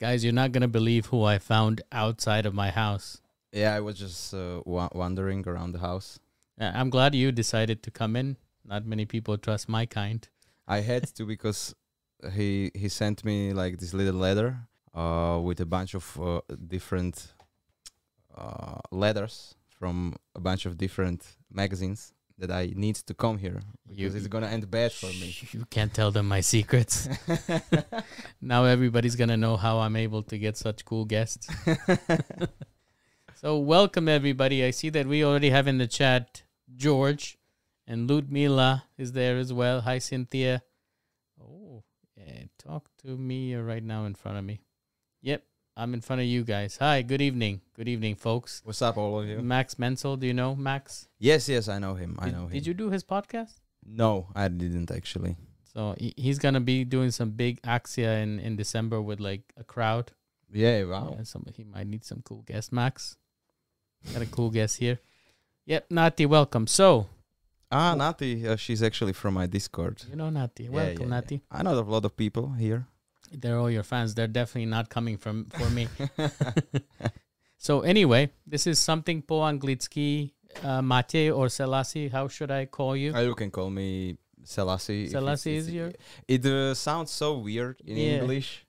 Guys, you're not going to believe who I found outside of my house. Yeah, I was just uh, wa- wandering around the house. Uh, I'm glad you decided to come in. Not many people trust my kind. I had to because he he sent me like this little letter uh, with a bunch of uh, different uh, letters from a bunch of different magazines that I need to come here You- because it's gonna end bad for me. You can't tell them my secrets. now everybody's going to know how I'm able to get such cool guests. So, welcome everybody. I see that we already have in the chat George and Ludmila is there as well. Hi, Cynthia. Oh, yeah, talk to me right now in front of me. Yep, I'm in front of you guys. Hi, good evening. Good evening, folks. What's up, all of you? Max Menzel, do you know Max? Yes, yes, I know him. I Did- know him. Did you do his podcast? No, I didn't actually. So he, he's gonna be doing some big Axia in in December with like a crowd. Yeah, wow. Yeah, some he might need some cool guests. Max, got a cool guest here. Yep, Nati, welcome. So Ah, Nati, uh, she's actually from my Discord. you know Nati, Yeah, welcome yeah, Nati. I know a lot of people here. They're all your fans. They're definitely not coming from for me. so anyway, this is something po anglicky, uh, Mate or Selassie. How should I call you? Uh, you can call me Selassie. Selassie is your- It uh, sounds so weird in Yeah. English.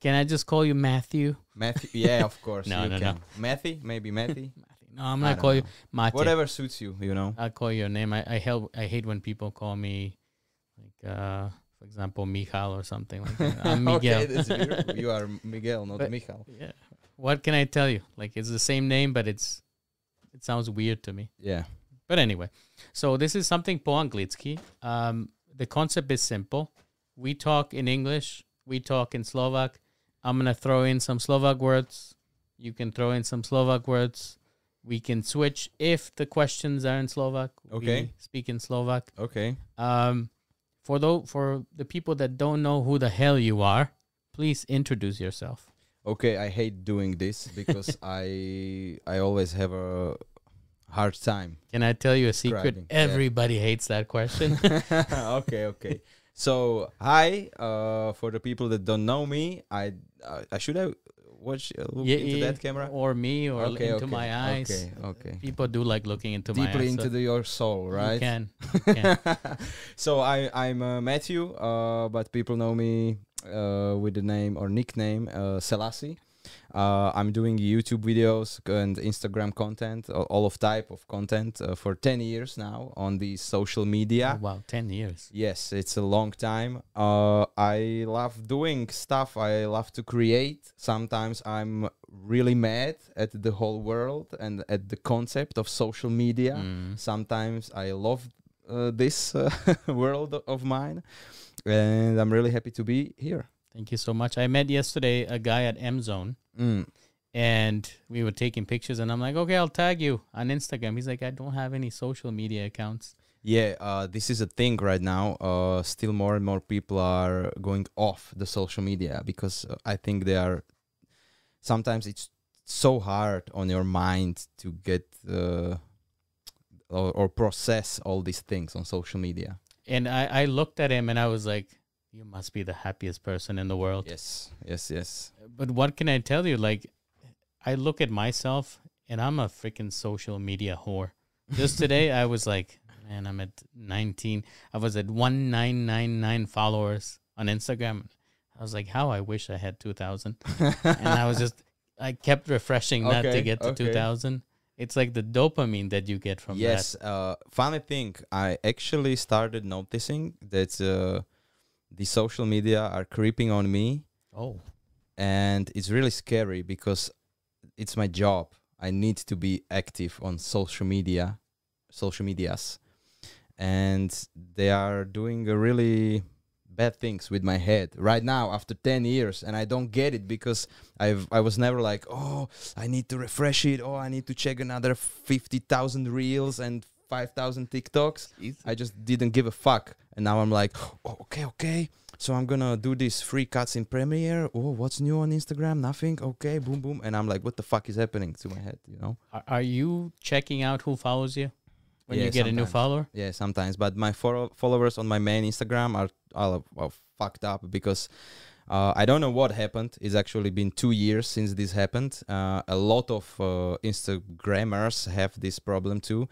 Can I just call you Matthew? Matthew, yeah, of course. No, no, can. Matthew, maybe Matthew. No, I'm gonna call you. Mate. Whatever suits you, you know. I'll call your name. I I, hel- I hate when people call me like uh for example Michal or something like that. I'm Miguel. okay. You are Miguel, not But- Michal. yeah. What can I tell you? Like it's the same name but it's it sounds weird to me. Yeah. But anyway, so this is something po anglicky. Um the concept is simple. We talk in English, we talk in Slovak. I'm going to throw in some Slovak words. You can throw in some Slovak words. We can switch if the questions are in Slovak. Okay. We speak in Slovak. Okay. Um, for those for the people that don't know who the hell you are, please introduce yourself. Okay, I hate doing this because I I always have a hard time. Can I tell you a secret? Describing, yeah. Everybody hates that question. okay, okay. So, hi, uh, for the people that don't know me, I uh, I should have watch uh, look Yeah, into yeah, that camera. or me, or Okay, into okay, my eyes. okay, okay. People do like looking into my Deeply eyes. into so the, your soul, you right? can. you can. so I I'm uh, Matthew, uh, but people know me uh, with the name or nickname uh, Selassie. Uh, I'm doing YouTube videos and Instagram content, all of type of content uh, for 10 years now on the social media. Oh, wow, ten years. Yes, it's a long time. Uh, I love doing stuff. I love to create. Sometimes I'm really mad at the whole world and at the concept of social media. Mm. Sometimes I love uh, this uh, world of mine, and I'm really happy to be here. Thank you so much. I met yesterday a guy at M Zone. Mm. and we were taking pictures and I'm like, okay, I'll tag you on Instagram. He's like, I don't have any social media accounts. Yeah, uh, this is a thing right now. Uh, still, more and more people are going off the social media because uh, I think they are. Sometimes it's so hard on your mind to get uh, or, or process all these things on social media. And I, I looked at him and I was like, you must be the happiest person in the world. Yes, yes, yes. But what can I tell you? Like, I look at myself and I'm a freaking social media whore. Just today, I was like, man, I'm at 19. I was at 1999 followers on Instagram. I was like, how I wish I had 2000. and I was just, I kept refreshing that to get to okay. 2000. It's like the dopamine that you get from yes. Uh, funny thing, I actually started noticing that uh, the social media are creeping on me. Oh, and it's really scary because it's my job. I need to be active on social media, social medias, and they are doing a really bad things with my head right now after 10 years and I don't get it because I've I was never like oh I need to refresh it oh I need to check another 50,000 reels and 5,000 TikToks I just didn't give a fuck. And now I'm like, oh, okay, okay. So I'm gonna do these free cuts in Premiere. Oh, what's new on Instagram? Nothing. Okay, boom, boom. And I'm like, what the fuck is happening to my head? You know? Are, are you checking out who follows you when Yeah, you get a new follower? Yeah, sometimes. But my follow- followers on my main Instagram are all, all fucked up because Uh, I don't know what happened. It's actually been two years since this happened. Uh, a lot of uh, Instagrammers have this problem too.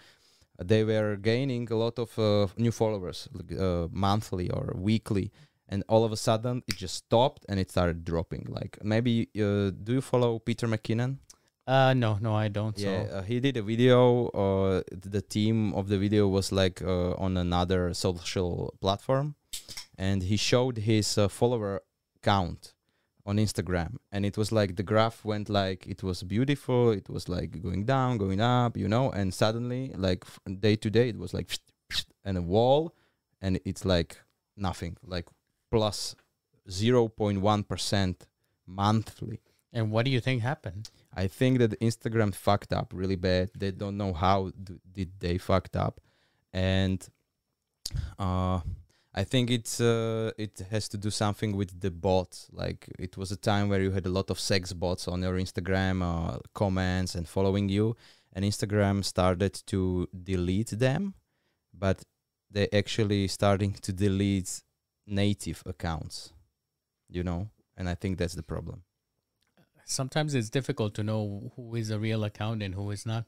They were gaining a lot of uh, new followers like, uh, monthly or weekly, and all of a sudden it just stopped and it started dropping. Like maybe uh, do you follow Peter McKinnon? Uh, no, no, I don't. Yeah, So uh, he did a video. Uh, the team of the video was like uh, on another social platform, and he showed his uh, follower count on Instagram, and it was like the graph went like it was beautiful. It was like going down, going up, you know, and suddenly like day to day it was like and a wall, and it's like nothing, like plus plus zero point one percent monthly. and what do you think happened? I think that Instagram fucked up really bad. They don't know how d- did they fucked up, and uh, I think it's uh, it has to do something with the bots. Like it was a time where you had a lot of sex bots on your Instagram uh, comments and following you, and Instagram started to delete them, but they actually starting to delete native accounts, you know, and I think that's the problem. Sometimes it's difficult to know who is a real account and who is not.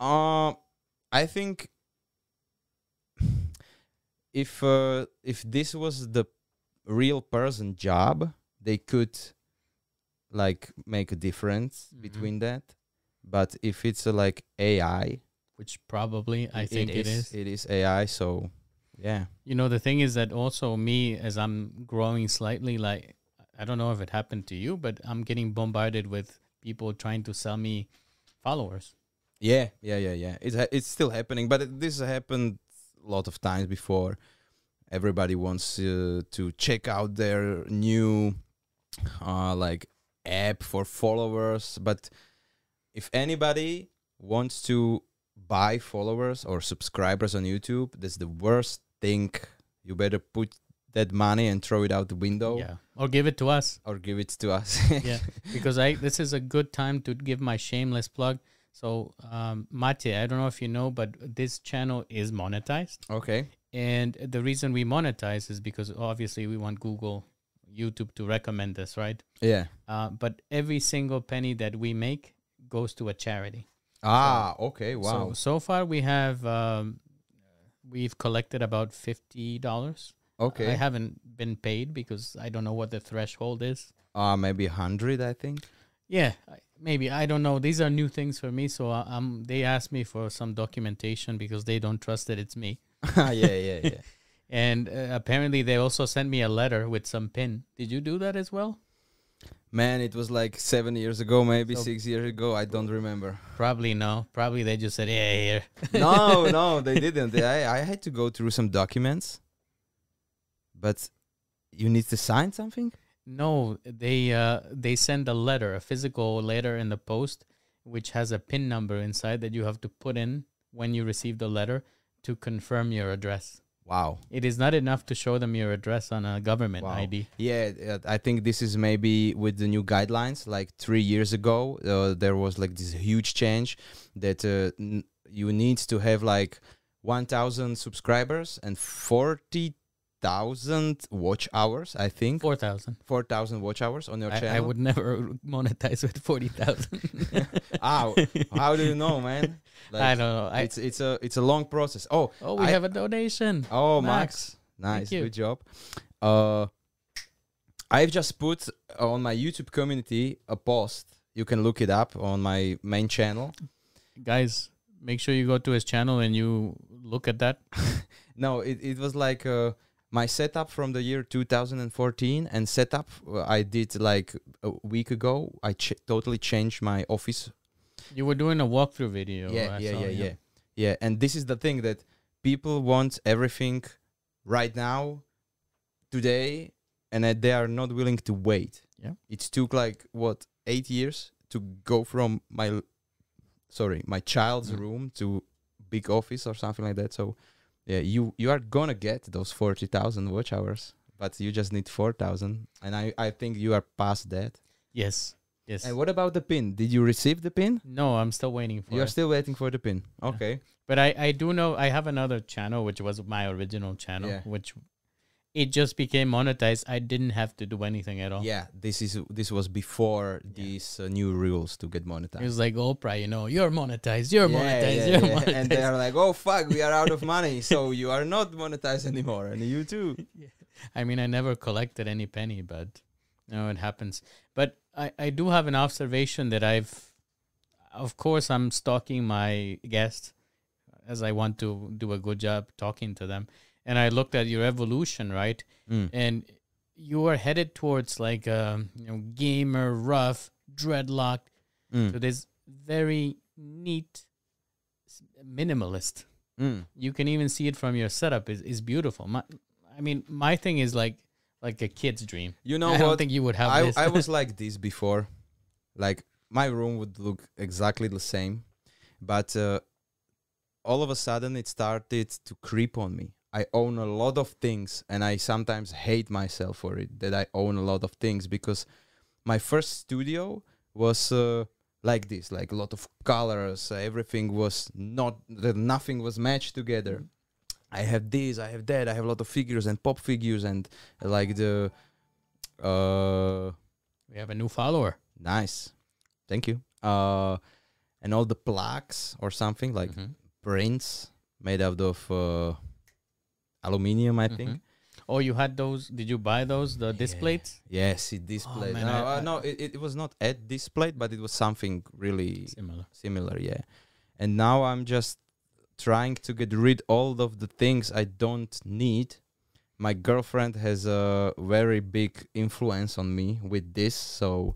Uh, I think if uh, if this was the real person job, they could like make a difference Mhm. between that. But if it's uh, like AI, Which probably I think it is. It is AI. So yeah, You know, the thing is that also me, as I'm growing slightly, like, I don't know if it happened to you, but I'm getting bombarded with people trying to sell me followers. yeah, yeah, yeah, yeah. It's ha- it's still happening, but it, this happened a lot of times before. Everybody wants uh, to check out their new uh, like app for followers, but if anybody wants to buy followers or subscribers on YouTube, that's the worst thing. You better put that money and throw it out the window Yeah. Or give it to us. or give it to us. Yeah. because I this is a good time to give my shameless plug. So, um, Mate, I don't know if you know, but this channel is monetized. okay. And the reason we monetize is because obviously we want Google, YouTube to recommend us, right? Yeah. Uh, but every single penny that we make goes to a charity. Ah, okay. Wow. So so far we have um, we've collected about fifty dollars. okay. I haven't been paid because I don't know what the threshold is. uh maybe 100, I think. Yeah, maybe I don't know. These are new things for me, so I- um, they asked me for some documentation because they don't trust that it's me. yeah, yeah, yeah. And uh, apparently, they also sent me a letter with some pin. Did you do that as well? Man, it was like seven years ago, maybe So- six years ago. I don't remember. Probably no. Probably they just said, "Yeah, here." no, no, they didn't. I, I had to go through some documents, but you need to sign something. No, they uh they send a letter, a physical letter in the post, which has a pin number inside that you have to put in when you receive the letter to confirm your address. Wow. It is not enough to show them your address on a government Wow. ID. Yeah, uh, I think this is maybe with the new guidelines. Like three years ago, uh, there was like this huge change that uh, n- you need to have like 1,000 subscribers and 40,000 watch hours. I think Four thousand. 4,000 watch hours on your I, channel. I would never monetize with forty thousand. Ow. How do you know, man? I don't know. I, it's it's a it's a long process. Oh, oh, we I- have a donation. Oh, Max. Max. Nice. Good job. Uh, I've just put on my YouTube community a post. You can look it up on my main channel. Guys, make sure you go to his channel and you look at that. No, it, it was like uh, my setup from the year 2014 and setup uh, I did like a week ago. I ch- totally changed my office You were doing a walkthrough video. yeah, yeah, saw, yeah, yeah, yeah. And this is the thing that people want everything right now, today, and that they are not willing to wait. Yeah. it took like what eight years to go from my, sorry, my child's Mm. room to big office or something like that. So, yeah, you you are gonna get those forty thousand watch hours, but you just need four thousand, and I I think you are past that. Yes. Yes. And what about the pin? Did you receive the pin? no, I'm still waiting for You're still waiting for the pin. Yeah. Okay. But I, I do know I have another channel which was my original channel, Yeah. which it just became monetized. I didn't have to do anything at all. Yeah, this is this was before Yeah. these uh, new rules to get monetized. It was like Oprah, you know, you're monetized, you're Yeah, monetized, yeah, you're monetized. And they're like, "Oh fuck, we are out of money, so you are not monetized anymore, and you too." I mean, I never collected any penny, but you know, it happens. But I, I do have an observation that I've, of course, I'm stalking my guests as I want to do a good job talking to them. And I looked at your evolution, right? Mm. And you are headed towards like a you know gamer, rough, dreadlocked Mm. to this very neat minimalist. Mm. You can even see it from your setup is is beautiful. My, I mean, my thing is like like a kid's dream. You know I don't think you would have I this. I was like this before, like my room would look exactly the same, but uh, all of a sudden it started to creep on me. I own a lot of things, and I sometimes hate myself for it that I own a lot of things because my first studio was uh, like this, like a lot of colors. Everything was not that nothing was matched together. I have this, I have that, I have a lot of figures and pop figures and uh, like the uh we have a new follower. nice. Thank you. Uh and all the plaques or something like Mhm. prints made out of uh aluminium, I think. Mhm. Oh, you had those? Did you buy those? The disc Yeah. plates? Yes, it displayed. man, no, I- uh, I- no, it, it was not at displayed, but it was something really Similar. similar, yeah. And now I'm just trying to get rid all of the things I don't need. My girlfriend has a very big influence on me with this, so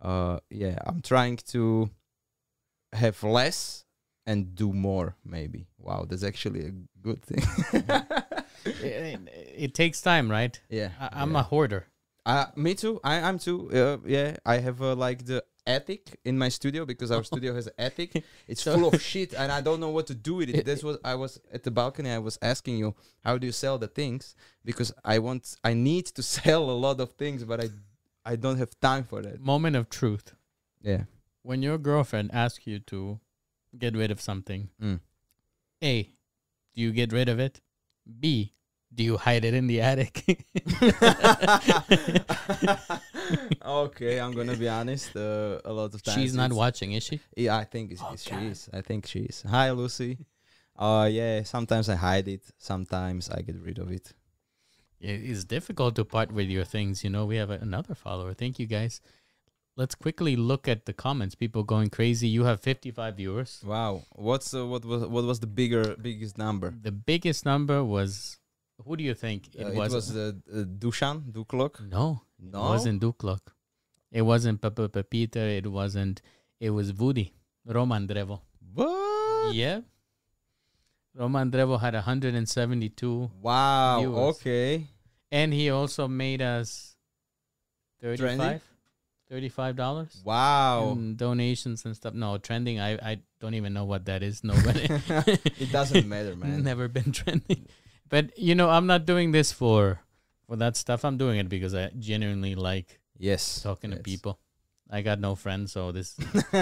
uh yeah, I'm trying to have less and do more maybe. Wow, that's actually a good thing. it, it takes time, right? yeah. I, I'm yeah. a hoarder. Uh, me too. I, I'm too. Uh, yeah, I have uh, like the attic in my studio because our studio has an attic. It's So- full of shit, and I don't know what to do with it. This was I was at the balcony. I was asking you, how do you sell the things? Because I want, I need to sell a lot of things, but I, I don't have time for that. Moment of truth. Yeah. When your girlfriend asks you to get rid of something, Mm. A, do you get rid of it? B, do you hide it in the attic? okay, I'm gonna be honest. Uh, a lot of times She's not watching, is she? Yeah, I think it's, Oh, it's- God. she is. I think she is. Hi, Lucy. Uh, yeah. Sometimes I hide it. Sometimes I get rid of it. It is difficult to part with your things. You know, we have another follower. Thank you, guys. Let's quickly look at the comments. People going crazy. You have 55 viewers. Wow. What's uh, what was what was the bigger biggest number? The biggest number was. Who do you think Uh, it it was? was uh, uh, Dushan Duklok. no, No. it wasn't Duklok. It wasn't Papa Pepita. It wasn't. It was Vudi. Roman Drevo. What? Yeah. Roman Drevo had 172, Wow. Viewers. Okay. and he also made us Trendy? 35 dollars. Wow. and donations and stuff. No, trending. I I don't even know what that is. Nobody. it doesn't matter, man. Never been trending. But you know, I'm not doing this for for that stuff. I'm doing it because I genuinely like Yes. talking to people. I got no friends, so this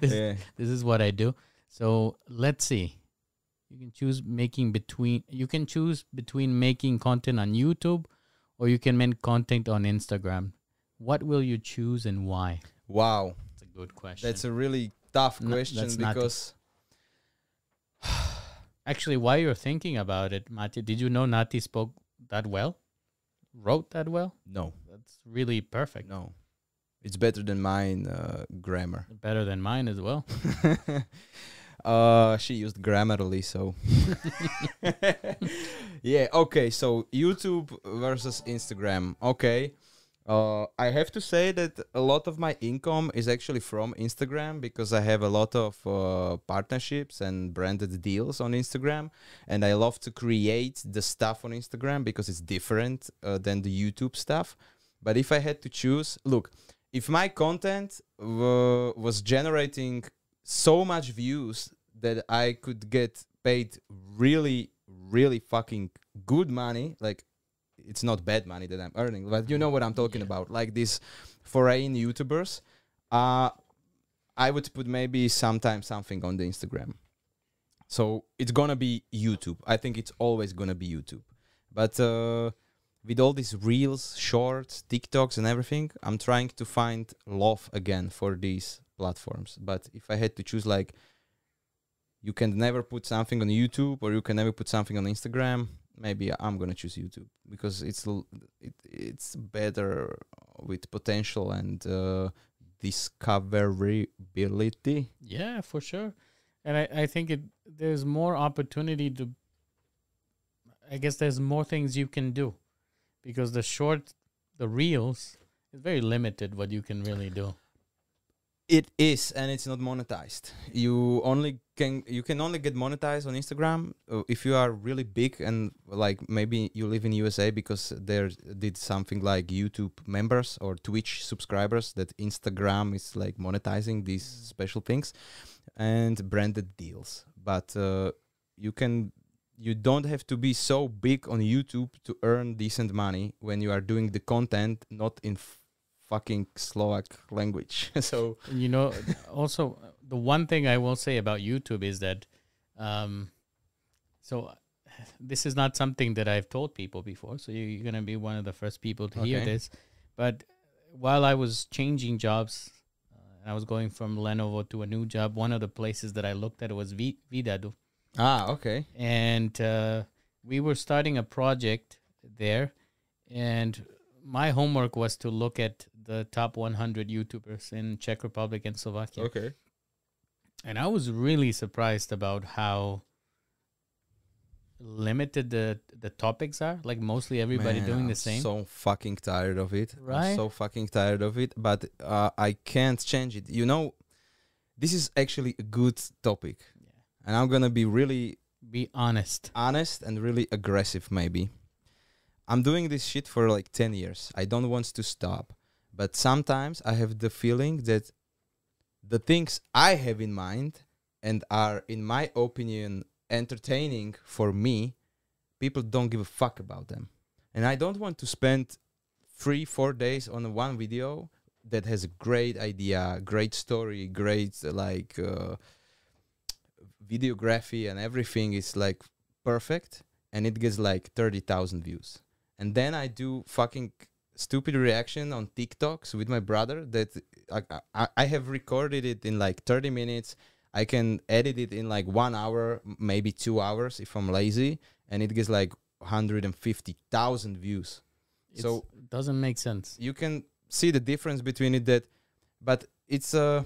this, yeah. this is what I do. So let's see. You can choose making between. You can choose between making content on YouTube, or you can make content on Instagram. What will you choose and why? Wow. That's a good question. That's a really tough No, question that's because Actually, while you're thinking about it, Mati, did you know Nati spoke that well? Wrote that well? no, That's really perfect. no, it's better than mine uh, grammar. Better than mine as well. uh, she used Grammarly, so yeah. Okay, so YouTube versus Instagram. Okay, uh, I have to say that a lot of my income is actually from Instagram because I have a lot of uh, partnerships and branded deals on Instagram, and I love to create the stuff on Instagram because it's different uh, than the YouTube stuff. But if I had to choose, look, if my content wa- was generating so much views that I could get paid really, really fucking good money. Like, it's not bad money that I'm earning, but you know what I'm talking Yeah. about. Like these foreign YouTubers. Uh, I would put maybe sometimes something on the Instagram. So it's gonna be YouTube. I think it's always gonna be YouTube. But uh, with all these reels, shorts, TikToks, and everything, I'm trying to find love again for these platforms. But if I had to choose, like, you can never put something on YouTube or you can never put something on Instagram. Maybe I'm gonna choose YouTube because it's it, it's better with potential and uh, discoverability. Yeah, for sure. And I, I think it there's more opportunity to I guess there's more things you can do. Because the short the reels is very limited what you can really do. It is, and it's not monetized. You only can you can only get monetized on Instagram uh, if you are really big and like maybe you live in USA because there did something like YouTube members or Twitch subscribers that Instagram is like monetizing these special things and branded deals. But uh, you can you don't have to be so big on YouTube to earn decent money when you are doing the content not in f- fucking Slovak language. so You know, also the one thing I will say about YouTube is that, um, so this is not something that I've told people before. So you- you're gonna be one of the first people to hear this. But while I was changing jobs, uh, and I was going from Lenovo to a new job, one of the places that I looked at was Vi- Vidadu, ah okay. and uh, we were starting a project there, and my homework was to look at the top 100 YouTubers in Czech Republic and Slovakia. Okay. And I was really surprised about how limited the the topics are. Like mostly everybody Man, doing the I'm same. So fucking tired of it. Right? I'm so fucking tired of it. But uh, I can't change it. You know, this is actually a good topic, Yeah. and I'm gonna be really Be honest. honest and really aggressive. Maybe I'm doing this shit for like ten years. I don't want to stop, but sometimes I have the feeling that the things I have in mind and are, in my opinion, entertaining for me, people don't give a fuck about them. And I don't want to spend three, four days on one video that has a great idea, great story, great like uh, videography and everything is like perfect, and it gets like thirty thousand views. And then I do fucking stupid reaction on TikToks with my brother that I, I, I have recorded it in like 30 minutes. I can edit it in like one hour, maybe two hours if I'm lazy, and it gets like 150,000 views. It's, So- it doesn't make sense. You can see the difference between it that, but it's uh,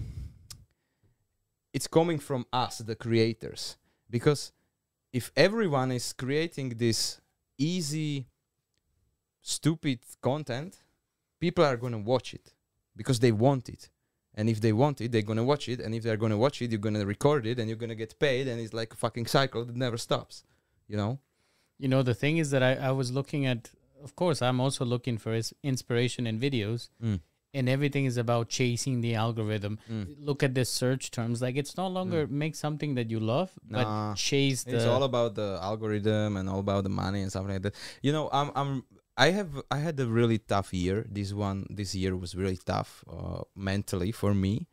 it's coming from us, the creators, because if everyone is creating this easy, stupid content, people are gonna watch it because they want it. And if they want it, they're gonna watch it. And if they're gonna watch it, you're gonna record it and you're gonna get paid. And it's like a fucking cycle that never stops. You know? You know, the thing is that I, I was looking at, of course, I'm also looking for is- inspiration in videos, and everything is about chasing the algorithm. Mm. Look at the search terms. Like, it's no longer make something that you love, Nah. but chase the. It's all about the algorithm and all about the money and stuff like that. You know, I'm I'm I have I had a really tough year. This one this year was really tough uh, mentally for me.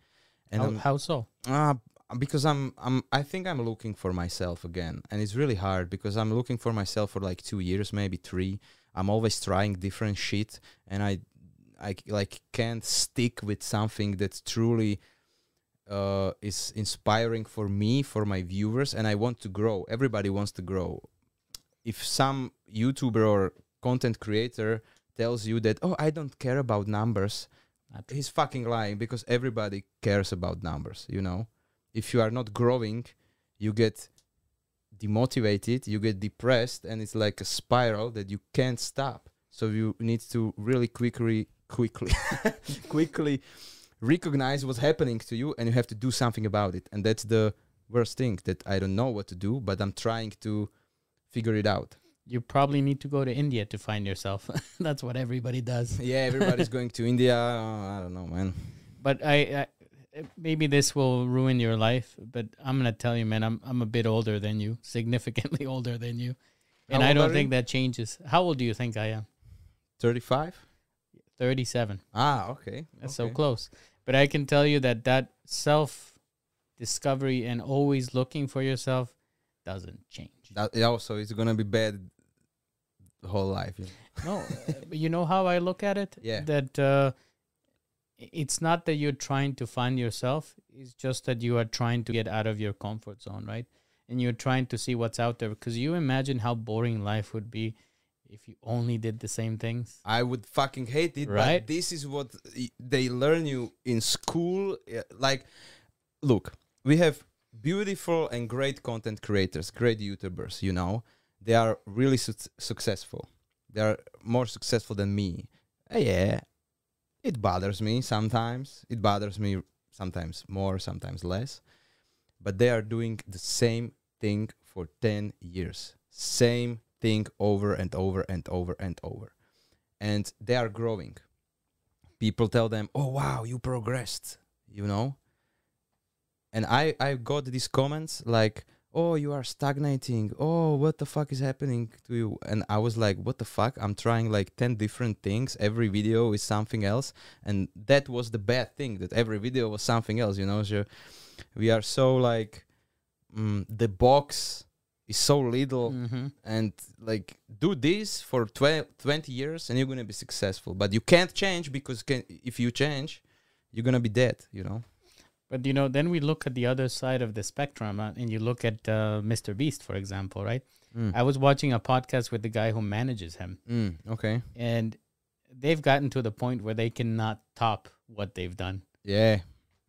And how, how so? uh, because I'm I'm I think I'm looking for myself again, and it's really hard because I'm looking for myself for like two years, maybe three. I'm always trying different shit, and I I like can't stick with something that's truly uh, is inspiring for me, for my viewers, and I want to grow. Everybody wants to grow. If some YouTuber or content creator tells you that, oh, I don't care about numbers, he's fucking lying because everybody cares about numbers, you know? If you are not growing, you get demotivated, you get depressed, and it's like a spiral that you can't stop. So you need to really quickly, quickly, quickly recognize what's happening to you, and you have to do something about it. And that's the worst thing that I don't know what to do, but I'm trying to figure it out. You probably need to go to India to find yourself. That's what everybody does. Yeah, everybody's going to India. Uh, I don't know, man. But I, I, maybe this will ruin your life. But I'm gonna tell you, man. I'm I'm a bit older than you, significantly older than you, and I don't think you? that changes. How old do you think I am? 35? Thirty-seven. Ah, okay. That's so close. But I can tell you that that self discovery and always looking for yourself doesn't change. That, also, it's gonna be bad whole life. You know? No, uh, you know how I look at it? Yeah. That uh, it's not that you're trying to find yourself. It's just that you are trying to get out of your comfort zone, right? And you're trying to see what's out there. Because you imagine how boring life would be if you only did the same things. I would fucking hate it, Right? but this is what they learn you in school. Like, look, we have beautiful and great content creators, great YouTubers. You know, they are really suc successful. They are more successful than me. Uh, yeah, it bothers me sometimes. It bothers me sometimes more, sometimes less. But they are doing the same thing for ten years. Same thing over and over and over and over and they are growing. People tell them, "Oh wow, you progressed," you know. And I I got these comments like, "Oh, you are stagnating. Oh, what the fuck is happening to you?" And I was like, "What the fuck? I'm trying like 10 different things. Every video is something else." And that was the bad thing that every video was something else, you know. So we are so like mm, the box is so little Mm-hmm. and like do this for 12, 20 years and you're gonna be successful but you can't change because can, if you change you're gonna be dead you know But you know, then we look at the other side of the spectrum, uh, and you look at uh, Mr. Beast, for example, right? mm. I was watching a podcast with the guy who manages him, Mm, okay and they've gotten to the point where they cannot top what they've done. yeah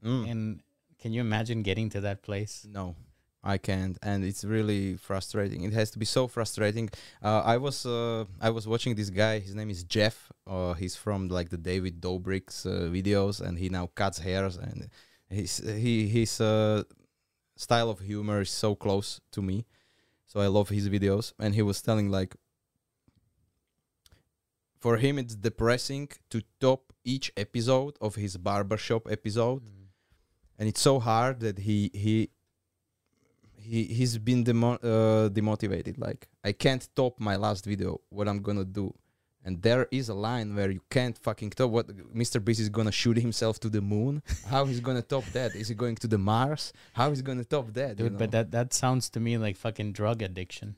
Mm. And can you imagine getting to that place? no i can't and it's really frustrating it has to be so frustrating uh, i was uh, i was watching this guy his name is jeff uh, he's from like the david dobrik's uh, videos and he now cuts hairs and his he his uh, style of humor is so close to me. So i love his videos. And he was telling like for him it's depressing to top each episode of his barbershop episode. And it's so hard that he he he he's been demo- uh, demotivated. Like i can't top my last video. What i'm gonna do and there is a line where you can't fucking top what mr beast is gonna shoot himself to the moon how he's gonna top that is he going to the mars how he's gonna top that you Dude, but that that sounds to me like fucking drug addiction.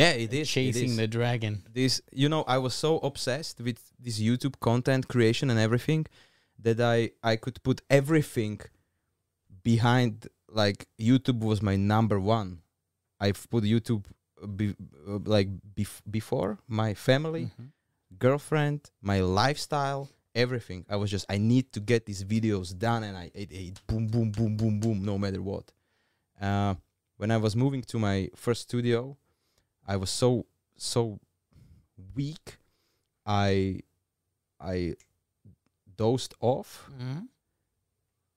yeah it is chasing is. the dragon. this you know i was so obsessed with this youtube content creation and everything that i i could put everything behind like youtube was my number one i've put youtube be, uh, like bef- before my family Mhm. Girlfriend my lifestyle everything. I was just i need to get these videos done and i it, it boom boom boom boom boom no matter what. Uh, when i was moving to my first studio i was so so weak i i dozed off Mhm.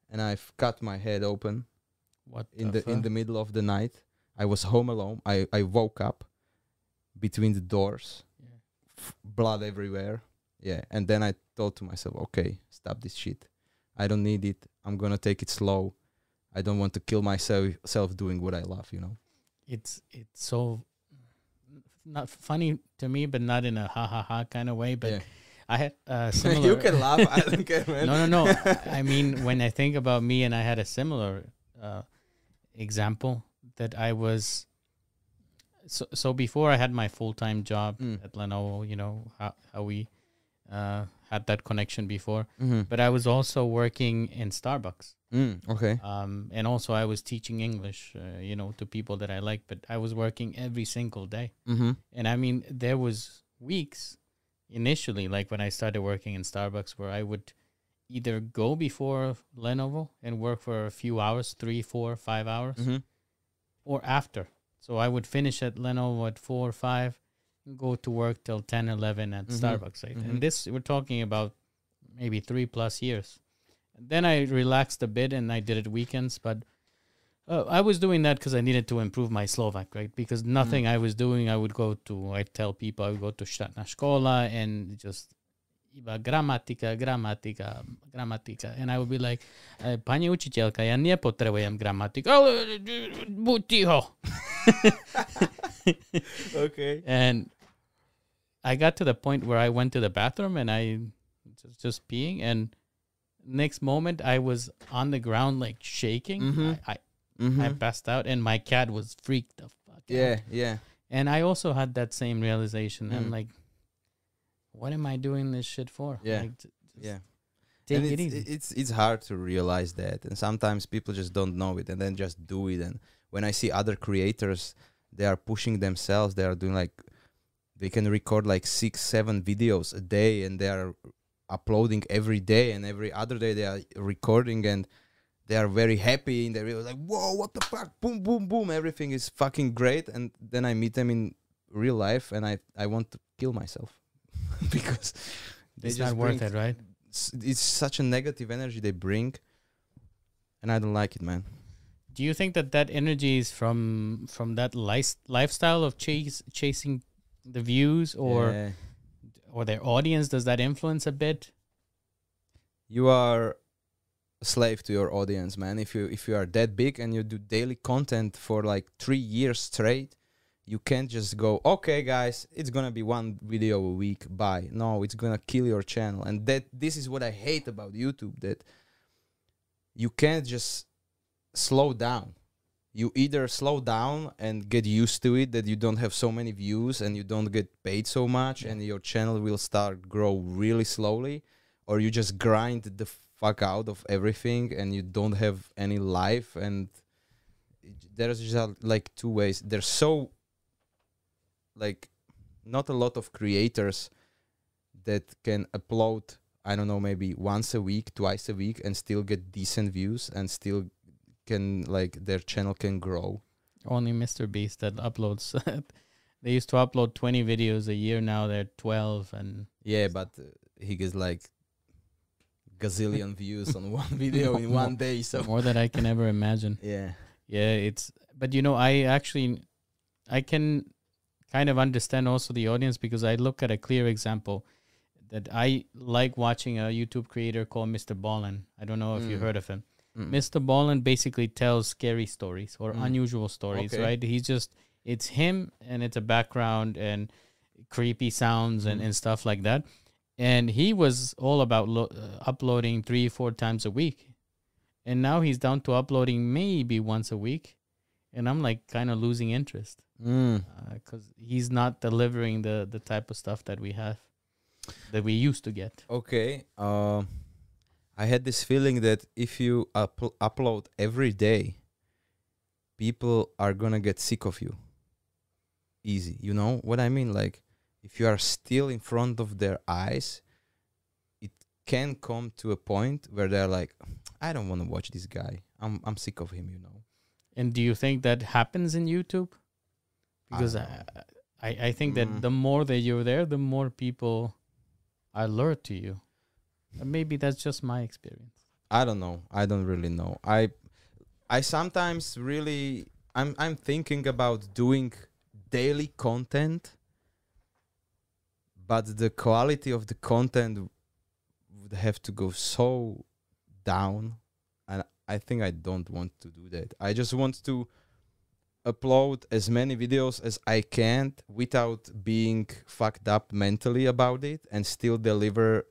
and i've cut my head open What in the in the middle of the night. I was home alone. I i woke up between the doors blood everywhere yeah and then i thought to myself okay stop this shit i don't need it i'm gonna take it slow i don't want to kill myself self doing what i love you know it's it's so not funny to me, but not in a ha ha ha kind of way. But Yeah. I had uh, similar. you can laugh i don't care man no, no, no. I mean, when I think about me, and I had a similar uh, example that I was. So, so before I had my full time job Mm. at Lenovo, you know how how we uh, had that connection before. Mhm. But I was also working in Starbucks, Mm, okay um, and also I was teaching English, uh, you know, to people that I like. But I was working every single day. mm-hmm. And I mean, there was weeks initially, like when I started working in Starbucks, where I would either go before Lenovo and work for a few hours, three, four, five hours, Mm-hmm. or after. So I would finish at Lenovo at four or five, and go to work till 10, 11 at Mhm. Starbucks. Right? Mhm. And this, we're talking about maybe three plus years. And Then I relaxed a bit and I did it weekends, but uh, I was doing that because I needed to improve my Slovak, right? Because nothing I was doing, I would go to, I tell people I would go to štátna škola and just iba gramatika, gramatika, gramatika. And I would be like, "E, pani učiteľka, ja nepotrebujem gramatiku, ale buď ticho. okay And I got to the point where I went to the bathroom and I was just peeing and next moment I was on the ground like shaking. Mhm. I, I, mm-hmm. I passed out and my cat was freaked the fuck out. yeah yeah And I also had that same realization. I'm Mm. like, what am I doing this shit for? Yeah. Like, Yeah. Take it it's, easy. It's it's hard to realize that, and sometimes people just don't know it, and then just do it. And when I see other creators, they are pushing themselves. They are doing like they can record like six, seven videos a day, and they are uploading every day, and every other day they are recording, and they are very happy. And they're like, "Whoa, what the fuck? Boom, boom, boom! Everything is fucking great." And then I meet them in real life, and I I want to kill myself because they it's not worth it, right? it's such a negative energy they bring and i don't like it man Do you think that that energy is from from that life, lifestyle of chase chasing the views or Yeah. or their audience? Does that influence a bit? you are a slave to your audience man if you if you are that big and you do daily content for like three years straight you can't just go okay guys it's gonna be one video a week bye. No it's gonna kill your channel. And that this is what i hate about youtube that you can't just slow down. You either slow down and get used to it that you don't have so many views and you don't get paid so much Yeah. and your channel will start grow really slowly or you just grind the fuck out of everything and you don't have any life. And there's just uh, like two ways. There's so like not a lot of creators that can upload i don't know maybe once a week twice a week and still get decent views and still can like their channel can grow Only Mr. Beast that uploads. they used to upload twenty videos a year. Now they're twelve, and yeah but uh, he gets like gazillion views on one video in one day so more than I can ever imagine. yeah Yeah, it's but you know, I actually I can kind of understand also the audience because I look at a clear example that I like watching a YouTube creator called Mr. Ballen. I don't know if you Mm. heard of him. Mm. Mr. Ballen basically tells scary stories or Mm. unusual stories, Okay. right? He's just it's him and it's a background and creepy sounds and, Mm. and stuff like that. And he was all about lo- uh, uploading three, four times a week. And now he's down to uploading maybe once a week. And I'm like kind of losing interest Mm. because he's not delivering the, the type of stuff that we have, that we used to get. Okay. Uh, I had this feeling that if you up- upload every day, people are gonna get sick of you. Easy, you know what I mean? Like, if you are still in front of their eyes, it can come to a point where they're like, "I don't want to watch this guy. I'm I'm sick of him." You know. And do you think that happens in YouTube? Because I I, I, I think that Mm. the more that you're there, the more people are lured to you. And maybe that's just my experience. I don't know. I don't really know. I I sometimes really I'm I'm thinking about doing daily content but the quality of the content would have to go so down I think I don't want to do that. I just want to upload as many videos as I can without being fucked up mentally about it and still deliver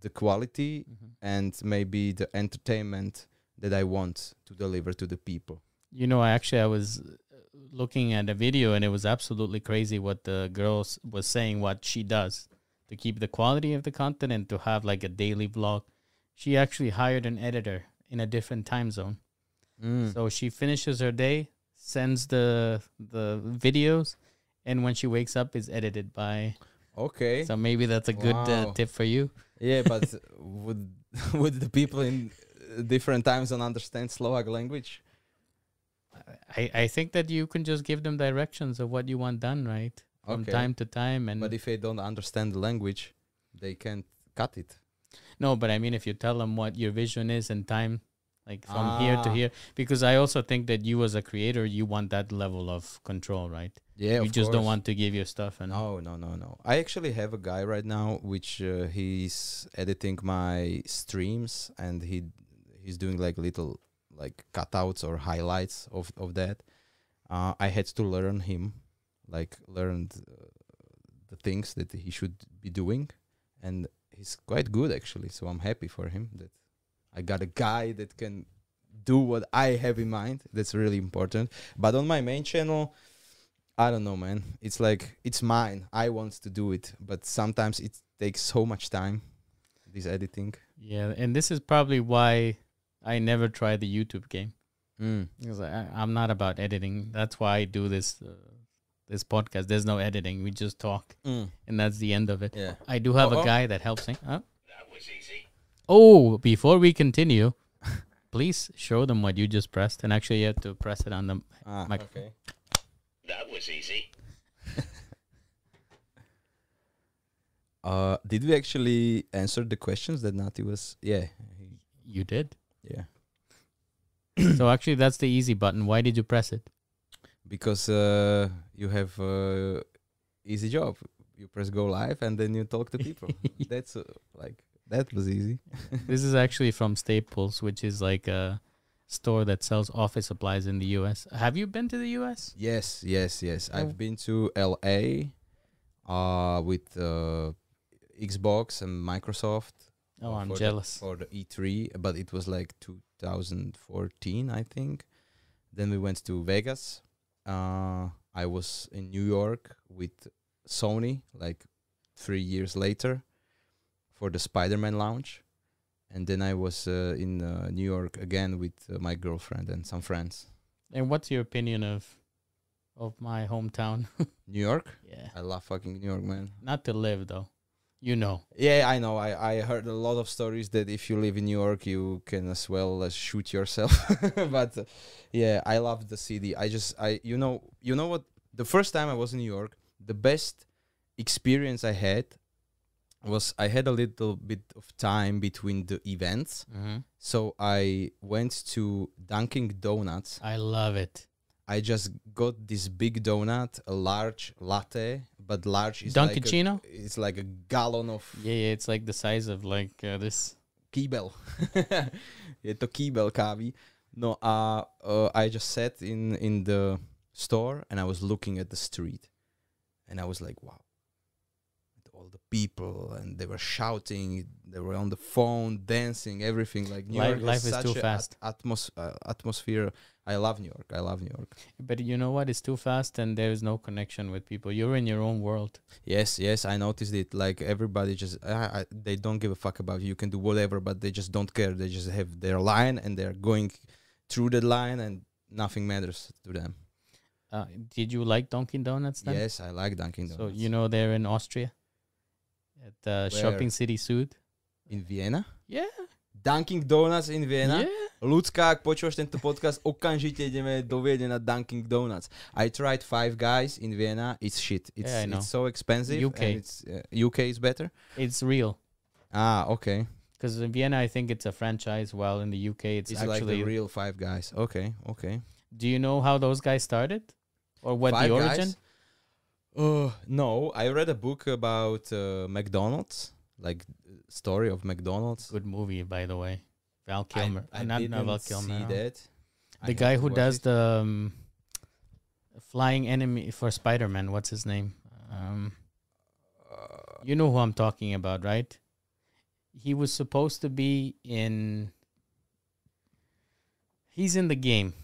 the quality and maybe the entertainment that I want to deliver to the people. You know, I actually I was uh, looking at a video and it was absolutely crazy what the girl was saying what she does to keep the quality of the content and to have like a daily vlog. She actually hired an editor in a different time zone. Mm. So she finishes her day, sends the the videos, and when she wakes up is edited by okay. So maybe that's a good uh, tip for you. yeah, but would would the people in uh, different time zone understand Slovak language? I, I think that you can just give them directions of what you want done, right? From Okay. time to time. And But if they don't understand the language, they can't cut it. No, but I mean, if you tell them what your vision is and time, like from here to Ah. here, because I also think that you as a creator, you want that level of control, right? Yeah, you just don't want to give your stuff and No, no, no, no. I actually have a guy right now which uh, he's editing my streams and he he's doing like little like cutouts or highlights of of that. Uh, I had to learn him, like learned uh, the things that he should be doing, and he's quite good actually. So I'm happy for him that I got a guy that can do what I have in mind. That's really important. But on my main channel. I don't know, man. It's like it's mine. I want to do it, but sometimes it takes so much time. This editing. Yeah, and this is probably why I never tried the YouTube game Mm. because I, I'm not about editing. That's why I do this uh, this podcast. There's no editing. We just talk, Mm. and that's the end of it. Yeah. I do have Uh-oh. a guy that helps me. Huh? Oh, before we continue, please show them what you just pressed, and actually you have to press it on the. Ah, Mic- okay. That was easy. Uh, did we actually answer the questions that Nati was? Yeah. You did. Yeah. so actually, that's the easy button. Why did you press it? Because uh, you have uh, easy job. You press go live and then you talk to people. That's uh, like that was easy. this is actually from Staples, which is like a store that sells office supplies in the U.S. Have you been to the U.S.? Yes, yes, yes. Oh. I've been to LA uh with uh Xbox and Microsoft Oh, I'm for the- jealous. for the E3, but it was like 2014, I think. Then we went to Vegas. Uh I was in New York with Sony like 3 years later for the Spider-Man launch. And then I was uh, in uh, New York again with uh, my girlfriend and some friends. And what's your opinion of of my hometown? New York? yeah, I love fucking New York, man. not to live though. You know. Yeah, I know. I, I heard a lot of stories that if you live in New York, you can as well as shoot yourself. but uh, yeah, I love the city. I just I you know you know what the first time I was in New York, the best experience I had was I had a little bit of time between the events, Mm-hmm. so I went to Dunkin' Donuts. I love it. I just got this big donut, a large latte, but large is like a, it's like a gallon of Yeah, yeah, it's like the size of like uh, this. kýbel. Je to kýbel kávy. No a uh, I just sat in in the store and I was looking at the street and I was like, wow. All the people and they were shouting, they were on the phone, dancing, everything. Like New Life- York life is such too fast. At- atmos- uh, atmosphere. I love New York. I love New York. But you know what? It's too fast, and there is no connection with people. You're in your own world. Yes, yes, I noticed it. Like everybody just, uh, I, they don't give a fuck about you. You can do whatever, but they just don't care. They just have their line and they're going through that line, and nothing matters to them. Uh, did you like Dunkin' Donuts then? Yes, I like Dunkin' Donuts. So you know they're in Austria, at uh, Shopping City Sud. in Vienna, Yeah. Dunkin' Donuts in Vienna. Yeah. Ľudská, ak počúvaš tento podcast, okamžite ideme do Viedne na Dunkin' Donuts. I tried Five Guys in Vienna. It's shit. It's Yeah, I know. it's so expensive. UK. and It's, uh, UK is better. It's real. Ah, okay. Because in Vienna, I think it's a franchise, while in the UK, it's, It's, like actually. the real Five Guys. Okay, okay. do you know how those guys started, or what Five the origin? Guys? Uh, no, I read a book about uh, McDonald's, like story of McDonald's. Good movie, by the way. Val Kilmer, I, not, didn't not Val see Kilmer. uh, that. The have guy who does it. the um, flying enemy for Spider-Man. What's his name? Um, Uh, you know who I'm talking about, right? He was supposed to be in. He's in the game.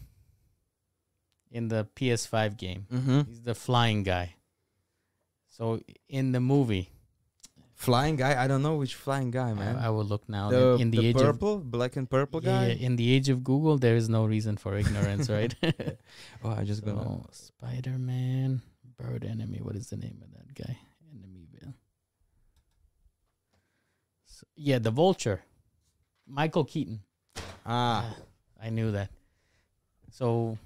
In the PS5 game, mhm. he's the flying guy. So in the movie, Flying guy. I don't know which flying guy, man. I, I will look now. the in, in the, the age of purple, black and purple guy. yeah, in the age of Google, there is no reason for ignorance, right? Oh, I just gonna. Spider Man, Bird Enemy. What is the name of that guy? Enemyville. So, yeah, the Vulture. Michael Keaton. Ah, Ah, I knew that. So,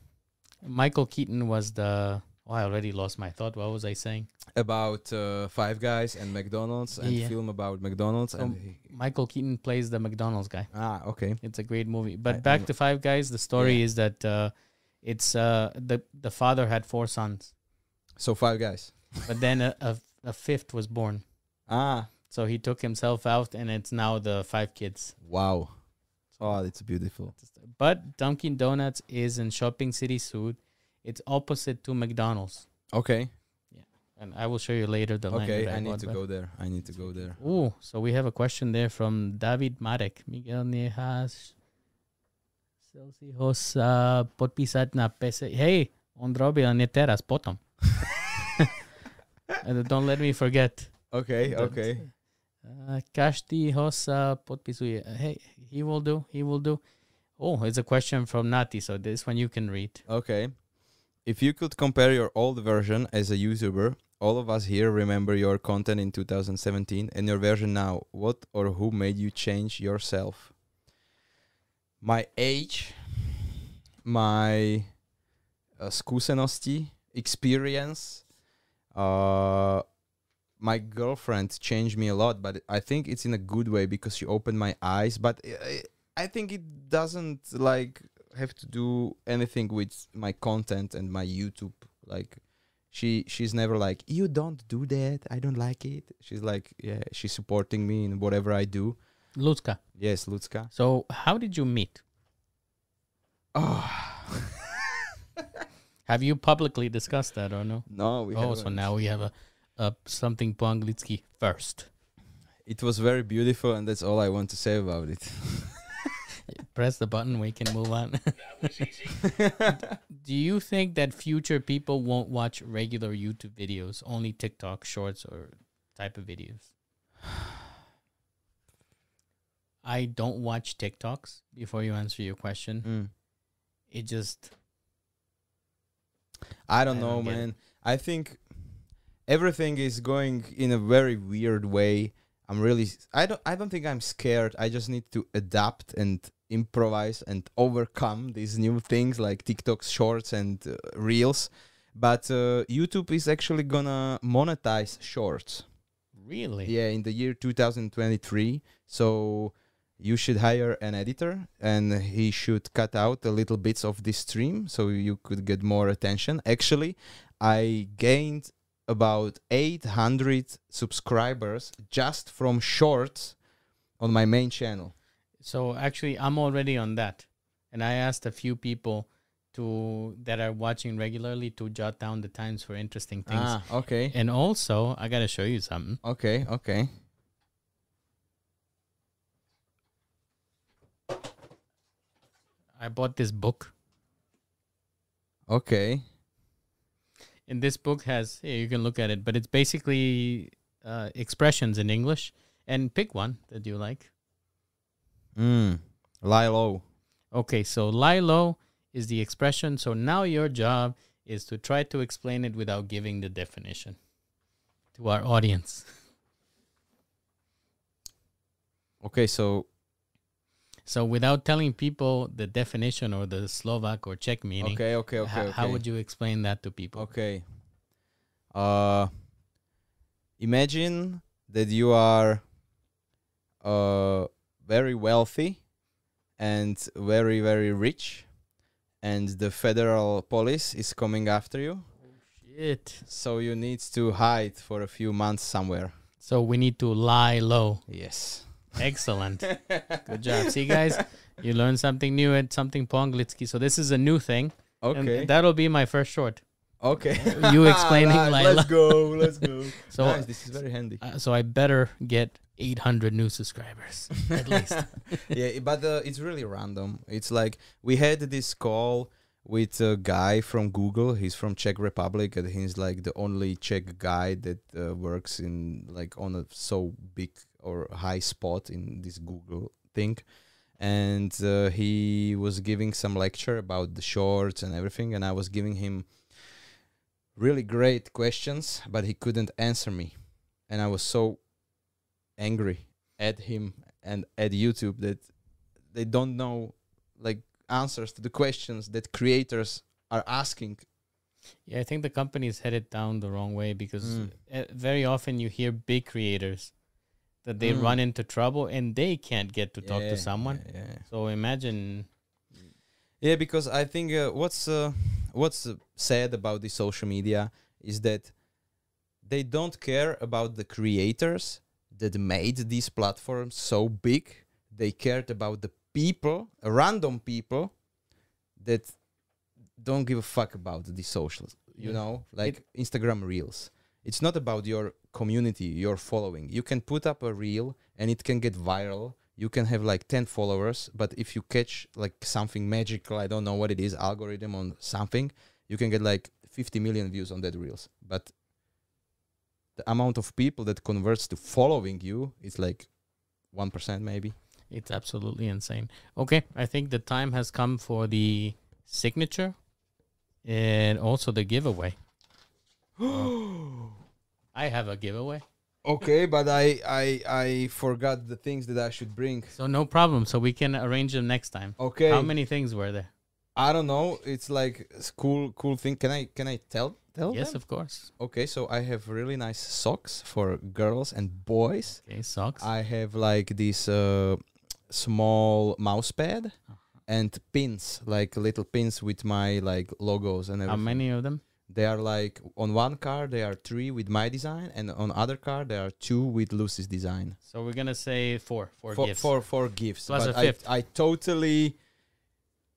Michael Keaton was the. Oh, I already lost my thought. What was I saying? about uh, Five Guys and McDonald's and Yeah. film about McDonald's and. Um, Michael Keaton plays the McDonald's guy. ah, okay. It's a great movie. But I- back I'm- to Five Guys. The story Yeah. is that uh, it's uh, the the father had four sons, So Five Guys. but then a, a, a fifth was born. Ah, So he took himself out, and it's now the five kids. wow. Oh, it's beautiful. But Dunkin' Donuts is in Shopping City Sud. It's opposite to McDonald's, Okay. Yeah, and I will show you later the. Okay, that I need to go there. I need to go there. Ooh, so we have a question there from David Marek. Miguel Niejas. Chcel si ho sa podpísať na PC. Hej, on robil nie teraz, potom. And don't let me forget. Okay, okay. Uh, Kashti Hosa podpisuje. Hey, he will do. He will do. Oh, it's a question from Nati. So this one you can read. Okay. If you could compare your old version as a YouTuber, all of us here remember your content in 2017 and your version now. What or who made you change yourself? My age, my uh, skúsenosti, experience, uh, my girlfriend changed me a lot, but I think it's in a good way because she opened my eyes. But I, I think it doesn't like have to do anything with my content and my YouTube. Like, she she's never like you don't do that. I don't like it. She's like yeah, she's supporting me in whatever I do. Lucka. Yes, Lucka. So how did you meet? Oh Have you publicly discussed that or no? no, we oh, so haven't. now we have a, a something po anglicky first. it was very beautiful, and that's all I want to say about it. Press the button. We can move on. That was easy. Do you think that future people won't watch regular YouTube videos, only TikTok shorts or type of videos? I don't watch TikToks before you answer your question. Mm. It just I don't I know, don't get it. man. I think everything is going in a very weird way. I'm really I don't I don't think I'm scared. I just need to adapt and improvise and overcome these new things like TikTok shorts and uh, reels. But uh, YouTube is actually gonna monetize shorts. really Yeah, in the year 2023. So you should hire an editor and he should cut out a little bits of this stream so you could get more attention. Actually, I gained about 800 subscribers just from shorts on my main channel. So actually, I'm already on that, and I asked a few people to that are watching regularly to jot down the times for interesting things. Ah, okay. And also, I gotta show you something. Okay, okay. I bought this book, Okay. and this book has here you can look at it, but it's basically uh, expressions in English. And pick one that you like. Mm. Lie low. Okay, so lie low is the expression. So now your job is to try to explain it without giving the definition to our audience. Okay, so So without telling people the definition or the Slovak or Czech meaning, okay, okay, okay, ho- okay. how would you explain that to people? Okay. Uh imagine that you are uh very wealthy and very very rich and the federal police is coming after you Shit. so you need to hide for a few months somewhere. So we need to lie low. Yes. Excellent. Good job. See, guys, you learn something new at something Ponglitsky. So this is a new thing. Okay. And that'll be my first short. okay. You explaining Right, Lila. Let's go. Let's go. So, nice, this is very handy. uh, so I better get 800 new subscribers at least. yeah, but uh, it's really random. It's like we had this call with a guy from Google. He's from Czech Republic, and he's like the only Czech guy that uh, works in like on a so big or high spot in this Google thing. And uh, he was giving some lecture about the shorts and everything, and I was giving him really great questions, but he couldn't answer me, and I was so angry at him and at YouTube that they don't know like answers to the questions that creators are asking. Yeah, I think the company is headed down the wrong way because Mm. uh, very often you hear big creators that they Mm. run into trouble and they can't get to talk to someone. Yeah, yeah. So imagine Yeah, because I think uh, what's uh, what's uh, sad about the social media is that they don't care about the creators that made these platforms so big. They cared about the people, random people that don't give a fuck about the socials. You Yeah. know, like Instagram Reels. It's not about your community, your following. You can put up a reel and it can get viral. You can have like 10 followers, but if you catch like something magical, I don't know what it is, algorithm on something, you can get like 50 million views on that reels. But the amount of people that converts to following you is like one percent maybe. It's absolutely insane. Okay, I think the time has come for the signature and also the giveaway. I have a giveaway. okay, but I I I forgot the things that I should bring. So no problem. So we can arrange them next time. Okay. How many things were there? I don't know. It's like cool cool thing. Can I can I tell tell Yes, them? of course. Okay, so I have really nice socks for girls and boys. Okay, socks. I have like this uh, small mouse pad Uh-huh. and pins, like little pins with my like logos and everything. How many of them? They are like on one card there are three with my design, and on other card there are two with Lucy's design. So we're gonna say four. Four gifts. for four gifts. Plus but a fifth. I I totally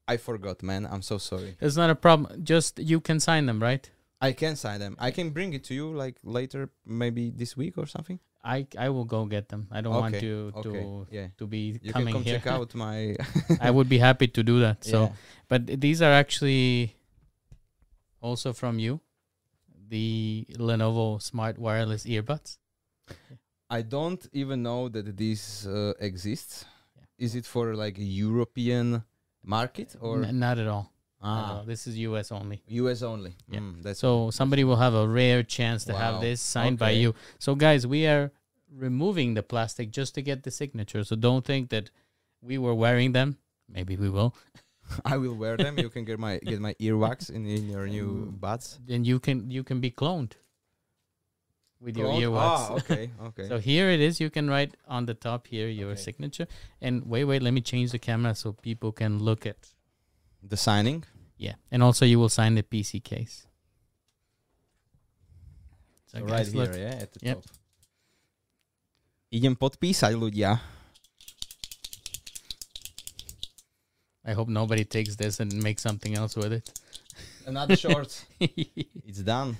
I forgot, man. I'm so sorry. It's not a problem. Just you can sign them, right? I can sign them. I can bring it to you like later, maybe this week or something. I I will go get them. I don't want Okay, to to Okay, yeah. to be You coming can come here. check out my. I would be happy to do that. So, Yeah. but these are actually also from you, the Lenovo Smart Wireless Earbuds. I don't even know that this uh, exists. Yeah. Is it for like European market or N- not at all. Not at all. ah, This is US only. US only? Yeah. Mm, So somebody will have a rare chance to have this signed by you. So guys, we are removing the plastic just to get the signature. So don't think that we were wearing them. Maybe we will. I will wear them. You can get my get my earwax in in your new buds. Then you can you can be cloned with your earwax. Ah, okay, okay. So here it is. You can write on the top here your Okay. signature. And wait, wait, let me change the camera so people can look at. the signing. Yeah. And also you will sign the PC case. So right guys, here, look. yeah, at the Yep. top. Idem podpísať ľudia. I hope nobody takes this and makes something else with it. Another short. it's done.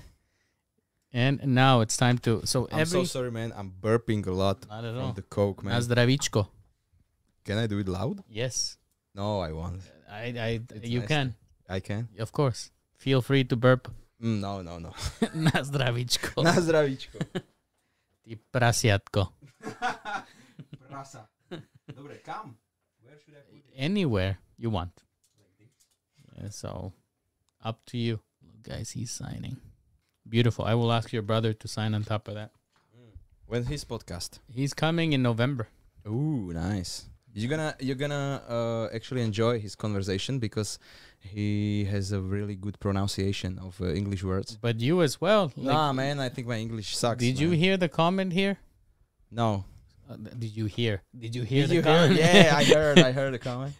And now it's time to. So I'm every. so sorry, man. I'm burping a lot Not at from all. the coke, man. Na zdravíčko. Can I do it loud? Yes. No, I won't. I, I, It's you nice. can. I can. Of course. Feel free to burp. Mm, no, no, no. Na zdravíčko. Na zdravíčko. Ty prasiatko. Prasa. Dobre, kam? Where should I put it? Anywhere you want. Yeah, so up to you. Look, guys, he's signing. Beautiful. I will ask your brother to sign on top of that. When's his podcast? He's coming in November. Ooh, nice. You're gonna you're gonna uh, actually enjoy his conversation because he has a really good pronunciation of uh, English words. But you as well. nah, man, I think my English sucks. Did you hear the comment here? No. Uh, th- did you hear? Did you hear Did the you hear? comment? Yeah, I heard. I heard the comment.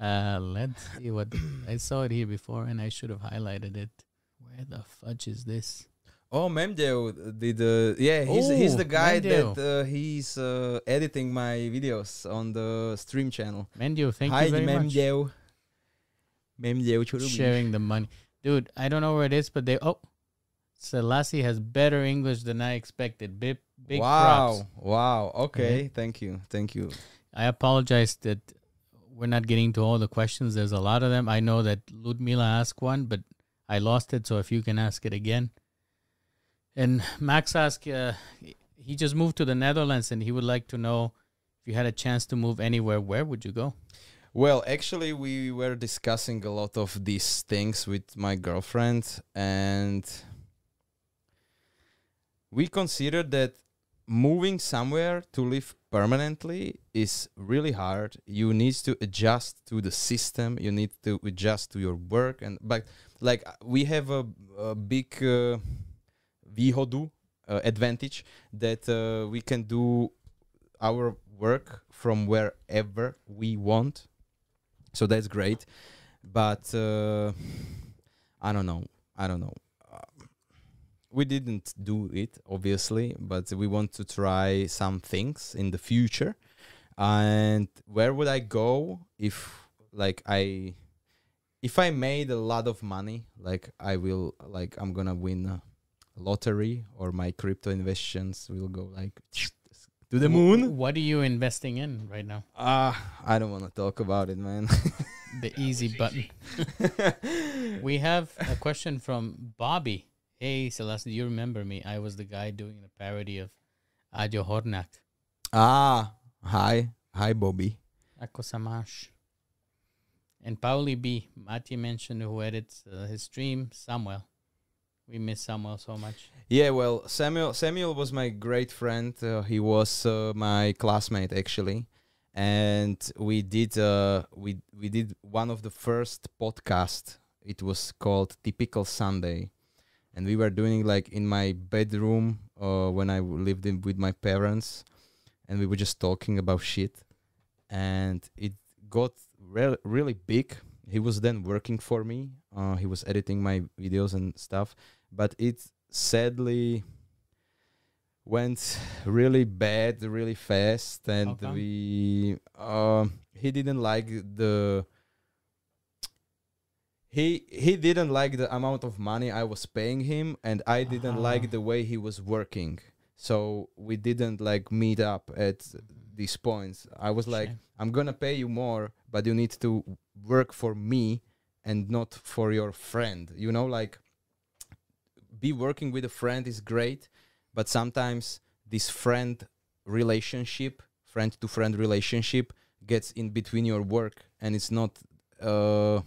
Uh, let's see what I saw it here before, and I should have highlighted it. Where the fudge is this? Oh, Memdeo did. Uh, yeah, he's he's Oh, the guy that uh, he's uh, editing my videos on the stream channel. Mendio, thank Hi, you very much. Memdeo. Memdeo, čo robíš? Sharing the money, dude. I don't know where it is, but they oh, Selassie has better English than I expected. Big big props. wow, wow. Okay, thank you, thank you. I apologize that we're not getting to all the questions. There's a lot of them. I know that Ludmila asked one, but I lost it. So if you can ask it again. And Max asked, uh, he just moved to the Netherlands and he would like to know if you had a chance to move anywhere, where would you go? Well, actually, we were discussing a lot of these things with my girlfriend, and we considered that moving somewhere to live permanently is really hard. You need to adjust to the system. You need to adjust to your work, and but like we have a, a big uh, uh, advantage that uh, we can do our work from wherever we want. So that's great. But uh, i don't know. I don't know. We didn't do it obviously but we want to try some things in the future. And where would i go if like i if i made a lot of money like i will like i'm gonna win a lottery or my crypto investments will go like to the moon What are you investing in right now? Ah, I don't want to talk about it, man. The easy button. We have a question from Bobby. Hey, Celeste, do you remember me? I was the guy doing the parody of Adio Hornak. Ah, hi. Hi, Bobby. Ako sa máš? And Pauli B. Mati mentioned who edits uh, his stream, Samuel. We miss Samuel so much. Yeah, well, Samuel Samuel was my great friend. Uh, he was uh, my classmate actually, and we did uh, we we did one of the first podcast. It was called Typical Sunday, and we were doing like in my bedroom uh, when I lived in with my parents, and we were just talking about shit, and it got re- really big. He was then working for me. Uh, he was editing my videos and stuff, but it sadly went really bad really fast and come? we um he didn't like the he he didn't like the amount of money I was paying him and I didn't Ah. like the way he was working so we didn't like meet up at these points I was like Shame. I'm gonna pay you more, but you need to work for me and not for your friend. You know, like be working with a friend is great, but sometimes this friend relationship, friend to friend relationship, gets in between your work, and it's not. Uh,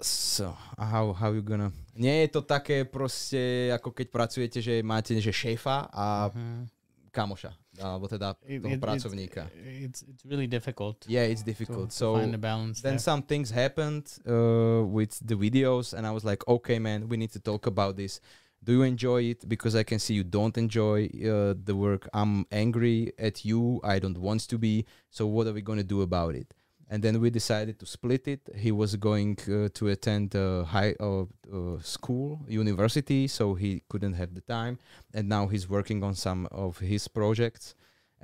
so, how, how you gonna... Nie je to také proste, ako keď pracujete, že máte že šéfa a Mhm. Kamoša, alebo teda toho it- pracovníka. It's, it's really difficult Yeah, it's difficult. to so find the balance then there. some things happened uh, with the videos, and I was like, okay, man, we need to talk about this. Do you enjoy it? Because I can see you don't enjoy uh, the work. I'm angry at you. I don't want to be. So what are we gonna do about it? And then we decided to split it. He was going uh, to attend uh, high uh, uh, school, university, so he couldn't have the time. And now he's working on some of his projects.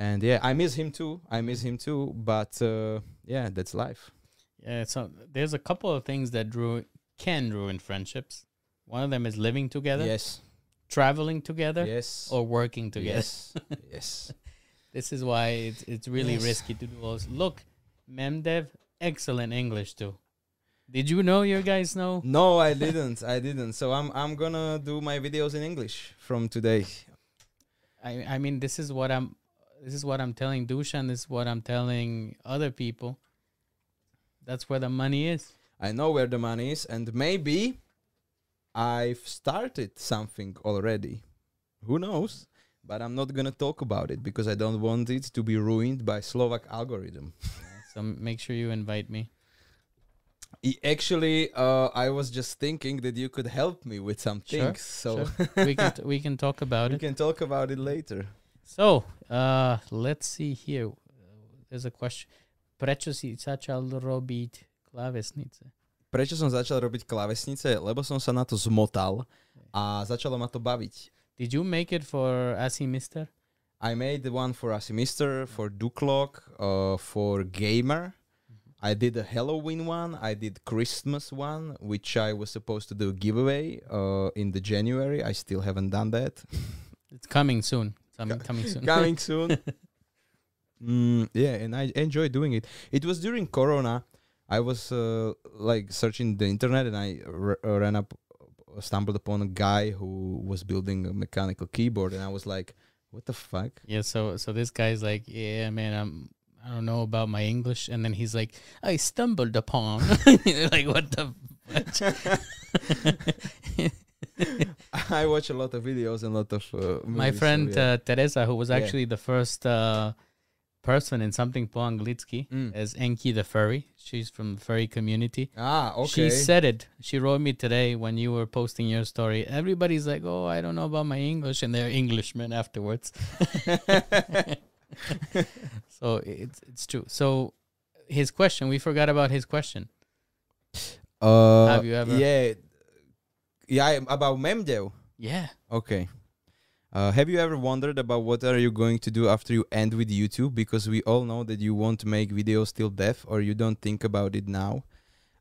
And yeah, I miss him too. I miss him too. But uh, yeah, that's life. Yeah, so there's a couple of things that ru- can ruin friendships. One of them is living together, Yes. traveling together, Yes. or working together. Yes. yes. This is why it's it's really Yes. risky to do all this. Look, Memdev, excellent English too. Did you know your guys know? No, I didn't. I didn't. So I'm I'm gonna do my videos in English from today. I I mean this is what I'm this is what I'm telling Dushan, this is what I'm telling other people. That's where the money is. I know where the money is, and maybe I've started something already. Who knows? But I'm not gonna talk about it because I don't want it to be ruined by Slovak algorithm. So make sure you invite me. Actually, uh, I was just thinking that you could help me with some Sure, things, so we can t- we can talk about we it. can talk about it later. So, uh, let's see here. There's a question. Prečo si začal robiť klávesnice? Prečo som začal robiť klávesnice? Lebo som sa na to zmotal a začalo ma to baviť. Did you make it for Asi Mister? I made the one for Asimister, for Duklok, uh, for Gamer. I did a Halloween one. I did Christmas one, which I was supposed to do giveaway uh, in the January. I still haven't done that. It's coming soon. Coming, coming soon. Coming soon. Mm, yeah, and I enjoy doing it. It was during Corona. I was uh, like searching the internet, and I r- ran up, stumbled upon a guy who was building a mechanical keyboard, and I was like, "What the fuck?" Yeah, so so this guy's like, yeah, man, I'm I don't know about my English, and then he's like, I stumbled upon, like what the. I watch a lot of videos and a lot of uh, my movies, so friend yeah. uh, Teresa, who was Yeah. actually the first uh, person in something po anglicky Mm. as Enki the furry. She's from the furry community. ah okay. She said it. She wrote me today when you were posting your story. Everybody's like, "Oh, I don't know about my English," and they're Englishmen afterwards. so it's it's true. So his question, we forgot about his question. uh, Have you ever- Yeah, yeah. About Memdev. Yeah. Okay. Uh, have you ever wondered about what are you going to do after you end with YouTube? Because we all know that you want to make videos till death, or you don't think about it now.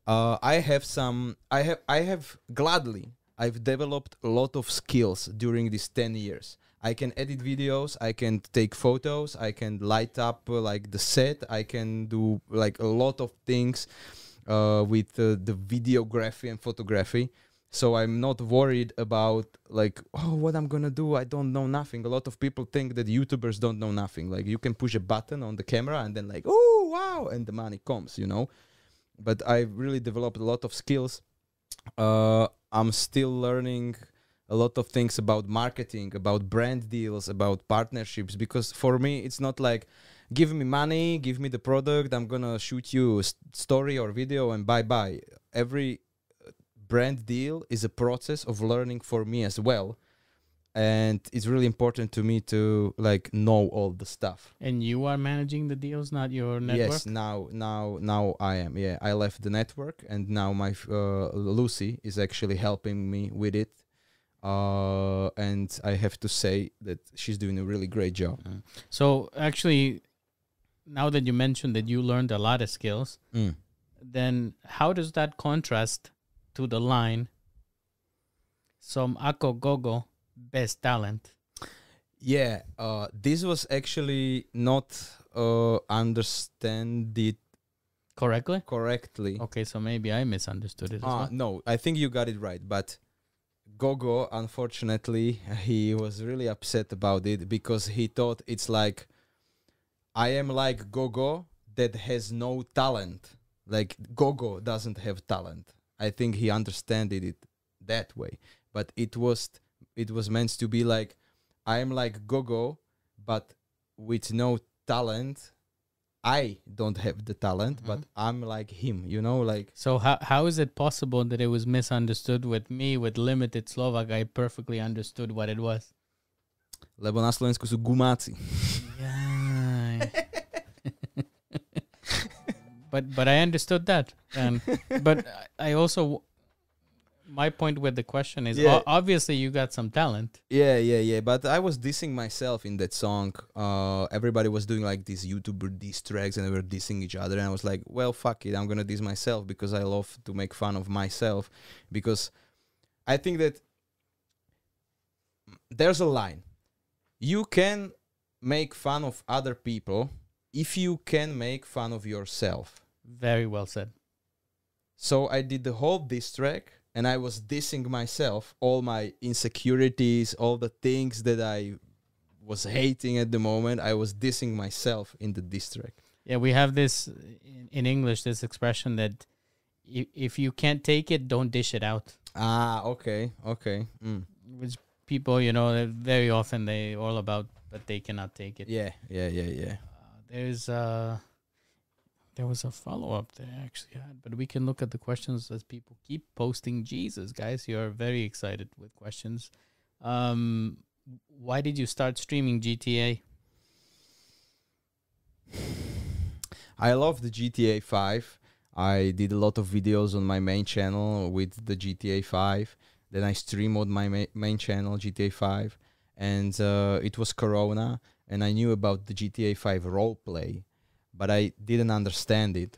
Uh, I have some. I have. I have gladly. I've developed a lot of skills during these ten years. I can edit videos. I can take photos. I can light up uh, like the set. I can do like a lot of things uh, with uh, the videography and photography so i'm not worried about like oh what i'm gonna do? I don't know nothing. A lot of people think that youtubers don't know nothing. Like you can push a button on the camera and then like oh wow and the money comes you know? But i really developed a lot of skills. Uh i'm still learning a lot of things about marketing about brand deals about partnerships because for me it's not like give me money give me the product i'm gonna shoot you a story or video and bye bye every brand deal is a process of learning for me as well. And it's really important to me to like know all the stuff. And you are managing the deals, not your network. yes now now now i am yeah. I left the network and now my uh, lucy is actually helping me with it. Uh and i have to say that she's doing a really great job. Uh, So actually, now that you mentioned that you learned a lot of skills, Mm. then how does that contrast to the line? Some ako gogo best talent. Yeah, uh, this was actually not uh, understand it Correctly? correctly. Okay, so maybe I misunderstood it as Uh, well. no, I think you got it right. But Gogo, unfortunately, he was really upset about it because he thought it's like I am like Gogo that has no talent. Like Gogo doesn't have talent. I think he understood it that way. But it was it was meant to be like I am like Gogo, but with no talent. I don't have the talent, but mm-hmm. I'm like him. You know, like So how how is it possible that it was misunderstood with me with limited Slovak? I perfectly understood what it was. lebo na Slovensku sú gumáci. Yeah. but but I understood that, and but I also my point with the question is Yeah. obviously you got some talent. Yeah, yeah, yeah. But I was dissing myself in that song. Uh, everybody was doing like these YouTuber diss tracks and they were dissing each other. And I was like, well, fuck it. I'm going to diss myself because I love to make fun of myself. Because I think that there's a line. You can make fun of other people if you can make fun of yourself. Very well said. So I did the whole diss track and I was dissing myself, all my insecurities, all the things that I was hating at the moment. I was dissing myself in the diss track. Yeah, we have this in, in English this expression that if you can't take it, don't dish it out. Ah, okay, okay. Mm. Which people, you know, very often they all about, but they cannot take it. Yeah, yeah, yeah, yeah. There's uh there was a follow up that I actually had, but we can look at the questions as people keep posting Jesus, guys. You're very excited with questions. Um why did you start streaming GTA? I love the GTA 5. I did a lot of videos on my main channel with the GTA 5. Then I stream on my ma- main channel, GTA 5. And uh, it was Corona, and I knew about the GTA 5 roleplay, but I didn't understand it.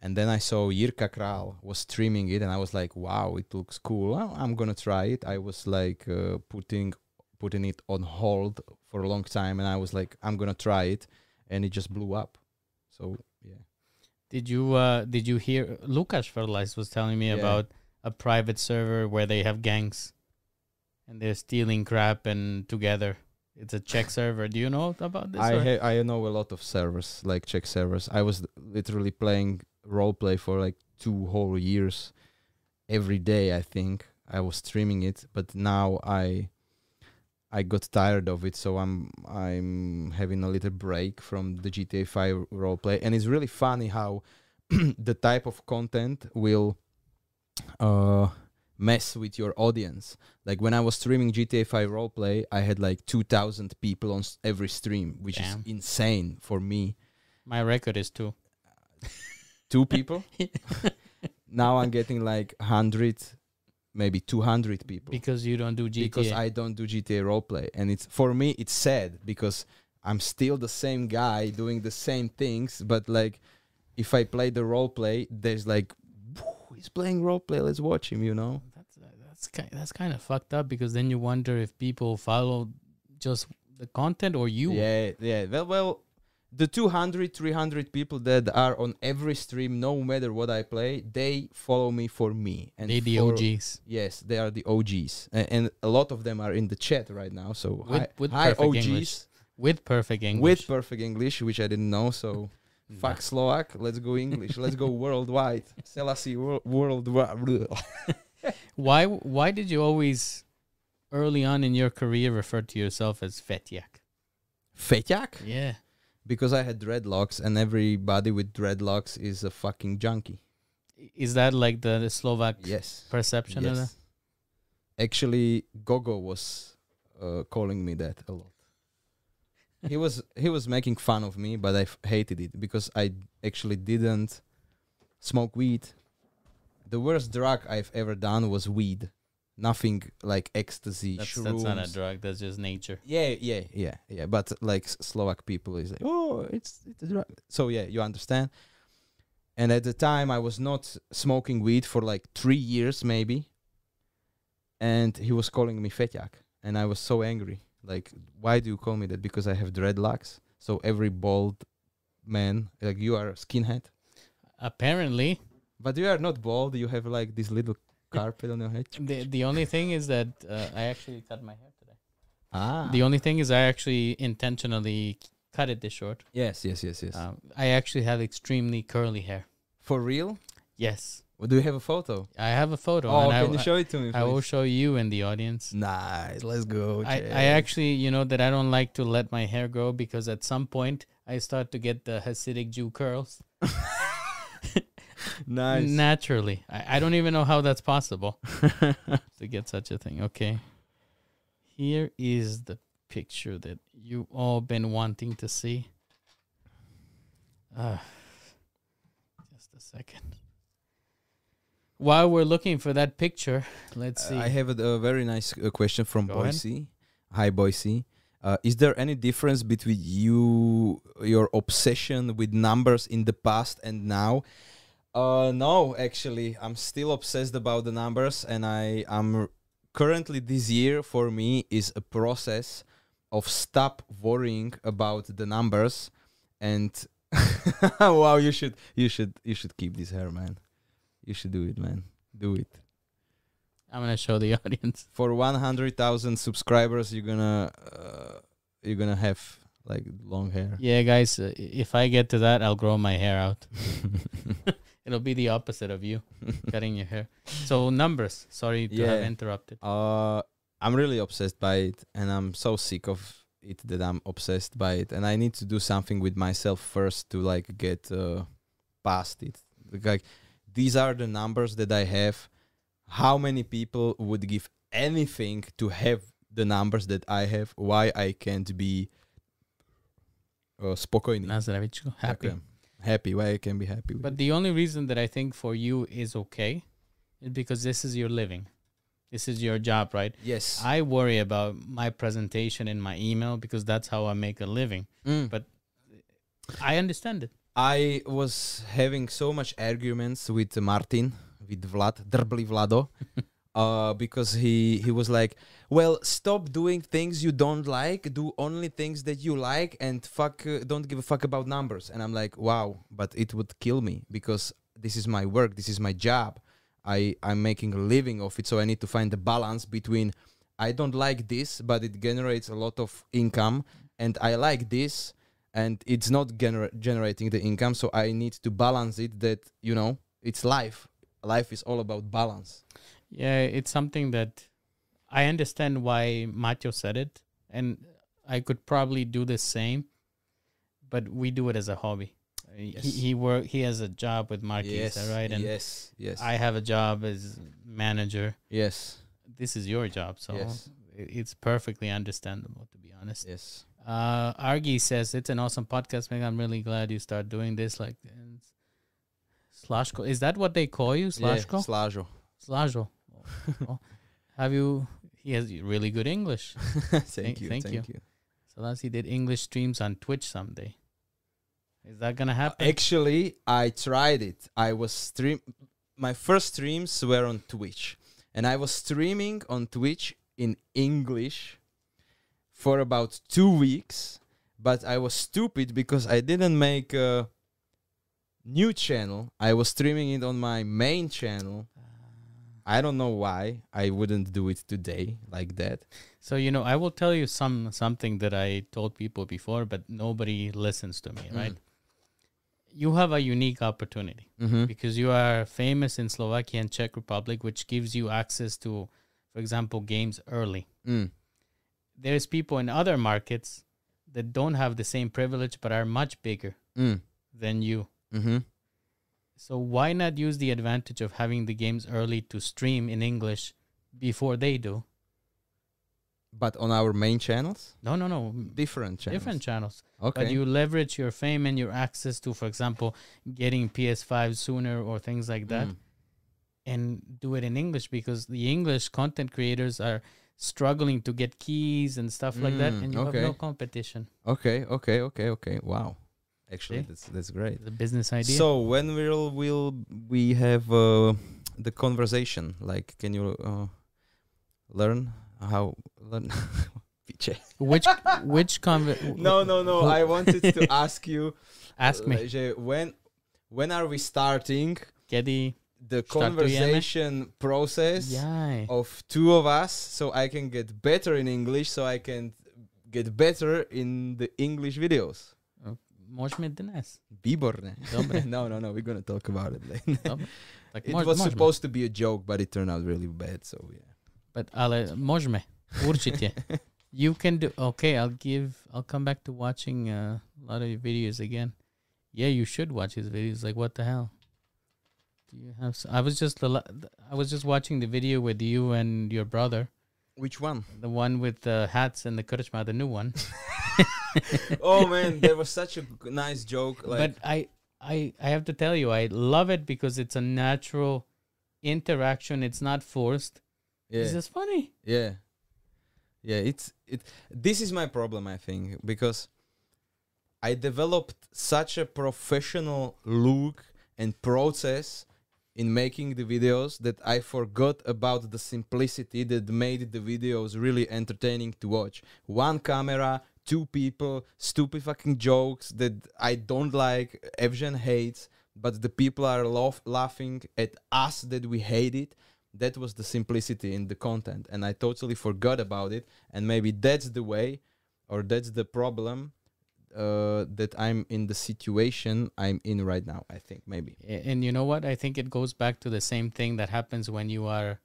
And then I saw Jirka Kral was streaming it, and I was like, "Wow, it looks cool. I'm gonna try it." I was like uh, putting putting it on hold for a long time, and I was like, "I'm gonna try it," and it just blew up. So yeah. Did you uh did you hear Lukas Fertilize was telling me Yeah. about a private server where they have gangs and they're stealing crap and together. It's a Czech server. Do you know about this? I ha- I know a lot of servers like Czech servers. I was literally playing roleplay for like two whole years, every day. I think I was streaming it, but now I I got tired of it, so I'm I'm having a little break from the GTA 5 roleplay, and it's really funny how the type of content will uh mess with your audience. Like when I was streaming GTA 5 roleplay, I had like 2,000 people on every stream, which Damn. is insane for me. My record is two. Two people. now I'm getting like 100, maybe 200 people because you don't do GTA. because I don't do GTA roleplay, and it's for me it's sad because I'm still the same guy doing the same things, but like if I play the roleplay, there's like "Whew, he's playing role play. Let's watch him. You know. that's uh, that's kind that's kind of fucked up because then you wonder if people follow just the content or you. Yeah, yeah. Well, well, the 200 300 people that are on every stream no matter what i play they follow me for me and they the for- OGs yes they are the og's and, and a lot of them are in the chat right now so With- hi, with hi og's English. with perfect English. with perfect english which i didn't know so. fuck slovak let's go english let's go worldwide selassie world worldwide Why why did you always early on in your career refer to yourself as Fetyak? Fetyak? Yeah. because i had dreadlocks and everybody with dreadlocks is a fucking junkie Is that like the, the Slovak yes perception of that? Actually, Gogo was uh, calling me that a lot. He was he was making fun of me, but I f- hated it because I actually didn't smoke weed. The worst drug I've ever done was weed. Nothing like ecstasy, That's, that's not a drug. That's just nature. Yeah, yeah, yeah, yeah. But like Slovak people is like, oh, it's it's a drug. So yeah, you understand. And at the time, I was not smoking weed for like three years, maybe. And he was calling me Feťak, and I was so angry. Like, why do you call me that? Because I have dreadlocks. So every bald man, like you are a skinhead, Apparently, but you are not bald. You have like this little carpet on your head. the the only thing is that uh, I actually cut my hair today. Ah. The only thing is I actually intentionally cut it this short. yes, yes, yes, yes. Um, I actually have extremely curly hair. for real? Yes, Well, do you have a photo? I have a photo. Oh, and I, can you show it to me? I will show you and the audience. Nice. Let's go. I, I actually, you know, that I don't like to let my hair grow because at some point I start to get the Hasidic Jew curls nice. naturally. I, I don't even know how that's possible to get such a thing. Okay. Here is the picture that you all been wanting to see. Uh, just a second. While we're looking for that picture, let's see. Uh, I have a, a very nice uh, question from Go ahead. Boise. Hi, Boise. Uh, is there any difference between you, your obsession with numbers in the past and now? Uh, no, actually, I'm still obsessed about the numbers, and I am currently this year for me is a process of stop worrying about the numbers and wow you should you should you should keep this hair man you should do it man do it I'm gonna show the audience. for 100,000 subscribers you're gonna uh, you're gonna have like long hair Yeah, guys, uh, if I get to that, I'll grow my hair out. It'll be the opposite of you cutting your hair. So numbers. Sorry to have interrupted. uh i'm really obsessed by it and i'm so sick of it that i'm obsessed by it and i need to do something with myself first to like get uh, past it like these are the numbers that i have how many people would give anything to have the numbers that i have why i can't be uh, spokojný. Na zdravičko. Happy. Ďakujem. happy why i can be happy But the only reason that I think for you is okay is because this is your living. This is your job, right? yes I worry about my presentation in my email because that's how I make a living. Mm. but- I understand it. I was having so much arguments with Martin, with Vlad, Drbli Vlado, uh, because he he was like, "Well, stop doing things you don't like. Do only things that you like, and fuck, uh, don't give a fuck about numbers." And I'm like, "Wow, but it would kill me because this is my work. This is my job. I I'm making a living off it, so I need to find the balance between." I don't like this, but it generates a lot of income, and I like this, and it's not gener- generating the income so i need to balance it that you know it's life life is all about balance Yeah, it's something that I understand why Macho said it, and I could probably do the same, but we do it as a hobby. Yes. He he work he has a job with Marquis, right? And yes yes I have a job as manager. yes This is your job, so Yes. it's perfectly understandable. To be honest, yes uh, Argy says it's an awesome podcast. Man, I'm really glad you start doing this. Like, Slashko, is that what they call you, Slashko? yeah. Slažo. Oh, Have you? He has really good English. thank you thank thank you. you, Selassie did English streams on Twitch someday. Is that gonna happen? actually i tried it i was stream my first streams were on twitch and i was streaming on twitch in english for about two weeks but I was stupid because I didn't make a new channel. I was streaming it on my main channel. I don't know why I wouldn't do it today like that. So you know, I will tell you some something that I told people before, but nobody listens to me, right? You have a unique opportunity Mm-hmm. because you are famous in Slovakia and Czech Republic, which gives you access to, for example, games early. Mm. There's people in other markets that don't have the same privilege but are much bigger Mm. than you. Mm-hmm. So why not use the advantage of having the games early to stream in English before they do? But on our main channels, No, no, no. different channels. Different channels. Okay. But you leverage your fame and your access to, for example, getting PS5 sooner or things like that, Mm. and do it in English because the English content creators are struggling to get keys and stuff like that, Mm, and you have no competition. Okay. Okay. Okay. Okay. Wow. Actually, See? that's that's great. The business idea. So when will will we have uh, the conversation? Like, can you uh, learn how learn? Which which conver- no, no, no. I wanted to ask you. ask me, že when when are we starting Kedy? The conversation process Yeah. of two of us, so I can get better in English, so I can get better in the English videos. Môžeme dnes. Výborné. Dobre. no, no, no. We're gonna talk about it later. Tak It môž- was môžeme. supposed to be a joke, but it turned out really bad. So yeah. But ale môžeme. Určite. You can do okay. I'll give. I'll come back to watching uh, a lot of your videos again. Yeah, you should watch his videos. Like what the hell? Do you have? s- I was just the la- I was just watching the video with you and your brother, Which one? the one with the hats and the kurchma, the new one. oh man, there was such a g- nice joke. Like, but I, I, I have to tell you, I love it because it's a natural interaction. It's not forced. yeah, It's just funny. yeah, yeah. It's it. This is my problem, I think, because I developed such a professional look and process in making the videos that I forgot about the simplicity that made the videos really entertaining to watch. One camera, two people, stupid fucking jokes that I don't like, Evgen hates, but the people are laugh- laughing at us that we hate it. That was the simplicity in the content, and I totally forgot about it. And maybe that's the way, or that's the problem uh, that I'm in the situation I'm in right now. I think maybe. And you know what? I think it goes back to the same thing that happens when you are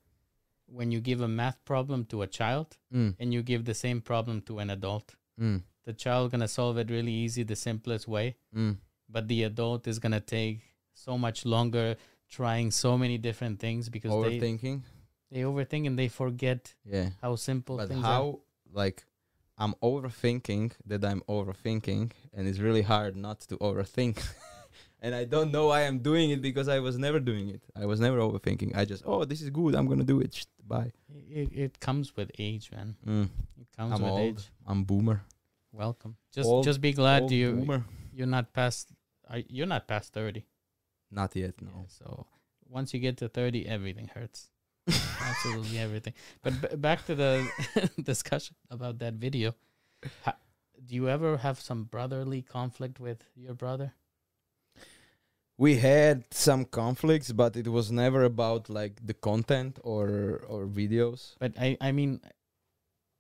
when you give a math problem to a child Mm, and you give the same problem to an adult. mm, The child gonna solve it really easy, the simplest way, mm. but the adult is gonna take so much longer trying so many different things because they Overthinking. they overthink and they forget Yeah. how simple But things are. how like I'm overthinking that I'm overthinking and it's really hard not to overthink. and I don't know why I'm doing it because I was never doing it. I was never overthinking. I just oh this is good. I'm gonna do it. Shh, Bye. It, it comes with age, man. Mm. It comes I'm with old. age. I'm boomer. Welcome. Just Old- just be glad you boomer. you're not past you're not past thirty. Not yet. No. Yeah, so once you get to 30, everything hurts. Absolutely everything. But b- back to the discussion about that video. Ha- do you ever have some brotherly conflict with your brother? we had some conflicts, but it was never about like the content or or videos. But I, I mean,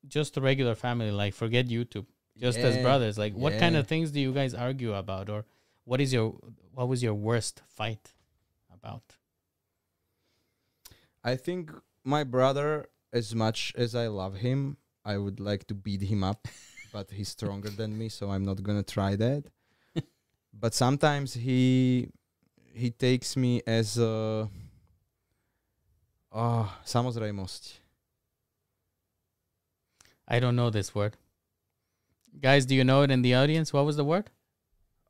just a regular family, like forget YouTube, just as brothers. Like, what kind of things do you guys argue about, or what is your what was your worst fight about? I think my brother, as much as I love him, I would like to beat him up, but he's stronger than me, so I'm not gonna try that. but sometimes he he takes me as a oh, samozrejmosť. I don't know this word. Guys, do you know it in the audience? What was the word?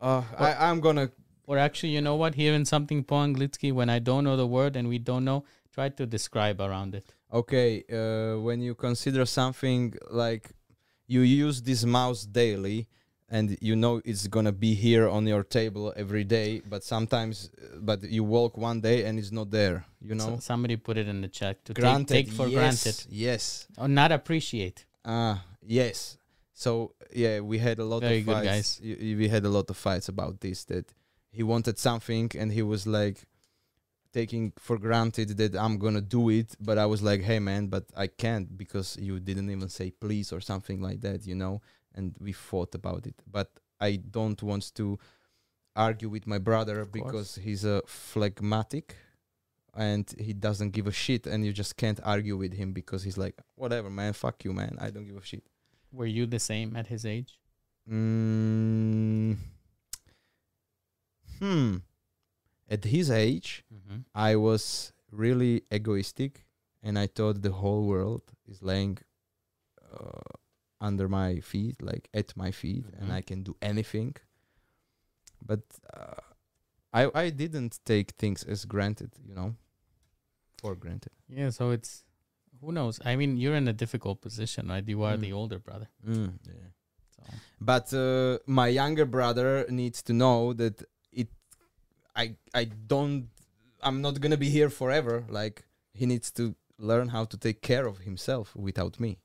Uh, I, I'm gonna Or actually, you know what? Hearing something po anglicky when I don't know the word and we don't know, try to describe around it. okay. Uh, when you consider something like you use this mouse daily, and you know it's gonna be here on your table every day, but sometimes, uh, but you walk one day and it's not there. You know, So- somebody put it in the chat to take, granted, take for yes, granted Yes. or not appreciate. Ah, yes. So yeah, we had a lot Very of good, fights. y- We had a lot of fights about this. That he wanted something, and he was like taking for granted that I'm gonna do it. But I was like, hey man, but I can't because you didn't even say please or something like that, you know. And we fought about it. But I don't want to argue with my brother Of course. because he's a phlegmatic and he doesn't give a shit and you just can't argue with him because he's like whatever man fuck you man i don't give a shit Were you the same at his age? mm, hmm at his age Mm-hmm. i was really egoistic and i thought the whole world is laying uh, under my feet like at my feet and Mhm. i can do anything but uh, i i didn't take things as granted you know for granted Yeah, so it's who knows? I mean, you're in a difficult position, right? You are Mm. the older brother. Mm, yeah. So But uh, my younger brother needs to know that. I I don't. I'm not gonna be here forever. Like he needs to learn how to take care of himself without me.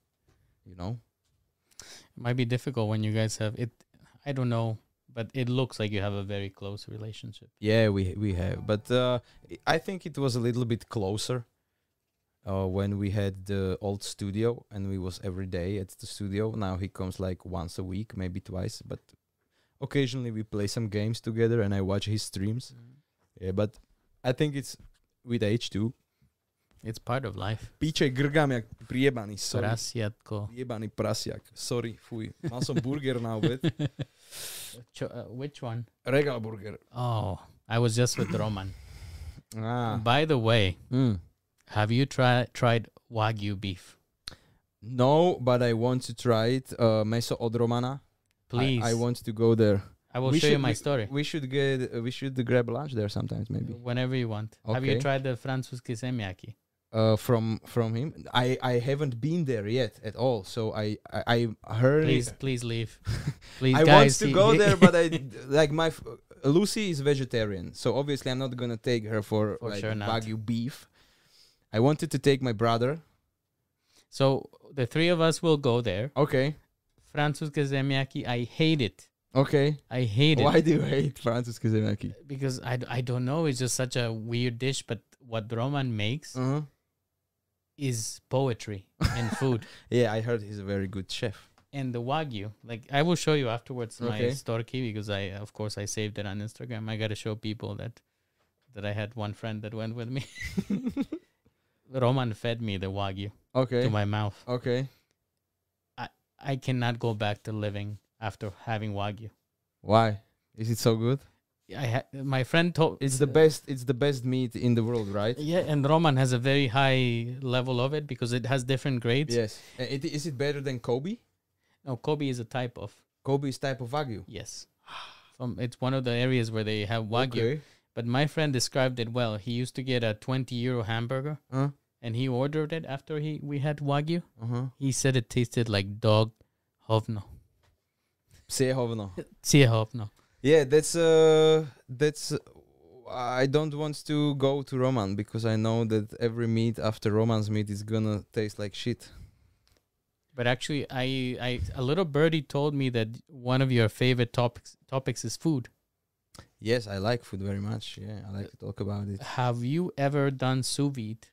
You know. it might be difficult when you guys have it. I don't know, but it looks like you have a very close relationship. Yeah, we we have, but uh, I think it was a little bit closer. Uh, when we had the old studio and we was every day at the studio. Now he comes like once a week, maybe twice, but occasionally we play some games together and I watch his streams. Yeah, but I think it's with age too. It's part of life. Píče grgám jak priebaný, sorry. Prasiatko. Priebaný prasiak. Sorry, fuj. Mal som burger na obed. Cho- uh, which one? Regal burger. Oh, I was just with Roman. Ah. By the way, Mm. have you tried tried wagyu beef? No, but I want to try it. Uh, meso od Romana. Please, I, I want to go there. I will we show you my we- story We should get. Uh, we should grab lunch there sometimes, maybe. whenever you want. Have you tried the francuski semiaki? Uh, from from him. I I haven't been there yet at all. So I I, I heard. Please, it. please leave. Please, I want to go there, but I like my f- Lucy is vegetarian, so obviously I'm not gonna take her for, For like sure wagyu beef. I wanted to take my brother. so the three of us will go there. Okay, Francuska semiaki, I hate it. okay. I hate it Why do you hate Francis Kazemaki? because I, I don't know. It's just such a weird dish. But what Roman makes Uh-huh. is poetry in food. Yeah, I heard he's a very good chef. and the wagyu like i will show you afterwards my Okay. storky because i of course i saved it on instagram i gotta show people that that i had one friend that went with me roman fed me the wagyu Okay. to my mouth okay. I cannot go back to living after having wagyu Why? Is it so good? i ha- my friend told It's the best. It's the best meat in the world, right? yeah and roman has a very high level of it because it has different grades Yes. Uh, It, is it better than Kobe? no kobe is a type of Kobe is type of wagyu. yes from it's one of the areas where they have wagyu Okay. But my friend described it well. He used to get a 20 euro hamburger Uh and he ordered it after he we had wagyu. huh. He said it tasted like dog hovno. See hovno. Yeah, that's uh, that's. Uh, I don't want to go to Roman because I know that every meat after Roman's meat is gonna taste like shit. But actually I I a little birdie told me that one of your favorite topics topics is food. Yes, I like food very much. Yeah, I like to talk about it. Have you ever done sous vide?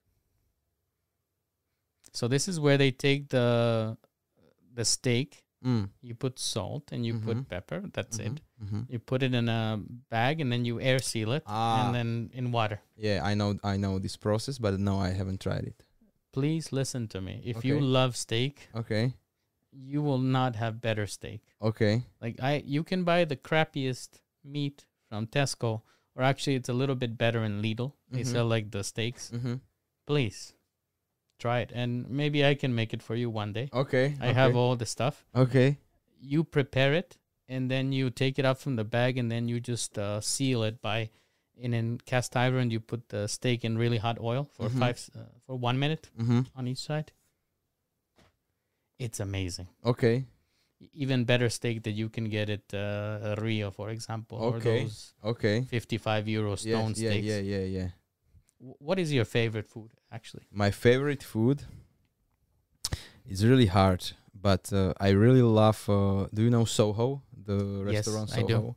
So this is where they take the the steak, Mm. you put salt and you Mhm. put pepper, that's it. Mm-hmm. You put it in a bag and then you air seal it Ah. and then in water. Yeah, I know. I know this process, but no, I haven't tried it. Please listen to me. If you love steak, Okay. you will not have better steak. Okay. Like I you can buy the crappiest meat from Tesco or actually it's a little bit better in Lidl. They Mhm. sell like the steaks. Mm-hmm. Please try it and maybe I can make it for you one day. Okay. I have all the stuff. Okay. You prepare it and then you take it out from the bag and then you just uh, seal it by in in cast iron you put the steak in really hot oil for Mhm. 5 s- uh, for 1 minute Mm-hmm. on each side. It's amazing. Okay. even better steak that you can get at uh, Rio, for example, or Okay. those Okay. 55 euro Yeah. stone Yeah. steaks. Yeah. Yeah. Yeah. W- What is your favorite food, actually? My favorite food is really hard, but uh, I really love. Uh, do you know Soho, the Yes, restaurant I Soho? do.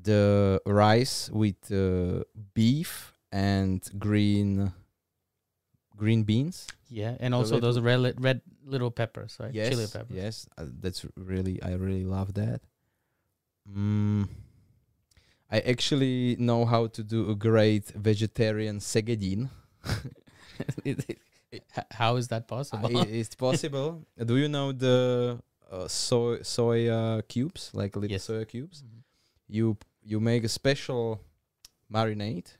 The rice with uh, beef and green green beans. Yeah, and also those red red little peppers, right? Yes, Chili peppers. yes, uh, that's really I really love that. Mm, I actually know how to do a great vegetarian segedin. How is that possible? It's possible. Do you know the uh, soy soya cubes, like little Yes. soya cubes? Mhm. You you make a special marinade.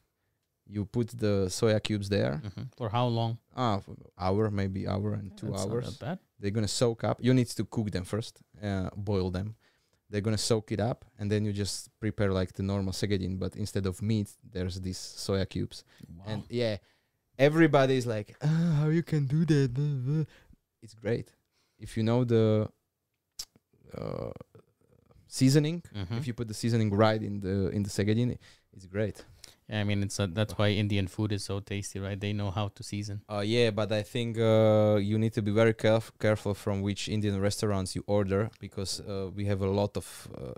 You put the soya cubes there. Mhm. For how long? Ah, hour maybe hour and two That's not hours. They're gonna soak up. You need to cook them first, uh, boil them. They're gonna soak it up, and then you just prepare like the normal segedin, but instead of meat, there's these soya cubes. wow. And yeah, everybody's like, ah, "How you can do that?" blah, blah." It's great if you know the uh, seasoning. Mhm. If you put the seasoning right in the in the segedin, it's great. Yeah, I mean, it's a, that's why Indian food is so tasty, right? They know how to season. Uh, yeah, but I think uh, you need to be very caref- careful from which Indian restaurants you order because uh, we have a lot of, uh,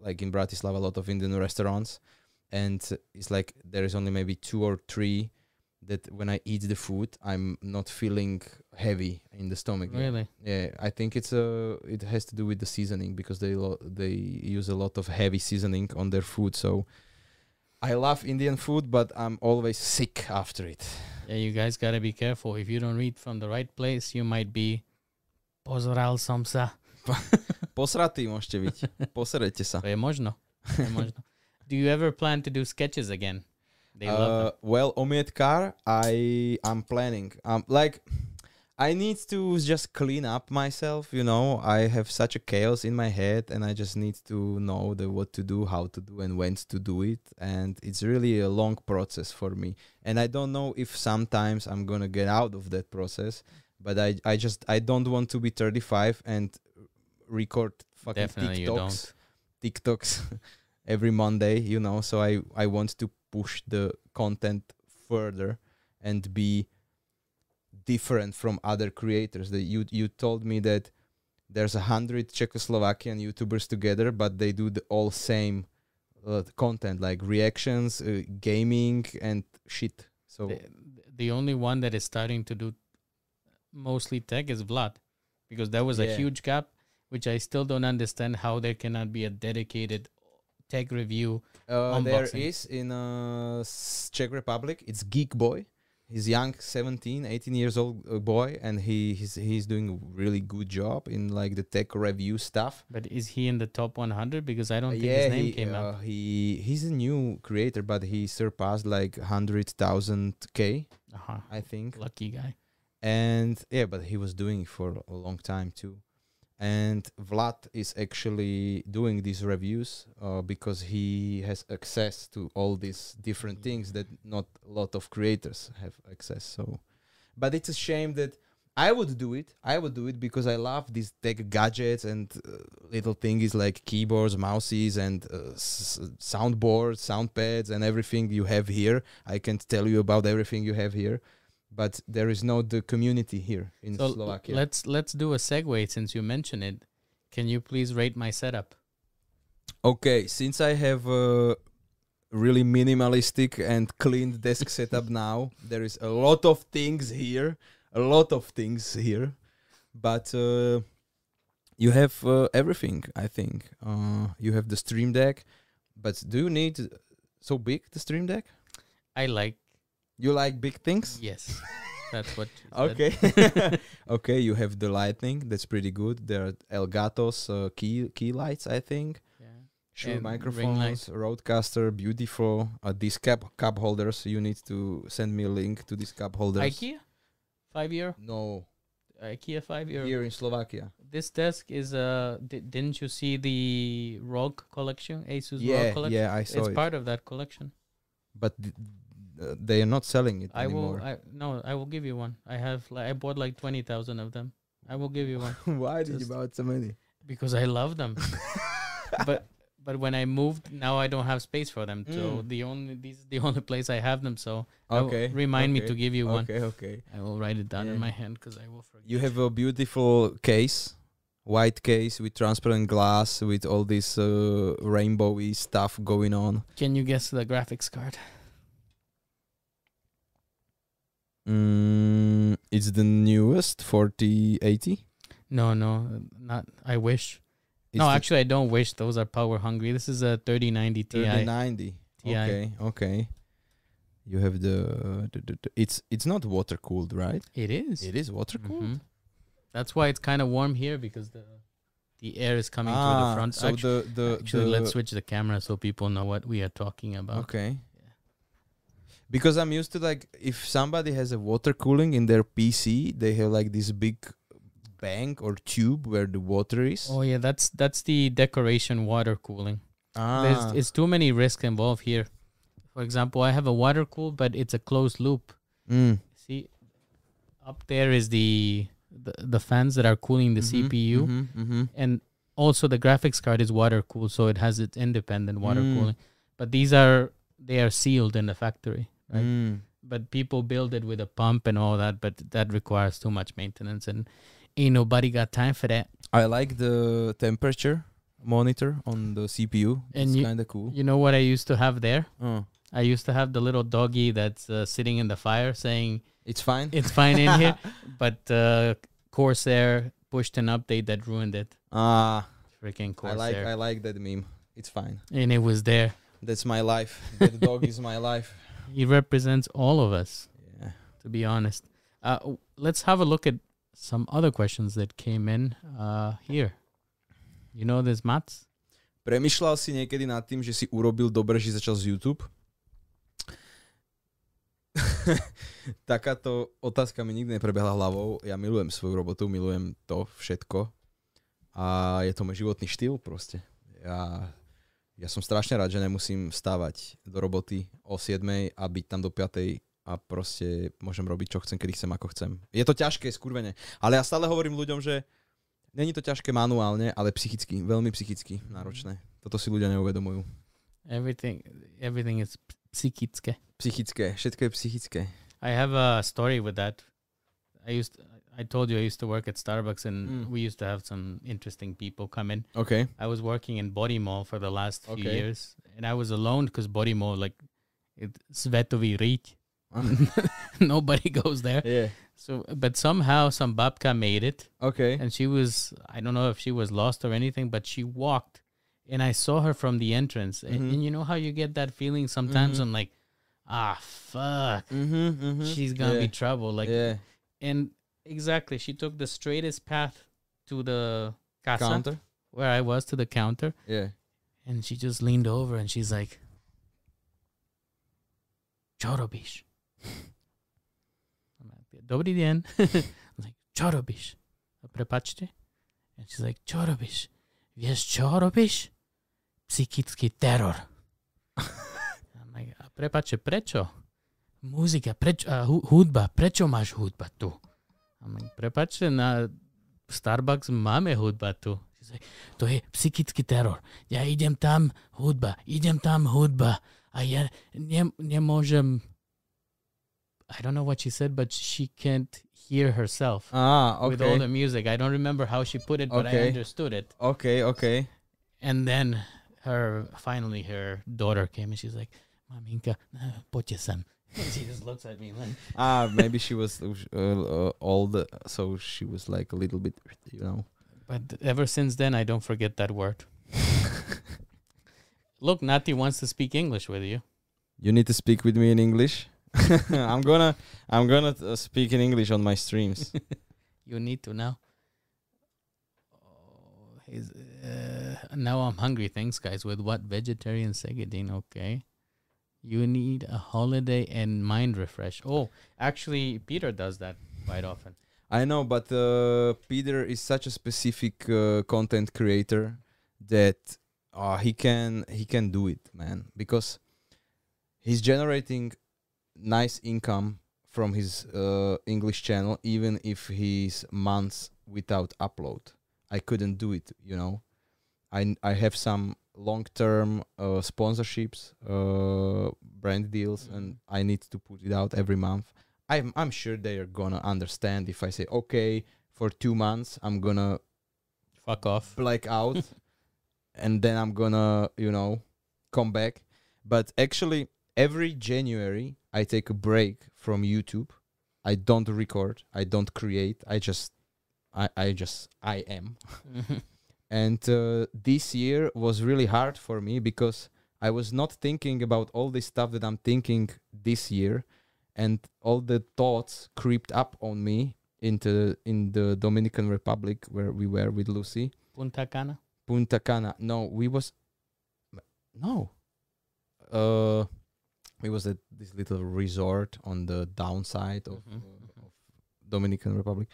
like in Bratislava, a lot of Indian restaurants, and it's like there is only maybe two or three that when I eat the food, I'm not feeling heavy in the stomach. Really? Yeah, I think it's a it has to do with the seasoning because they lo- they use a lot of heavy seasoning on their food. So I love Indian food, but I'm always sick after it. Yeah, you guys gotta be careful. If you don't read from the right place, you might be pozoral som sa. Posratý môžete byť. Poserete sa. To je možno. To je možno. Do you ever plan to do sketches again? They love Uh, well, Omietkar, I I'm planning. Um, like I need to just clean up myself. You know, I have such a chaos in my head, and I just need to know the what to do, how to do, and when to do it. And it's really a long process for me. And I don't know if sometimes I'm gonna get out of that process. But I I just I don't want to be 35 and record fucking Definitely. TikToks. TikToks every Monday, you know. So I I want to push the content further and be different from other creators. That you you told me that there's a hundred Czechoslovakian YouTubers together, but they do the all same uh, content like reactions, uh, gaming, and shit. So The, the only one that is starting to do mostly tech is Vlad, because there was a huge gap, which I still don't understand how there cannot be a dedicated tech review. Uh, there is in uh, Czech Republic. It's Geek Boy. He's young, 17, 18 years old uh, boy, and he he's he's doing a really good job in like the tech review stuff. But is he in the top 100? Because I don't think yeah, his name he, came uh, up. He he's a new creator, but he surpassed like hundred thousand k, Uh-huh. I think. Lucky guy. And yeah, but he was doing it for a long time too. And Vlad is actually doing these reviews uh, because he has access to all these different things that not a lot of creators have access. So, but it's a shame that I would do it. I would do it because I love these tech gadgets and uh, little things like keyboards, mouses, and uh, s- soundboards, soundpads, and everything you have here. I can tell you about everything you have here but there is no the community here in So Slovakia. let's let's do a segue since you mentioned it. Can you please rate my setup? okay, since I have a really minimalistic and clean desk setup now, there is a lot of things here, a lot of things here, but uh, you have uh, everything. I think uh, you have the Stream Deck, but do you need so big the Stream Deck? I like You like big things? yes. That's what. Okay. okay, you have the lightning. That's pretty good. There are Elgato's uh, key key lights, I think. Yeah. Sure, And microphones, RodeCaster, beautiful. Uh, these cup cup holders. You need to send me a link to these cup holders. IKEA, five year. No, IKEA five year. here in Slovakia. This desk is uh. Di- didn't you see the ROG collection? Asus yeah, ROG collection. yeah, I saw it's it. It's part of that collection. but uh, they are not selling it I will. anymore. I no. I will give you one. I have. Like, I bought like twenty thousand of them. I will give you one Why did you buy so many? because I love them. but but when I moved, now I don't have space for them. So Mm. the only this is the only place I have them. So will- Okay. remind me to give you one. Okay, okay. I will write it down in my hand because I will forget. You have a beautiful case, white case with transparent glass with all this uh, rainbowy stuff going on. Can you guess the graphics card? Mm, it's the newest 4080. No, no, not. I wish. It's no, actually, I don't wish. Those are power hungry. This is a 3090 Ti. 3090. TI. Okay, okay. You have the, the, the, the- it's it's not water cooled, right? It is. It is water cooled. Mhm. That's why it's kind of warm here because the the air is coming through the front. Ah, So Actu- the the, actually, the let's switch the camera so people know what we are talking about. Okay. Because I'm used to like if somebody has a water cooling in their PC, they have like this big bank or tube where the water is. Oh yeah, that's that's the decoration water cooling. ah. There's it's too many risks involved here. For example, I have a water cool, but it's a closed loop. Mm. See, up there is the the, the fans that are cooling the Mhm, CPU, mhm, mhm. and also the graphics card is water cooled, so it has its independent water Mm. cooling. But these are they are sealed in the factory, right? Mm. But people build it with a pump and all that, but that requires too much maintenance, and ain't nobody got time for that. I like the temperature monitor on the CPU. And it's kind of cool. You know what I used to have there? Oh, I used to have the little doggy that's uh, sitting in the fire saying it's fine. it's fine in here, but uh, Corsair pushed an update that ruined it. ah, Freaking Corsair! I like I like that meme. It's fine. and it was there. That's my life. That dog is my life. He represents all of us, Yeah. to be honest. Uh, let's have a look at some other questions that came in uh, here. You know this, Mats? Premýšľal si niekedy nad tým, že si urobil dobre, že si začal z YouTube? Takáto otázka mi nikdy neprebehla hlavou. Ja milujem svoju robotu, milujem to všetko. A je to môj životný štýl proste. Ja, ja som strašne rád, že nemusím vstávať do roboty o 7 a byť tam do 5 a proste môžem robiť, čo chcem, kedy chcem, ako chcem. Je to ťažké, skurvene. Ale ja stále hovorím ľuďom, že není to ťažké manuálne, ale psychicky, veľmi psychicky náročné. Toto si ľudia neuvedomujú. Everything, everything is psychické. Psychické, všetko je psychické. I have a story with that. I used, I told you I used to work at Starbucks, and Mm. we used to have some interesting people come in. OK. I was working in Bory Mall for the last few Okay. years, and I was alone because Bory Mall, like, it svetový riť. Nobody goes there. yeah. So, but somehow some babka made it, OK. and she was, I don't know if she was lost or anything, but she walked, and I saw her from the entrance. And, Mhm. and you know how you get that feeling sometimes? Mhm. I'm like, ah, fuck. Mm-hmm, mm-hmm. She's gonna yeah. be trouble. Like, yeah. and exactly, she took the straightest path to the casa Counter? where I was to the counter, Yeah. and she just leaned over and she's like, "Čo robíš?" I'm like, den. I'm like, čo robíš? Prepačte. And she's like? Vieš, čo robíš? Psychický teror. I'm like, a prepačte, prečo? Muzika, prečo, a hu- hudba, prečo máš hudba tu? Like, prepačte, na Starbucks máme hudba tu. To je psychický teror. Ja idem tam, hudba, idem tam, hudba. A ja ne, nemôžem... I don't know what she said, but she can't hear herself Ah, with all the music. I don't remember how she put it, but I Okay. understood it. OK, OK. And then her finally her daughter came and she's like, Maminka, poďte sem. She just looks at me like, Ah, maybe she was uh, uh, old, so she was like a little bit, you know. but ever since then I don't forget that word. Look, Nati wants to speak English with you. You need to speak with me in English. I'm gonna, I'm gonna uh, speak in English on my streams. You need to now. Oh, uh, now I'm hungry. Thanks, guys. With what vegetarian segedin? Okay. You need a holiday and mind refresh. Oh, actually, Peter does that quite often. I know, but uh, Peter is such a specific uh, content creator that uh, he can he can do it, man, because he's generating nice income from his uh, English channel, even if he's months without upload. I couldn't do it, you know. I I have some long-term uh, sponsorships, uh, brand deals, and I need to put it out every month. I'm I'm sure they are gonna understand if I say okay for two months I'm gonna Fuck off. black out, and then I'm gonna you know come back. But actually, every January I take a break from YouTube. I don't record. I don't create. I just I I just I am and uh, this year was really hard for me because I was not thinking about all this stuff that I'm thinking this year, and all the thoughts creeped up on me into in the Dominican Republic where we were with Lucy, Punta Cana. Punta Cana. No, we was no, uh, we was at this little resort on the downside of, Mhm, uh, of Dominican Republic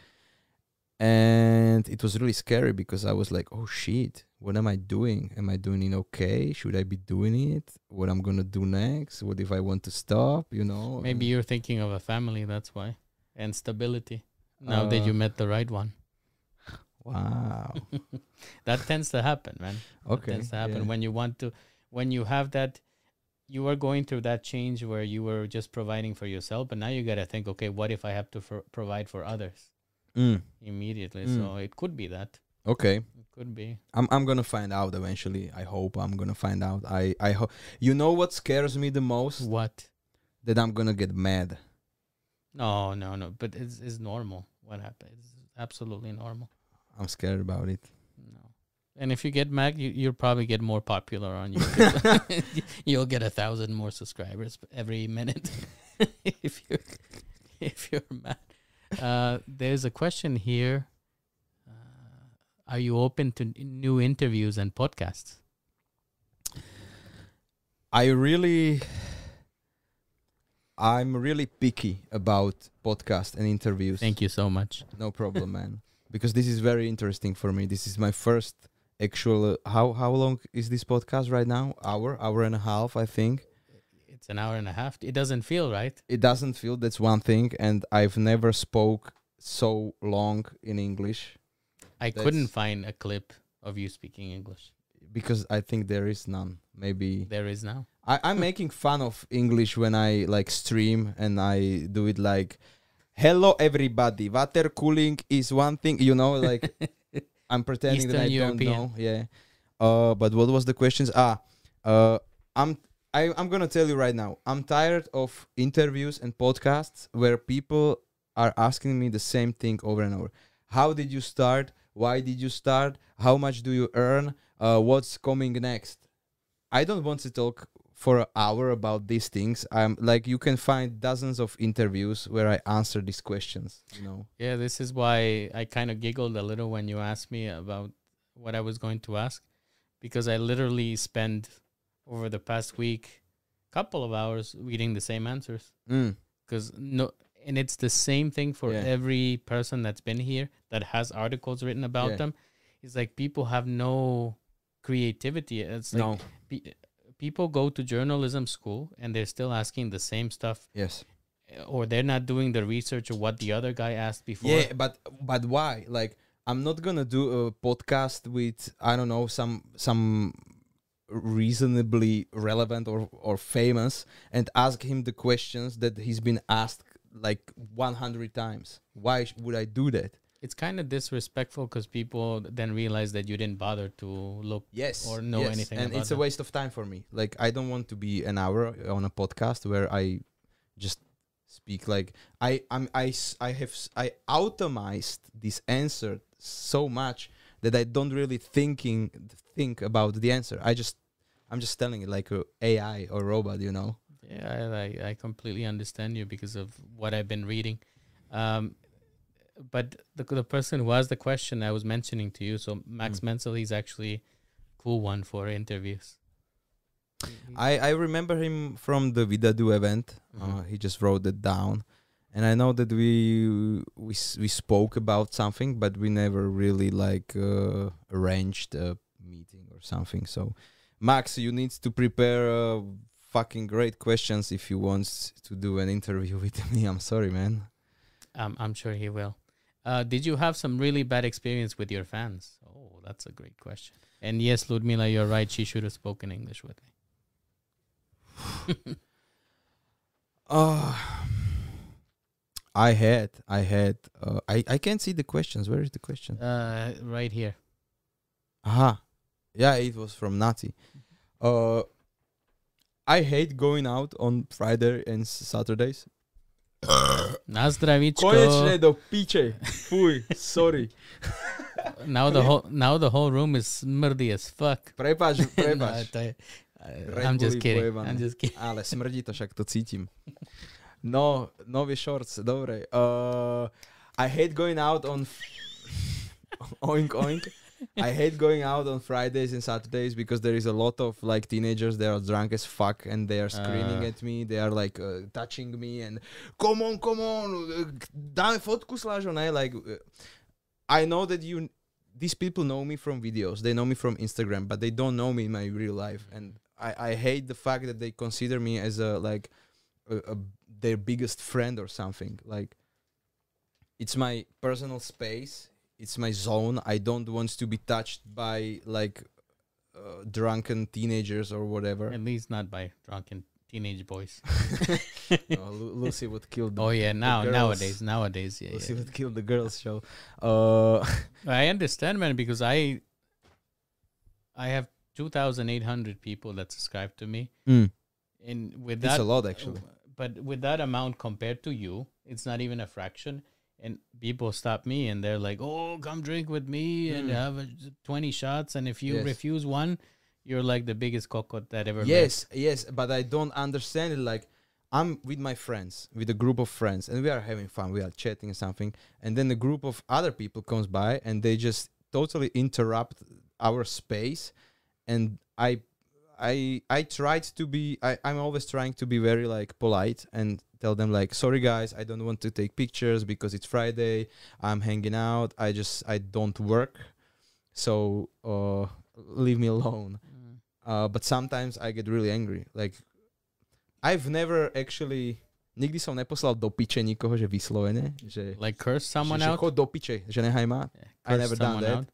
and it was really scary because I was like, "Oh shit, what am I doing? Am I doing it okay? Should I be doing it? What I'm gonna do next? What if I want to stop? You know? Maybe you're thinking of a family. That's why. And stability. Now that Uh, you met the right one. Wow. that tends to happen, man. That Okay. tends to happen yeah. when you want to, when you have that, you are going through that change where you were just providing for yourself, but now you got to think, okay, what if I have to for, provide for others Mm, immediately? Mm. So it could be that. okay. It could be. I'm I'm gonna find out eventually. I hope I'm gonna find out. I I hope. You know what scares me the most? What? That I'm gonna get mad. No, no, no. But it's, it's normal. What happened? It's absolutely normal. I'm scared about it. No. And if you get mad, you, you'll probably get more popular on YouTube. you'll get a thousand more subscribers every minute if you're if you're mad. Uh, there's a question here. Uh, are you open to n- new interviews and podcasts? I really I'm really picky about podcasts and interviews. Thank you so much. No problem, man. Because this is very interesting for me. This is my first actual. Uh, how how long is this podcast right now? Hour, hour and a half, I think. It's an hour and a half. It doesn't feel right. It doesn't feel that's one thing, and I've never spoke so long in English I couldn't find a clip of you speaking English. because I think there is none. Maybe There is now. I, I'm making fun of English when I like stream and I do it like, "Hello everybody, water cooling is one thing," you know, like I'm pretending that I Eastern don't know. Yeah. Uh, but what was the questions? Ah, uh, I'm I, I'm gonna tell you right now. I'm tired of interviews and podcasts where people are asking me the same thing over and over. How did you start? Why did you start? How much do you earn? Uh, what's coming next? I don't want to talk for an hour about these things. I'm like you can find dozens of interviews where I answer these questions. You know. Yeah, this is why I kind of giggled a little when you asked me about what I was going to ask because I literally spent over the past week couple of hours reading the same answers Mm. because no and it's the same thing for Yeah. every person that's been here that has articles written about Yeah. them it's like people have no creativity it's like no. pe- people go to journalism school and they're still asking the same stuff Yes. or they're not doing the research of what the other guy asked before Yeah, but but why? Like I'm not gonna do a podcast with I don't know some some reasonably relevant or or famous and ask him the questions that he's been asked like 100 times. Why would I do that? it's kind of disrespectful because people then realize that you didn't bother to look Yes. Or know yes. anything and it's a waste of time for me. Like I don't want to be an hour on a podcast where I just speak like I I'm I I have I automized this answer so much that I don't really thinking think about the answer. I just I'm just telling it like a AI or robot, you know. yeah I, I, completely understand you because of what i've been reading um, but the, the person who asked the question i was mentioning to you so max Mm. menzel he's actually cool one for interviews I I remember him from the Vidadu event. Uh, Mhm. he just wrote it down, and I know that we we we spoke about something, but we never really like uh, arranged a meeting or something. So, Max, you need to prepare uh, fucking great questions if you want to do an interview with me. I'm sorry, man. um, i'm sure he will uh, did you have some really bad experience with your fans oh that's a great question And yes, Ludmila, you're right. She should have spoken English with me. Uh, I had, I had, uh, I, I can't see the questions. Where is the question? Uh, right here. Aha. Yeah, it was from Nati. Uh, I hate going out on Friday and Saturdays. Na zdravičko. Konečne do piče. Fuj, sorry. Now the whole now the whole room is smrdy as fuck. Prepač, No, prepač. to je- Red I'm just kidding. pojebané. I'm just kidding. Ale smrdí to, však to cítim. No, nový shorts, dobre. Uh, I hate going out on... f- oink, oink. I hate going out on Fridays and Saturdays because there is a lot of like teenagers they are drunk as fuck and they are screaming Ah. at me they are like uh, touching me and come on come on uh, dáme fotku Slažo ne like uh, I know that you these people know me from videos they know me from Instagram but they don't know me in my real life and I, I hate the fact that they consider me as a like a, a, their biggest friend or something like it's my personal space it's my zone i don't want to be touched by like uh, drunken teenagers or whatever At least not by drunken teenage boys. No, Lu- lucy would kill the Oh yeah, now nowadays, nowadays, yeah. lucy yeah. would kill the girls show uh I understand, man, because I I have two thousand eight hundred people that subscribe to me, mm, and with it's that, a lot actually but with that amount compared to you, it's not even a fraction. And people stop me and they're like, "Oh, come drink with me and Mm. have a, twenty shots." And if you Yes. refuse one, you're like the biggest cockot that ever. lived." yes yes but i don't understand it like i'm with my friends with a group of friends and we are having fun we are chatting something and then a group of other people comes by and they just totally interrupt our space and i i i tried to be I, i'm always trying to be very like polite and tell them like sorry guys i don't want to take pictures because it's friday i'm hanging out i just i don't work so uh leave me alone Mm. uh, but sometimes I get really angry. Like, I've never actually, nikdy som neposlal do piče nikoho, že vyslovene, že, Like curse someone že, že out. chod do piče, že nehaj ma. Yeah, I never done that. out.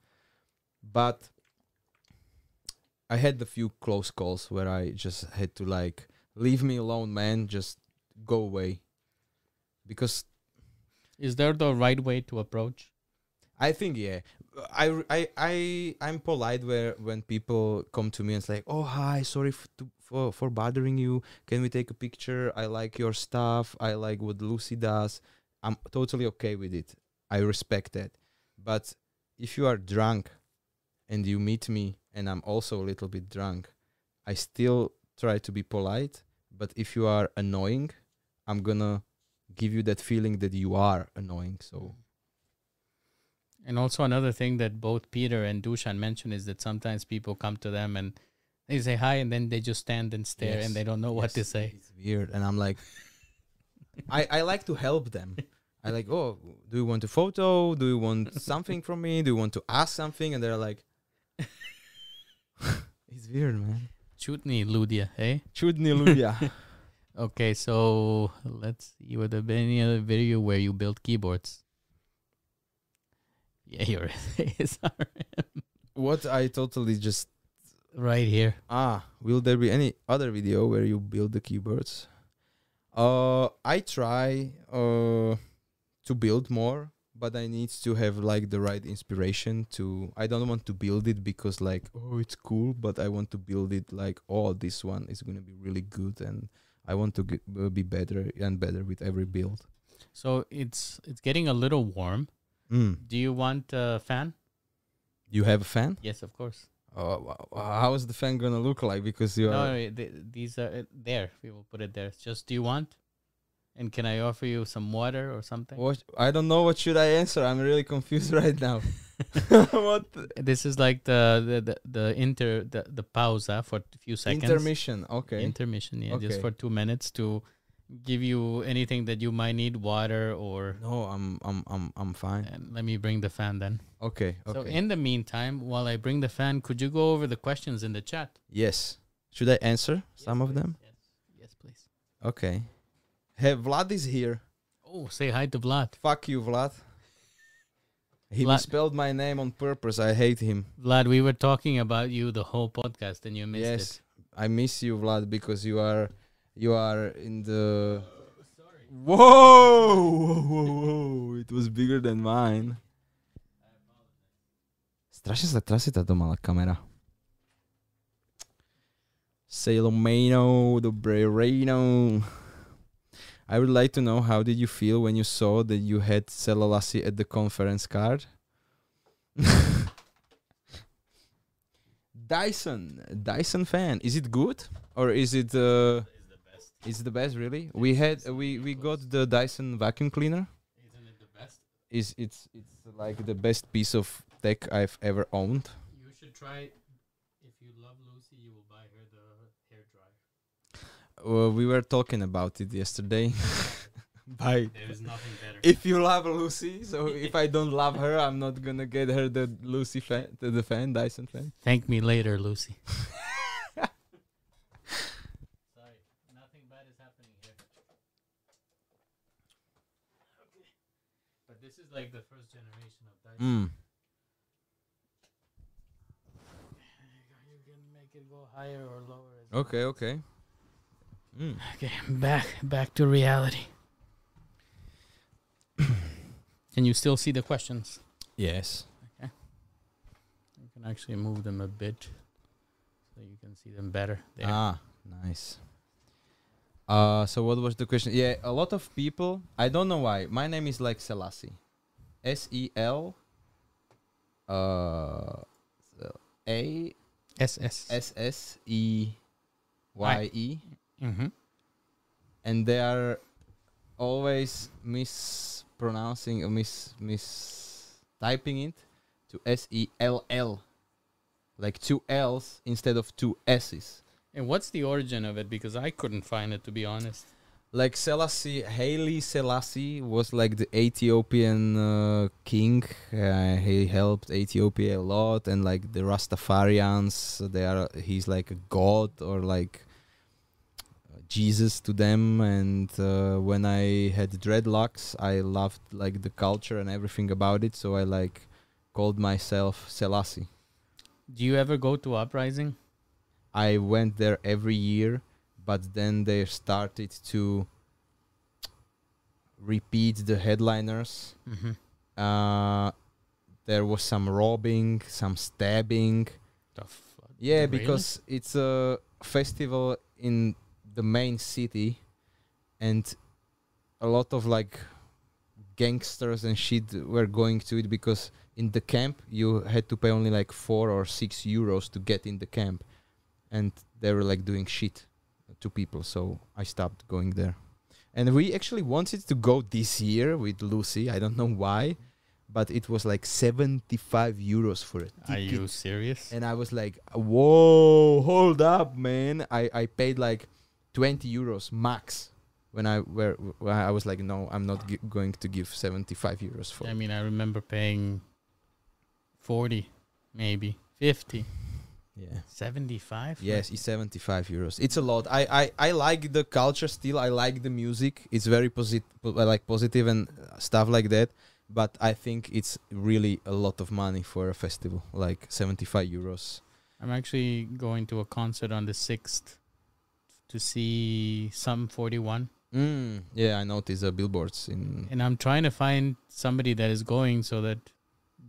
But I had a few close calls where I just had to like, leave me alone, man, just go away. Because Is there the right way to approach? I think yeah. I, I I I'm polite where when people come to me and like, oh hi, sorry f- to, for for bothering you. Can we take a picture? I like your stuff. I like what Lucy does. I'm totally okay with it. I respect that. But if you are drunk and you meet me and I'm also a little bit drunk, I still try to be polite. But if you are annoying, I'm gonna give you that feeling that you are annoying. So mm. And also another thing that both Peter and Dushan mentioned is that sometimes people come to them and they say hi and then they just stand and stare Yes. and they don't know what to say. It's weird, and I'm like, I I like to help them. I like, oh, do you want a photo? Do you want something from me? Do you want to ask something? And they're like, it's weird, man. Chutney Ludia, hey? Chutney Ludia. okay, so let's see. Would there be any other video where you build keyboards? Yeah, your ASMR. What I totally just. Right here. Ah, will there be any other video where you build the keyboards? Uh, I try uh, to build more but I need to have like the right inspiration to. I don't want to build it because like oh it's cool, but I want to build it like oh this one is gonna be really good and I want to get, uh, be better and better with every build. So it's it's getting a little warm. Mm. Do you want a fan? You have a fan? Yes, of course. Oh, how is the fan gonna look like? Because you No, are. no, th- these are uh, there. We will put it there. It's just do you want? And can I offer you some water or something? What I don't know. What should I answer? I'm really confused right now. what This is like the the the, the inter the, the pausa for a few seconds. intermission? Okay. Intermission, yeah, just for two minutes to give you anything that you might need, water or. no, I'm I'm I'm I'm fine. And let me bring the fan then. Okay. Okay. So in the meantime, while I bring the fan, could you go over the questions in the chat? yes. Should I answer some of them? Yes, yes, please. Okay. Hey, Vlad is here. Oh, say hi to Vlad. Fuck you, Vlad. He La- misspelled my name on purpose. I hate him. Vlad, we were talking about you the whole podcast and you missed yes, it. I miss you, Vlad, because you are you are in the. Whoa, whoa, whoa, whoa! It was bigger than mine. Strašne sa trasie táto malá kamera. Salomano, dobré ráno. I would like to know how did you feel when you saw that you had Selassie at the conference card? Dyson, Dyson fan. Is it good or is it? Uh, it's the best, really. We had uh, we we got the Dyson vacuum cleaner. Isn't it the best? Is it's it's like the best piece of tech I've ever owned. You should try. If you love Lucy, you will buy her the hair dryer. Uh, we were talking about it yesterday. Bye. There is nothing better. If you love Lucy, so if I don't love her, I'm not gonna get her the Lucy fan, the, the fan, Dyson fan. Thank me later, Lucy. Sorry, nothing bad is happening here. Okay. But this is like the first generation of Dyson. Mm. You can make it go higher or lower. As well. Okay, okay. Mm. Okay, back back to reality. Can you still see the questions? Yes. Okay. You can actually move them a bit so you can see them better. There. Ah, nice. Uh, so what was the question? Yeah, a lot of people. I don't know why. My name is like Selassie, S E L. Uh, A SS. S S E Y E, mm-hmm. and they are always mispronouncing or mis mis typing it to S E L L, like two L's instead of two S's. And what's the origin of it? Because I couldn't find it to be honest. like Selassie, Haile Selassie was like the Ethiopian uh, king. Uh, he helped Ethiopia a lot, and like the Rastafarians, they are he's like a god or like Jesus to them. And uh, when I had dreadlocks, I loved like the culture and everything about it, so I like called myself Selassie. Do you ever go to uprising? I went there every year, but then they started to repeat the headliners. Mm-hmm. Uh, there was some robbing, some stabbing. The fuck? Yeah, Really? because it's a festival in the main city, and a lot of like gangsters and shit were going to it because in the camp you had to pay only like four or six euros to get in the camp, and they were like doing shit to people. So I stopped going there, and we actually wanted to go this year with Lucy. I don't know why, but it was like seventy five euros for it. Are you serious? And I was like, "Whoa, hold up, man!" I I paid like twenty euros max when I were when I was like, "No, I'm not going to give seventy five euros for." I mean, I remember paying 40, maybe 50, Yeah. 75. Yes, it's seventy five euros. It's a lot. I, I I like the culture still. I like the music. It's very positive, like positive and uh, stuff like that. But I think it's really a lot of money for a festival, like seventy five euros. I'm actually going to a concert on the 6th to see Sum 41. Mm, yeah, I noticed the billboards in. And I'm trying to find somebody that is going so that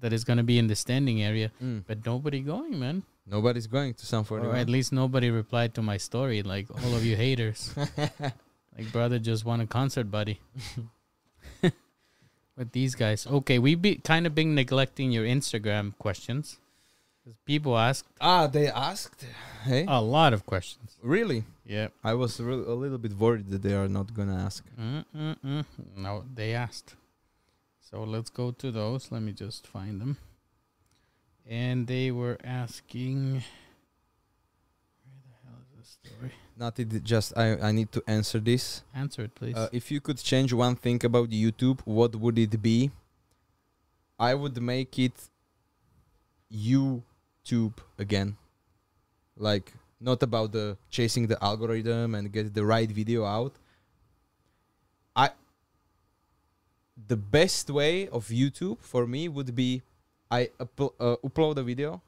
that is going to be in the standing area. Mm. But nobody going, man. Nobody's going to Sum forty Or at least nobody replied to my story. Like all of you haters. Like brother just won a concert, buddy. With these guys. Okay, we be kind of been neglecting your Instagram questions. 'Cause people asked Ah, they asked. Hey, a lot of questions. really? Yeah. I was re- a little bit worried that they are not gonna ask. Mm-mm-mm. No, they asked. So let's go to those. Let me just find them. And they were asking. Where the hell is this story? Not it. Just I. I need to answer this. Answer it, please. Uh, if you could change one thing about YouTube, what would it be? I would make it YouTube again. Like not about the chasing the algorithm and get the right video out. I the best way of YouTube for me would be I uplo- uh, upload a video.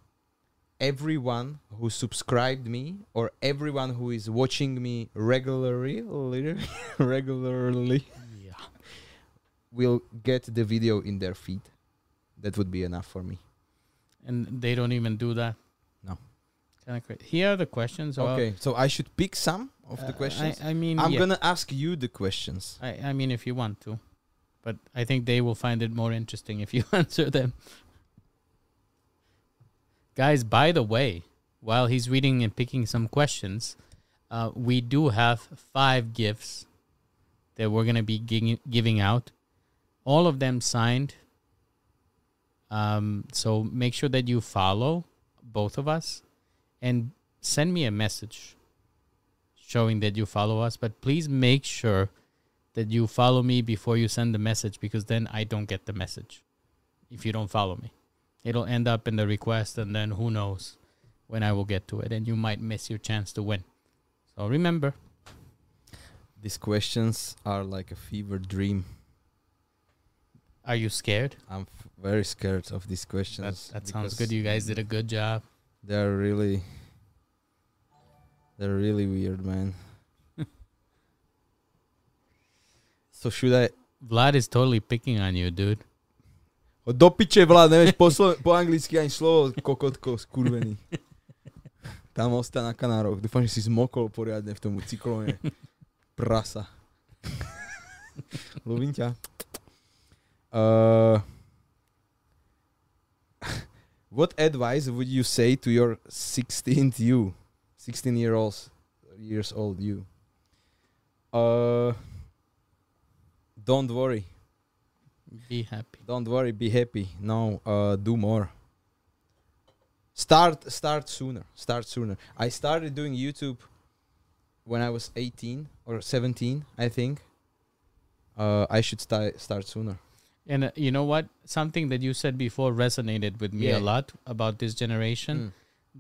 Everyone who subscribed me or everyone who is watching me regularly, regularly Yeah. will get the video in their feed. That would be enough for me. And they don't even do that. No. Kind of crazy. Here are the questions. Well, okay, so I should pick some of the uh, questions. I, I mean, I'm yeah. gonna ask you the questions. I, I mean, if you want to, but I think they will find it more interesting if you answer them. Guys, by the way, while he's reading and picking some questions, uh, we do have five gifts that we're going to be giving out. All of them signed. Um, so make sure that you follow both of us and send me a message showing that you follow us. But please make sure that you follow me before you send the message because then I don't get the message if you don't follow me. It'll end up in the request and then who knows when I will get to it and you might miss your chance to win. So remember, These questions are like a fever dream. Are you scared? I'm f- very scared of these That, questions. that sounds good. You guys did a good job. They're really, they're really weird, man. so should I? Vlad is totally picking on you, dude. O, do piče, Vlad, nevieš po, slo- po anglicky ani slovo, kokotko, skurvený. Tam ostá na Kanároch. Dúfam, že si zmokol poriadne v tom cyklóne. Prasa. Ľubím ťa. Uh, what advice would you say to your 16th you? 16 year olds, years old you? Uh, don't worry. Be happy. Don't worry, be happy. No, uh, do more. Start start sooner. Start sooner. I started doing YouTube when I was 18 or 17, I think. Uh, I should start start sooner. And uh, you know what? Something that you said before resonated with me Yeah. a lot about this generation Mm.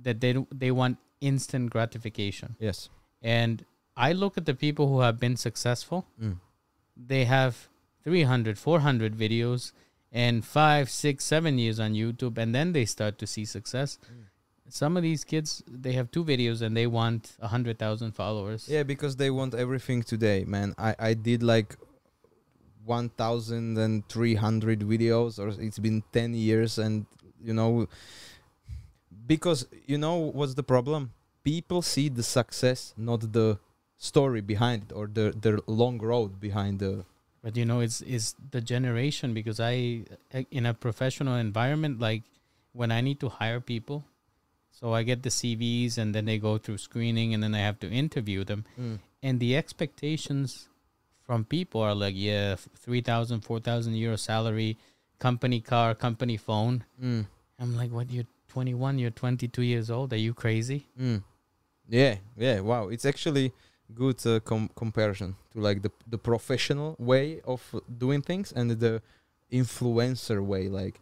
that they they want instant gratification. Yes. And I look at the people who have been successful. Mm. They have 300, 400 videos and five, six, seven years on YouTube, and then they start to see success. Mm. Some of these kids, they have two videos and they want a hundred thousand followers. Yeah, because they want everything today, man. I I did like 1300 videos or it's been 10 years and you know because you know what's the problem? People see the success, not the story behind it or the the long road behind the But you know, it's is the generation because I I- in a professional environment like when I need to hire people, so I get the CVs and then they go through screening and then I have to interview them. Mm. and the expectations from people are like yeah f- 3000 4000 euro salary company car company phone Mm. i'm like what you're 21 you're 22 years old are you crazy Mm. Yeah, yeah, wow. It's actually good uh, com- comparison to like the the professional way of doing things and the influencer way. Like,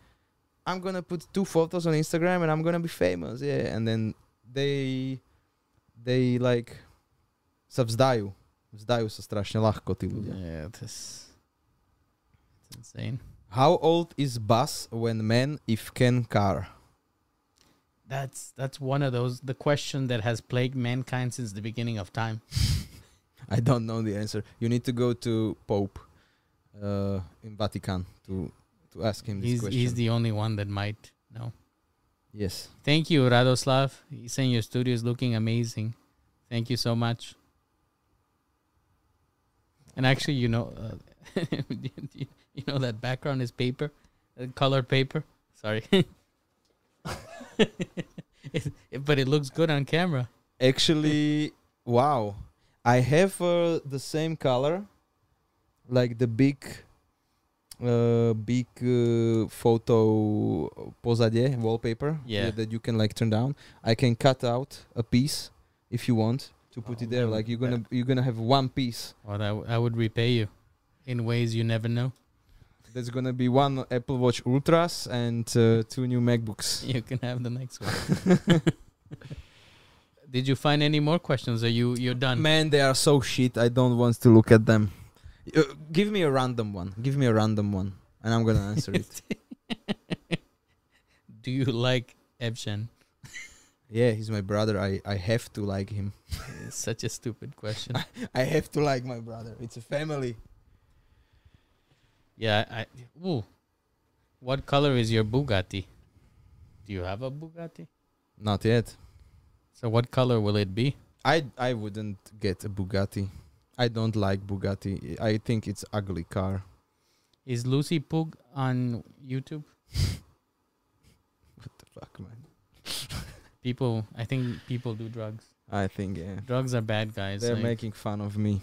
I'm gonna put two photos on Instagram and I'm gonna be famous. Yeah, and then they they like sa vzdajú. Vzdajú sa strašne ľahko tí ľudia. yeah this it's insane How old is bus when man if can car? that's that's one of those the question that has plagued mankind since the beginning of time I don't know the answer. You need to go to Pope uh, in Vatican to to ask him this he's question. he's the only one that might know yes. thank you radoslav he's saying your studio is looking amazing thank you so much and actually you know uh, you, know that background is paper uh, colored paper sorry It- it- but it looks good on camera Actually, wow. I have uh, the same color, like the big, uh, big uh, photo pozadie wallpaper. Yeah. That you can like turn down. I can cut out a piece if you want to put Oh, it there. man, Like you're gonna you're gonna have one piece. w- I would repay you in ways you never know There's gonna be one Apple Watch Ultras and uh, two new MacBooks. you can have the next one did you find any more questions are you you're done Man, they are so shit. I don't want to look at them. Uh, give me a random one. Give me a random one, and I'm gonna answer it. Do you like Evgen? Yeah, he's my brother. I I have to like him. Such a stupid question. I have to like my brother. It's a family. yeah, I. Ooh. What color is your Bugatti? Do you have a Bugatti? Not yet. So what color will it be? I I wouldn't get a Bugatti. I don't like Bugatti. I think it's ugly car. Is Lucy Pug on YouTube? What the fuck, man? People, I think people do drugs. I think yeah. Drugs are bad, guys. They're like- making fun of me.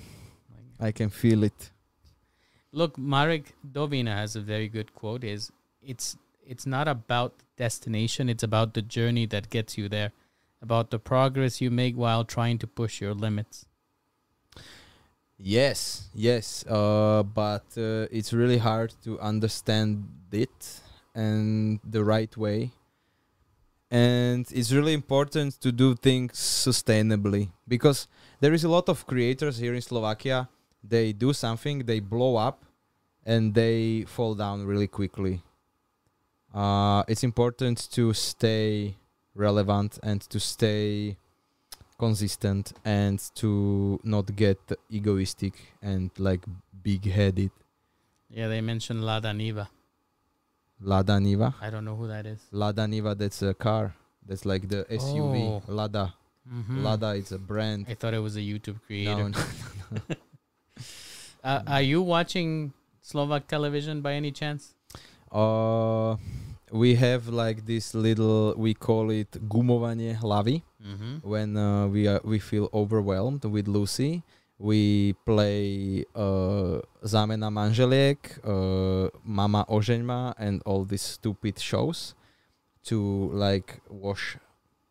like- I can feel it. Look, Marek Dovina has a very good quote. Is it's it's not about destination; it's about the journey that gets you there, about the progress you make while trying to push your limits. Yes, yes. Uh, but uh, it's really hard to understand it and the right way. And it's really important to do things sustainably because there is a lot of creators here in Slovakia. They do something, they blow up, and they fall down really quickly. Uh, it's important to stay relevant and to stay consistent and to not get egoistic and like big headed. Yeah, they mentioned Lada Niva. Lada Niva. I don't know who that is. Lada Niva, that's a car. That's like the SUV. Oh. Lada. Mhm. Lada is a brand. I thought it was a YouTube creator. No, no. Uh, are you watching Slovak television by any chance? Uh, we have like this little, we call it gumovanie hlavy. Mm-hmm. when uh, we are we feel overwhelmed with Lucy, we play uh, Zamena manželiek, uh, Mama oženma, and all these stupid shows to like wash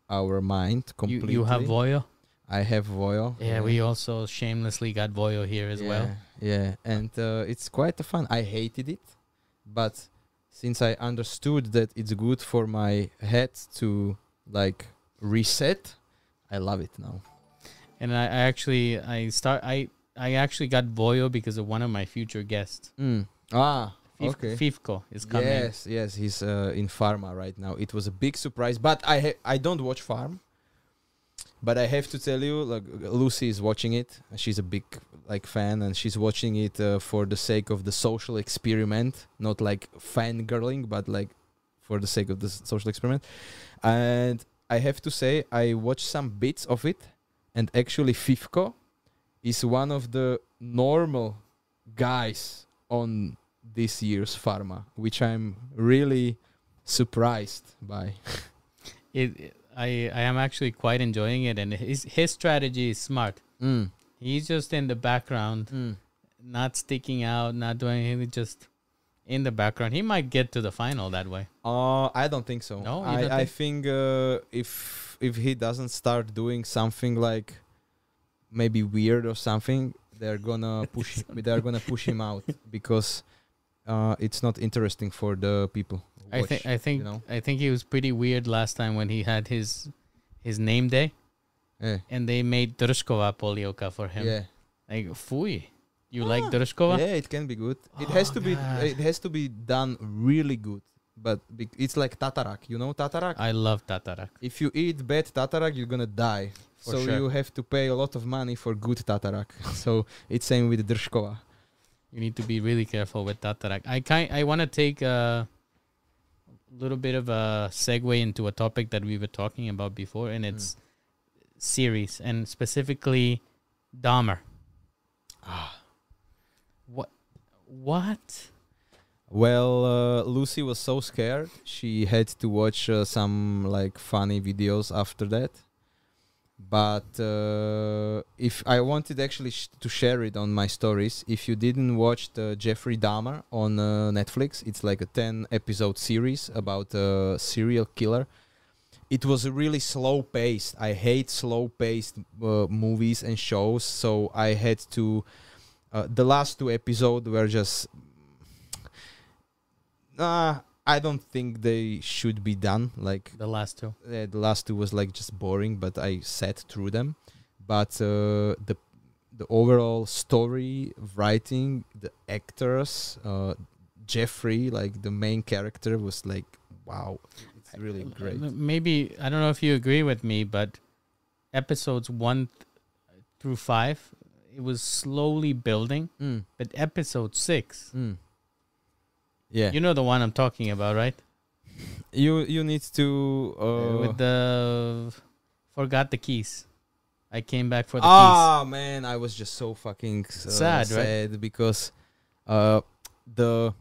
our mind completely. you have Voyo? I have Voyo. Yeah, we also shamelessly got Voyo here as yeah, well. Yeah, and uh, it's quite a fun. I hated it, but since I understood that it's good for my head to like reset, I love it now. And I, I actually I start I I actually got Voyo because of one of my future guests. Mm. Ah, Fif- okay. Fifko is coming. Yes, yes, he's uh, in Farma right now. It was a big surprise, but I ha- I don't watch Farm, but I have to tell you, like Lucy is watching it. She's a big like fan, and she's watching it uh, for the sake of the social experiment, not like fangirling, but like for the sake of the social experiment. And I have to say, I watched some bits of it, and actually, Fifko is one of the normal guys on this year's Farma, which I'm really surprised by. It, I I am actually quite enjoying it, and his his strategy is smart. Mm. He's just in the background, Mm. not sticking out, not doing anything, just in the background. He might get to the final that way. Uh, I don't think so. No, I, I think uh, if if he doesn't start doing something like maybe weird or something, they're gonna push. they're gonna push him out because uh, it's not interesting for the people. who I think I think you know. I think he was pretty weird last time when he had his his name day, Yeah. and they made Držková polievka for him. Yeah. Like, fui. You like Držková? Yeah, it can be good. it Oh, has to be. It has to be done really good. But it's like tatarak. You know tatarak. I love Tatarak. if you eat bad tatarak, you're gonna die. For so sure. you have to pay a lot of money for good tatarak. so it's same with držková. You need to be really careful with Tatarak. I kind I want to take a little bit of a segue into a topic that we were talking about before, and it's series and specifically Dahmer. Ah. What? What? Well, uh, Lucy was so scared she had to watch uh, some like funny videos after that. But uh, if I wanted actually sh- to share it on my stories, if you didn't watch the Jeffrey Dahmer on uh, Netflix, it's like a ten episode series about a serial killer. It was really slow paced. I hate slow paced uh, movies and shows, so I had to. Uh, the last two episodes were just uh, I don't think they should be done. Like The last two. uh, the last two was like just boring, but I sat through them. But uh, the the overall story, writing, the actors, uh, Jeffrey, like the main character, was like, wow, it's really great. Maybe I don't know if you agree with me, but episodes one th- through five, it was slowly building. Mm, But episode six, mm. Yeah, you know the one I'm talking about, right? you you need to uh, Uh, with the forgot the keys. I came back for the keys. ah man, I was just so fucking uh, Sad, right? because uh the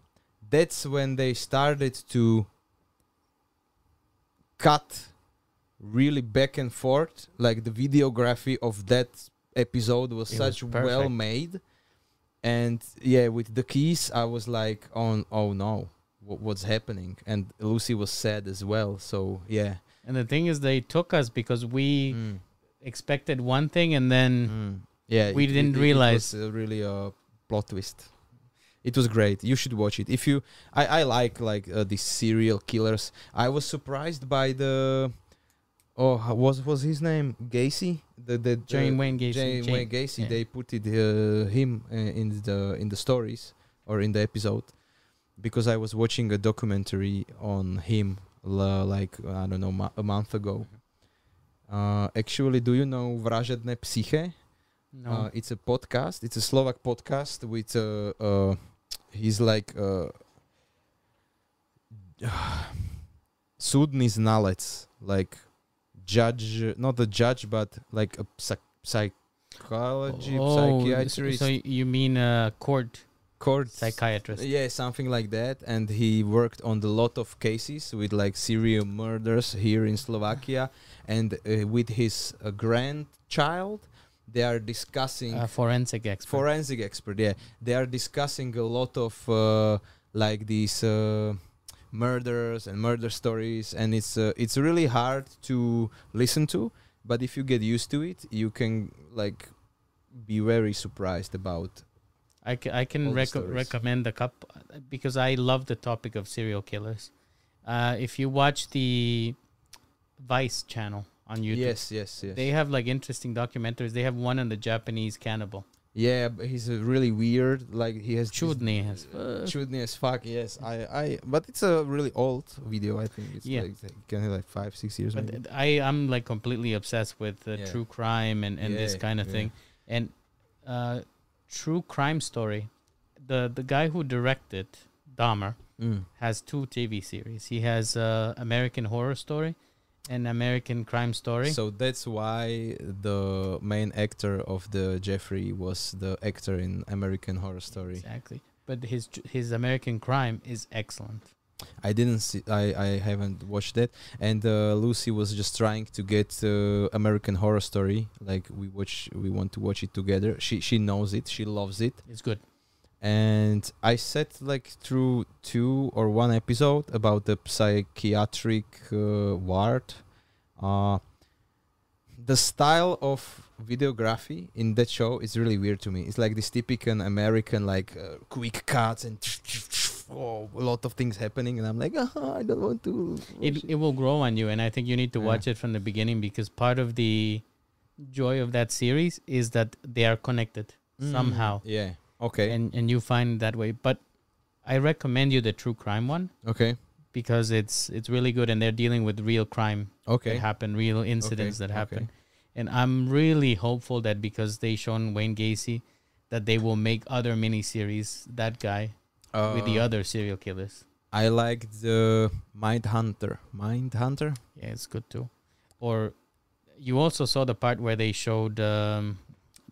that's when they started to cut really back and forth like the videography of that episode was It was such well made and yeah with the keys i was like on oh no what, what's happening? And lucy was sad as well so yeah. And the thing is, they took us because we Mm, expected one thing, and then mm. yeah We didn't realize- it was uh, really a plot twist. It was great. You should watch it. If you i i like like uh, these serial killers. I was surprised by the oh what was his name gacy the the Jane the- Wayne Gacy. Jane Jane- Wayne Gacy. yeah. They put it uh, him uh, in the in the stories or in the episode because I was watching a documentary on him like I don't know ma- a month ago. Uh, actually, do you know Vražedné psyche? No. Uh, it's a podcast. It's a Slovak podcast with uh, uh he's like uh súdny znalec, like judge, not a judge, but like a psych- psychology, Oh, psychiatrist, So, you mean a court court psychiatrist? yeah, something like that. And he worked on a lot of cases with like serial murders here in Slovakia, and uh, with his uh, grandchild, they are discussing A forensic expert. forensic expert yeah they are discussing a lot of uh, like these uh, murders and murder stories and it's uh, it's really hard to listen to but if you get used to it you can like be very surprised about I ca- I can the reco- recommend a couple because I love the topic of serial killers. Uh, if you watch the Vice channel on YouTube, yes yes yes they have like interesting documentaries. They have one on the Japanese cannibal. Yeah but he's really weird like he has Chudny as fuck. Chudny as fuck yes i i but it's a really old video i think it's Yeah. like can have like five six years But maybe. I I'm like completely obsessed with uh, Yeah. true crime and, and this kind of yeah. thing. And uh, true crime story. The the guy who directed Dahmer Mm. has two TV series. He has uh, American Horror Story and American Crime Story. So that's why the main actor of the Jeffrey was the actor in American Horror Story. Exactly. But his his American Crime is excellent. I didn't see. I I haven't watched that. And uh, Lucy was just trying to get uh, American Horror Story. Like we watch, we want to watch it together. She she knows it. She loves it. It's good. And I said like through two or one episode about the psychiatric uh, ward. Uh, the style of videography in that show is really weird to me. It's like this typical American like uh, quick cuts and oh, a lot of things happening, and I'm like, "Ah, I don't want to. It it will grow on you, and I think you need to Yeah. watch it from the beginning because part of the joy of that series is that they are connected Mm, somehow, Yeah. Okay. and and you find that way. But I recommend you the true crime one okay. because it's it's really good, and they're dealing with real crime Okay. that happened, real incidents Okay, that happen. okay. And I'm really hopeful that because they shown Wayne Gacy, that they will make other miniseries that guy with the Uh, other serial killers. I like the Mindhunter. Mind Hunter. Yeah, it's good too. Or you also saw the part where they showed um,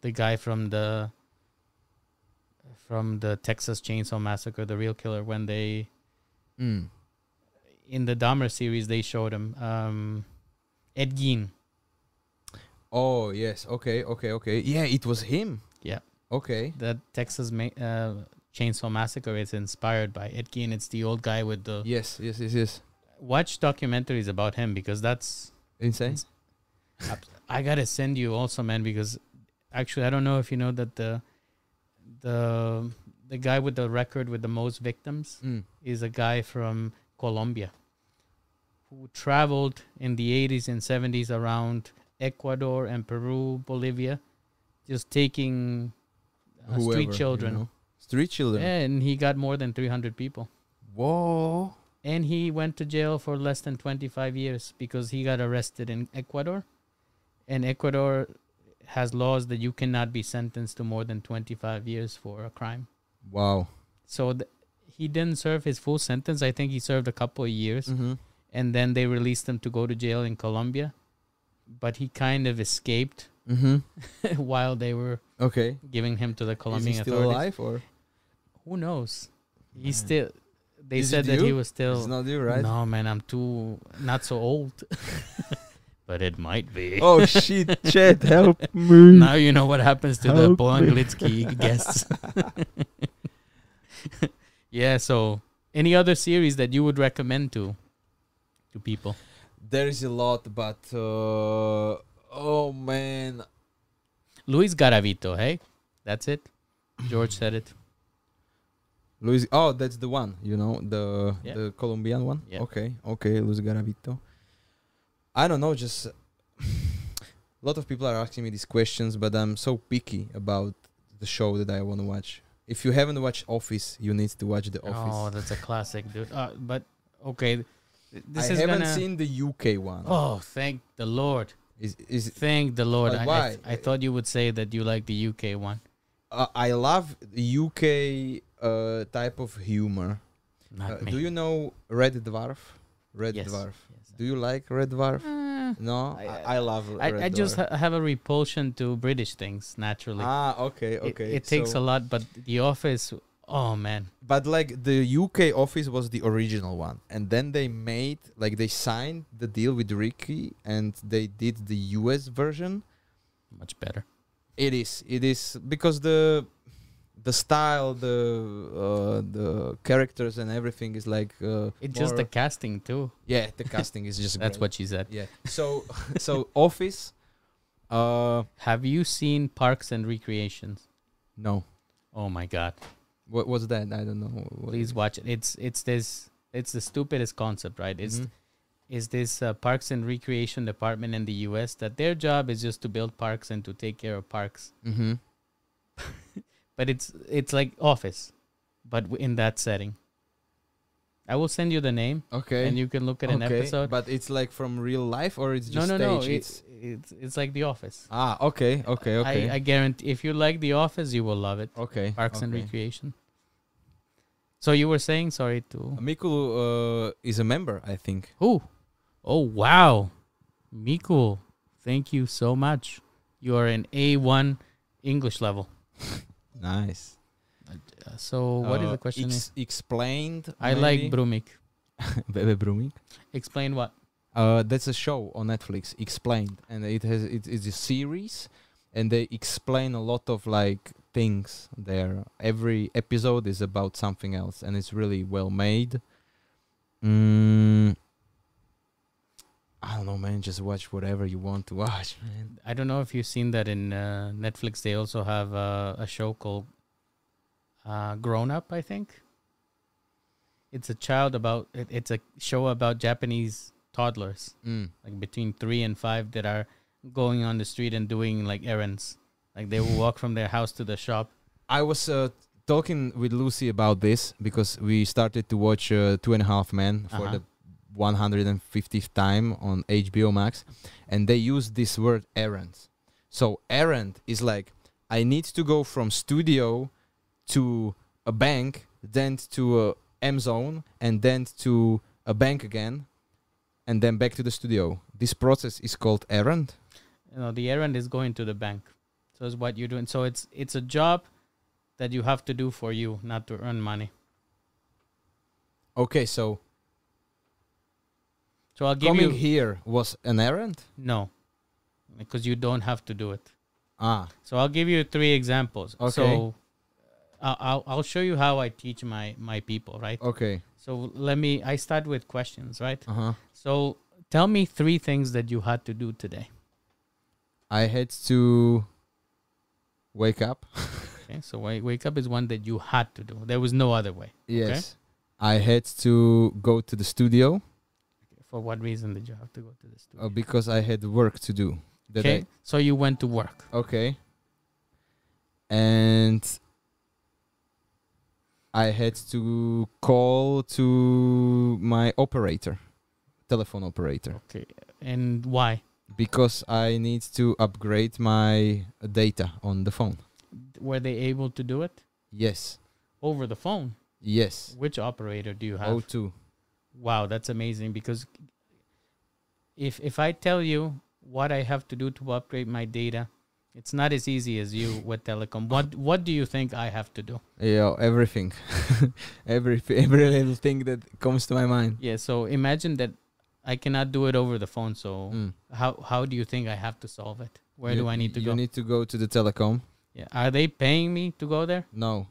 the guy from the from the Texas Chainsaw Massacre, the real killer. When they Mm. in the Dahmer series, they showed him um, Ed Gein. Oh yes. Okay. Okay. Okay. Yeah, it was him. Yeah. Okay. The Texas ma- uh, Chainsaw Massacre is inspired by Ed Gein. It's the old guy with the Yes. Yes. Yes. Yes. watch documentaries about him because that's Insane. I gotta send you also, man, because actually I don't know if you know that the the the guy with the record with the most victims Mm. is a guy from Colombia who traveled in the 80s and 70s around Ecuador and Peru, Bolivia just taking uh, Whoever, street you children. know. Street children. And he got more than 300 people. Whoa. And he went to jail for less than 25 years because he got arrested in Ecuador. And Ecuador has laws that you cannot be sentenced to more than 25 years for a crime. Wow. So th- he didn't serve his full sentence. I think he served a couple of years. Mm-hmm. And then they released him to go to jail in Colombia. But he kind of escaped Mm-hmm. while they were Okay. giving him to the Is he Colombian still authorities. alive or? Who knows? He's Man. still. They Is said that he was still. It's not you, right? No, man, I'm too not so old. but it might be. Oh shit, Chet, help me. Now you know what happens to the Help me. Polanglitsky guests. yeah. So, any other series that you would recommend to to people? There is a lot, but uh, oh man, Luis Garavito. Hey, that's it. George said it. Luis. Oh, that's the one. You know the Yeah. the Colombian one. Yeah. Okay, okay, Luis Garavito. I don't know. Just a lot of people are asking me these questions, but I'm so picky about the show that I want to watch. If you haven't watched Office, you need to watch The Office. Oh, that's a classic, dude. Uh, but okay, th- this I is haven't seen the UK one. Oh, thank the Lord! Is is Thank the Lord. I, I, why? th- I thought you would say that you like the UK one. uh, I love the UK uh, type of humor. Not Uh, me. do you know Red Dwarf? Red Yes. Dwarf. Yes. Do you like Red Dwarf? Uh, No, I- I, I love Red I, I just ha- have a repulsion to British things naturally. ah, okay, It- okay. It, takes so- a lot, but The Office. Oh man, But like the UK office was the original one, and then they made like they signed the deal with Ricky, and they did the US version. much better. It is, it is because the the style, the uh, the characters and everything is like uh, It's just the casting too. yeah, the casting is just That's great. what she said. Yeah. So so Office. Uh Have you seen Parks and Recreations? no. Oh my God! What was that? I don't know. What Please watch it. It's it's this. It's the stupidest concept, right? It's Mhm. is this uh, Parks and Recreation department in the U.S. that their job is just to build parks and to take care of parks. Mhm. But it's it's like Office, but in that setting. I will send you the name, Okay. and you can look at an episode. But it's like from real life or it's no, just no, no. stage? It, It's it's it's like The Office. Ah, okay, okay, okay. I, I guarantee if you like The Office, you will love it. okay. Parks and. Recreation. So you were saying, sorry to Miku uh, is a member, I think. who? Oh wow, Miku, thank you so much. You are an A one English level. Nice. Uh, so what is Uh, the question? Ex- explained. I like? Brumik. Bebe Brumik. Explain what? Uh, that's a show on Netflix, Explained, and it has it is a series, and they explain a lot of like things there. Every episode is about something else, and it's really well made. Mm, I don't know, man. Just watch whatever you want to watch, man. I don't know if you've seen that in uh, Netflix. They also have uh, a show called uh, Grown Up. I think it's a child about. It, it's a show about Japanese toddlers, Mm. like between three and five, that are going on the street and doing like errands. Like they will walk from their house to the shop. I was uh, talking with Lucy about this because we started to watch uh, Two and a Half Men for Uh-huh. the 150th time on HBO Max, and they use this word errand. So errand is like I need to go from studio to a bank, then to a M zone, and then to a bank again, and then back to the studio. This process is called errand. You know, the errand is going to the bank. So it's what you're doing. So it's it's a job that you have to do for you, not to earn money. Okay, so So I'll give you coming you here was an errand. no, because you don't have to do it. Ah, So I'll give you three examples. Okay. So I'll, I'll I'll show you how I teach my my people, right? okay. So let me. I start with questions, right? Uh huh. So tell me three things that you had to do today. I had to wake up. Okay. So wake wake up is one that you had to do. There was no other way. yes. I had to go to the studio For what reason did you have to go to the uh, studio? because I had work to do. Okay. So you went to work. Okay. and I had to call to my operator, telephone operator, Okay. And why? because I need to upgrade my data on the phone. Were they able to do it Yes, over the phone? yes. Which operator do you have? O2. Wow, that's amazing because if if I tell you what I have to do to upgrade my data, it's not as easy as you with telecom. What what do you think I have to do? Yeah, everything, every every little thing that comes to my mind. Yeah, so imagine that I cannot do it over the phone. So Mm. how how do you think I have to solve it? Where You- do I need to you go? You need to go to the telecom. yeah. Are they paying me to go there? No,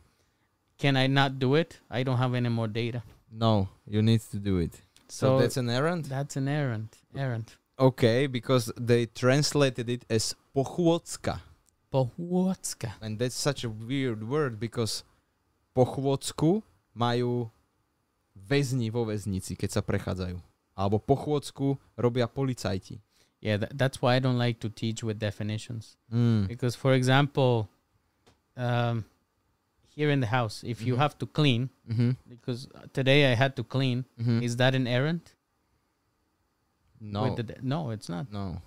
Can I not do it? I don't have any more data. No, you need to do it. So, So, that's an errand. that's an errand. Errand. Okay, because they translated it as pochôdzka. Pohôdzka. And that's such a weird word because po chôdzku majú väzni vo väznici, keď sa prechádzajú. Alebo po chôdzku robia policajti. Yeah, tha- that's why I don't like to teach with definitions. Mm. Because, for example, um, here in the house, if you Mhm. have to clean, Mm-hmm. because today I had to clean, Mm-hmm. is that an errand? No. The, no, it's not. no.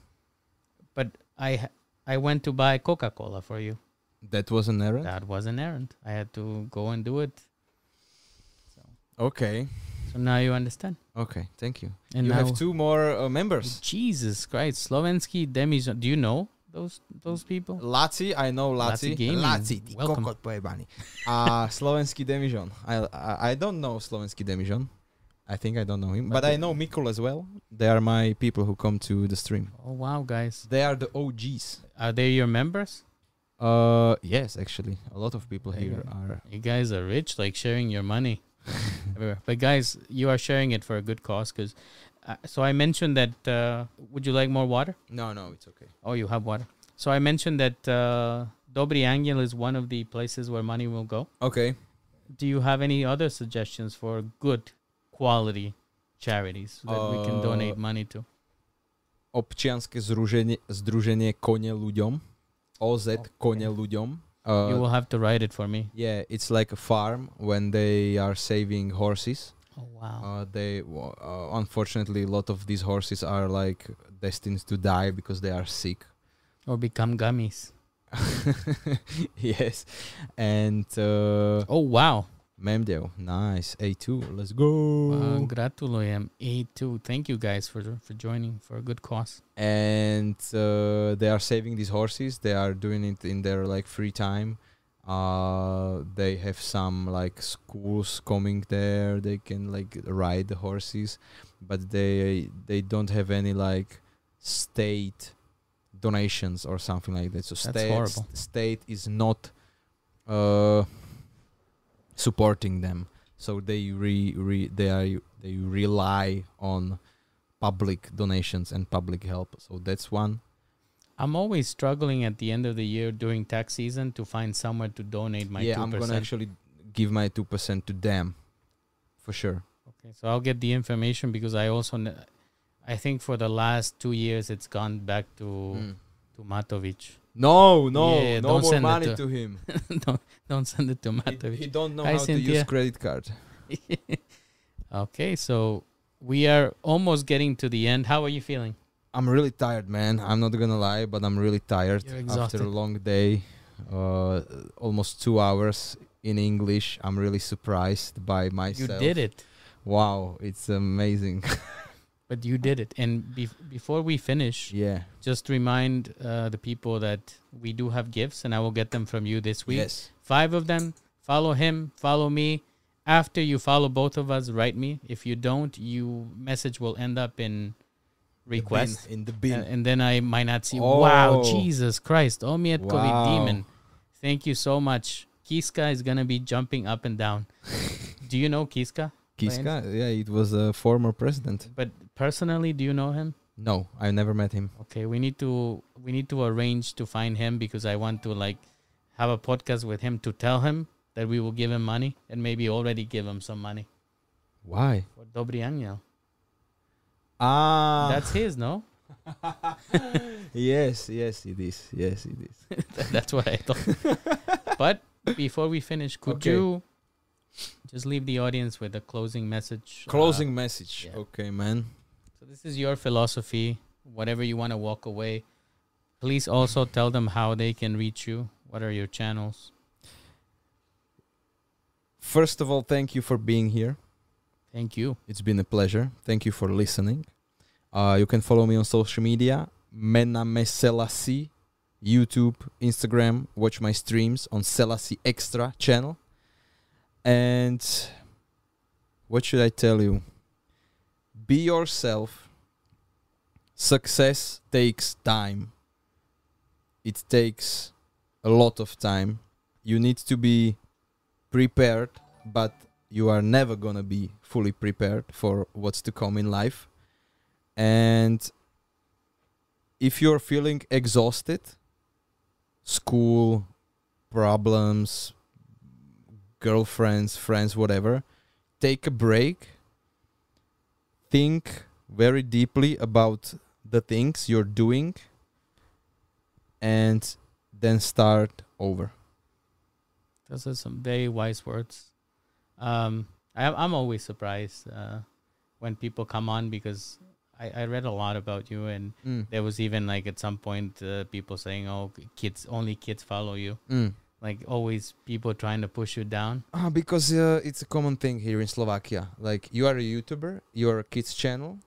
But I I went to buy Coca Cola for you. That was an errand? That was an errand. I had to go and do it. Okay. So now you understand. Okay, thank you. And you have two more uh, members. Jesus Christ, Slovensky Demijon. Do you know those those people? Laci, I know Laci. Laci Gaming. Laci, ty Welcome. kokot pojebaný. A slovenský Demižon. I, I, I don't know slovenský Demižon. I think I don't know him. But, But I know Mikul as well. They are my people who come to the stream. Oh wow, guys, They are the OGs. are they your members? Uh, yes, actually, a lot of people There you here go. are. You guys are rich, like sharing your money. everywhere. But guys, you are sharing it for a good cause. Because, uh, so I mentioned that. Uh, would you like more water? No, no, it's okay. Oh, you have water. So I mentioned that uh, Dobry Angel is one of the places where money will go. Okay. Do you have any other suggestions for good quality charities that we can Uh, donate money to? Občianske združenie, združenie Kone ľuďom. OZ Okay. Kone ľuďom. you Uh, will have to write it for me. yeah, it's like a farm when they are saving horses. Oh wow. Uh, they uh, unfortunately a lot of these horses are like destined to die because they are sick. or become gummies. yes, and uh, Oh wow. Memdeo, nice A2, let's go. Uh, gratulujem. A2. Thank you guys for for joining for a good cause. and uh, they are saving these horses. They are doing it in their like free time. Uh, they have some like schools coming there. They can like ride the horses, but they they don't have any like state donations or something like that. So That's state horrible. state is not uh supporting them. So they re, re they are they rely on public donations and public help. So that's one. I'm always struggling at the end of the year during tax season to find somewhere to donate my yeah, 2%. I'm gonna actually give my two percent to them, for sure. Okay, so I'll get the information because I also, kn- I think for the last two years it's gone back to hmm. to Matovic. No, no, Yeah, no don't more money to- to, him. don't don't send it to he, Matovic. he don't know Hi, how to use credit card. okay, so we are almost getting to the end. How are you feeling? I'm really tired, man. I'm not gonna lie, but I'm really tired after a long day. Uh, almost two hours in English. I'm really surprised by myself. You did it, Wow, it's amazing. but you did it. And bef before we finish, yeah. just remind uh, the people that we do have gifts, and I will get them from you this week. Yes. Five of them. Follow him. Follow me. After you follow both of us, write me. If you don't, you message will end up in The request, bin, in the bin. and then I might not see. Oh. Wow, Oh. Jesus Christ! Oh, Omietkovi Wow. demon. Thank you so much. Kiska is gonna be jumping up and down. do you know Kiska? Kiska, yeah, it was a former president. But personally, do you know him? No, I never met him. Okay, we need to we need to arrange to find him because I want to like have a podcast with him to tell him that we will give him money and maybe already give him some money. Why? For Dobry Angel. Ah, That's his, no? yes, yes, it is. Yes, it is. That's what I thought. but before we finish, could Okay. you just leave the audience with a closing message? Uh, Closing message. yeah. Okay, man. so this is your philosophy. Whatever you want to walk away. Please also tell them how they can reach you. What are your channels? First of all, thank you for being here. Thank you. It's been a pleasure. Thank you for listening. Uh, you can follow me on social media, Mename Selassie, YouTube, Instagram. Watch my streams on Selassie Extra channel. And what should I tell you? Be yourself. Success takes time. It takes a lot of time. You need to be prepared, but you are never gonna be fully prepared for what's to come in life. And if you're feeling exhausted, school, problems, girlfriends, friends, whatever, take a break. Think very deeply about the things you're doing and then start over. Those are some very wise words. Um, I, I'm always surprised uh, when people come on because I, I read a lot about you, and Mm. there was even like at some point uh, people saying, "Oh, kids, only kids follow you." Mm. Like always, people trying to push you down. Ah, because uh, it's a common thing here in Slovakia. Like you are a YouTuber, you are a kids channel,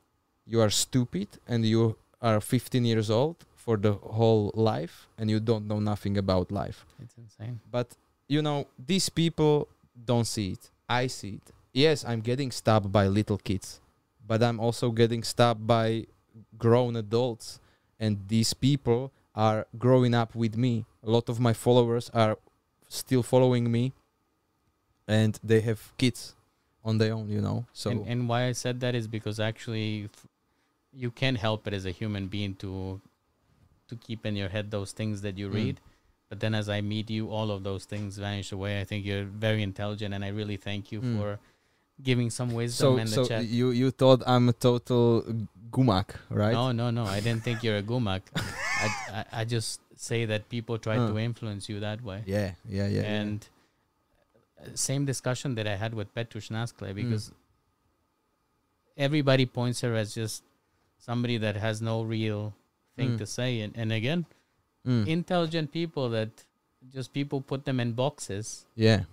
you are stupid, and you are 15 years old for the whole life, and you don't know nothing about life. It's insane. But you know, these people don't see it. I see it. Yes, I'm getting stabbed by little kids, but I'm also getting stabbed by grown adults, and these people are growing up with me. A lot of my followers are still following me, and they have kids on their own, you know. So and, and why I said that is because actually, f- you can't help it as a human being to to keep in your head those things that you Mm. But then, as I meet you, all of those things vanish away. I think you're very intelligent, and I really thank you Mm. for giving some so wisdom in so the chat. you you thought I'm a total gumak, right? No, no, no. I didn't think you're a gumak. I, I, I just say that people try Uh. to influence you that way. Yeah, yeah, yeah. yeah. and uh, same discussion that I had with Petrush Naskle because everybody points her as just somebody that has no real thing Mm. to say. And, and again, Mm. intelligent people that just people put them in boxes yeah,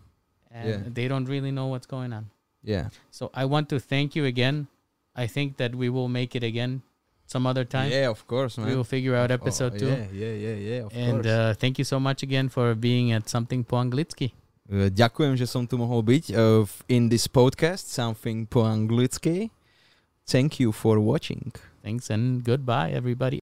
and Yeah. they don't really know what's going on. yeah. So I want to thank you again. I think that we will make it again some other time. Yeah, of course, man. We will figure out Oh, episode two. Yeah, yeah, yeah, yeah, of And course. uh, thank you so much again for being at something po anglicky. Uh, ďakujem, že som tu mohol byť uh, in this podcast, something po anglicky. Thank you for watching. Thanks and goodbye, everybody.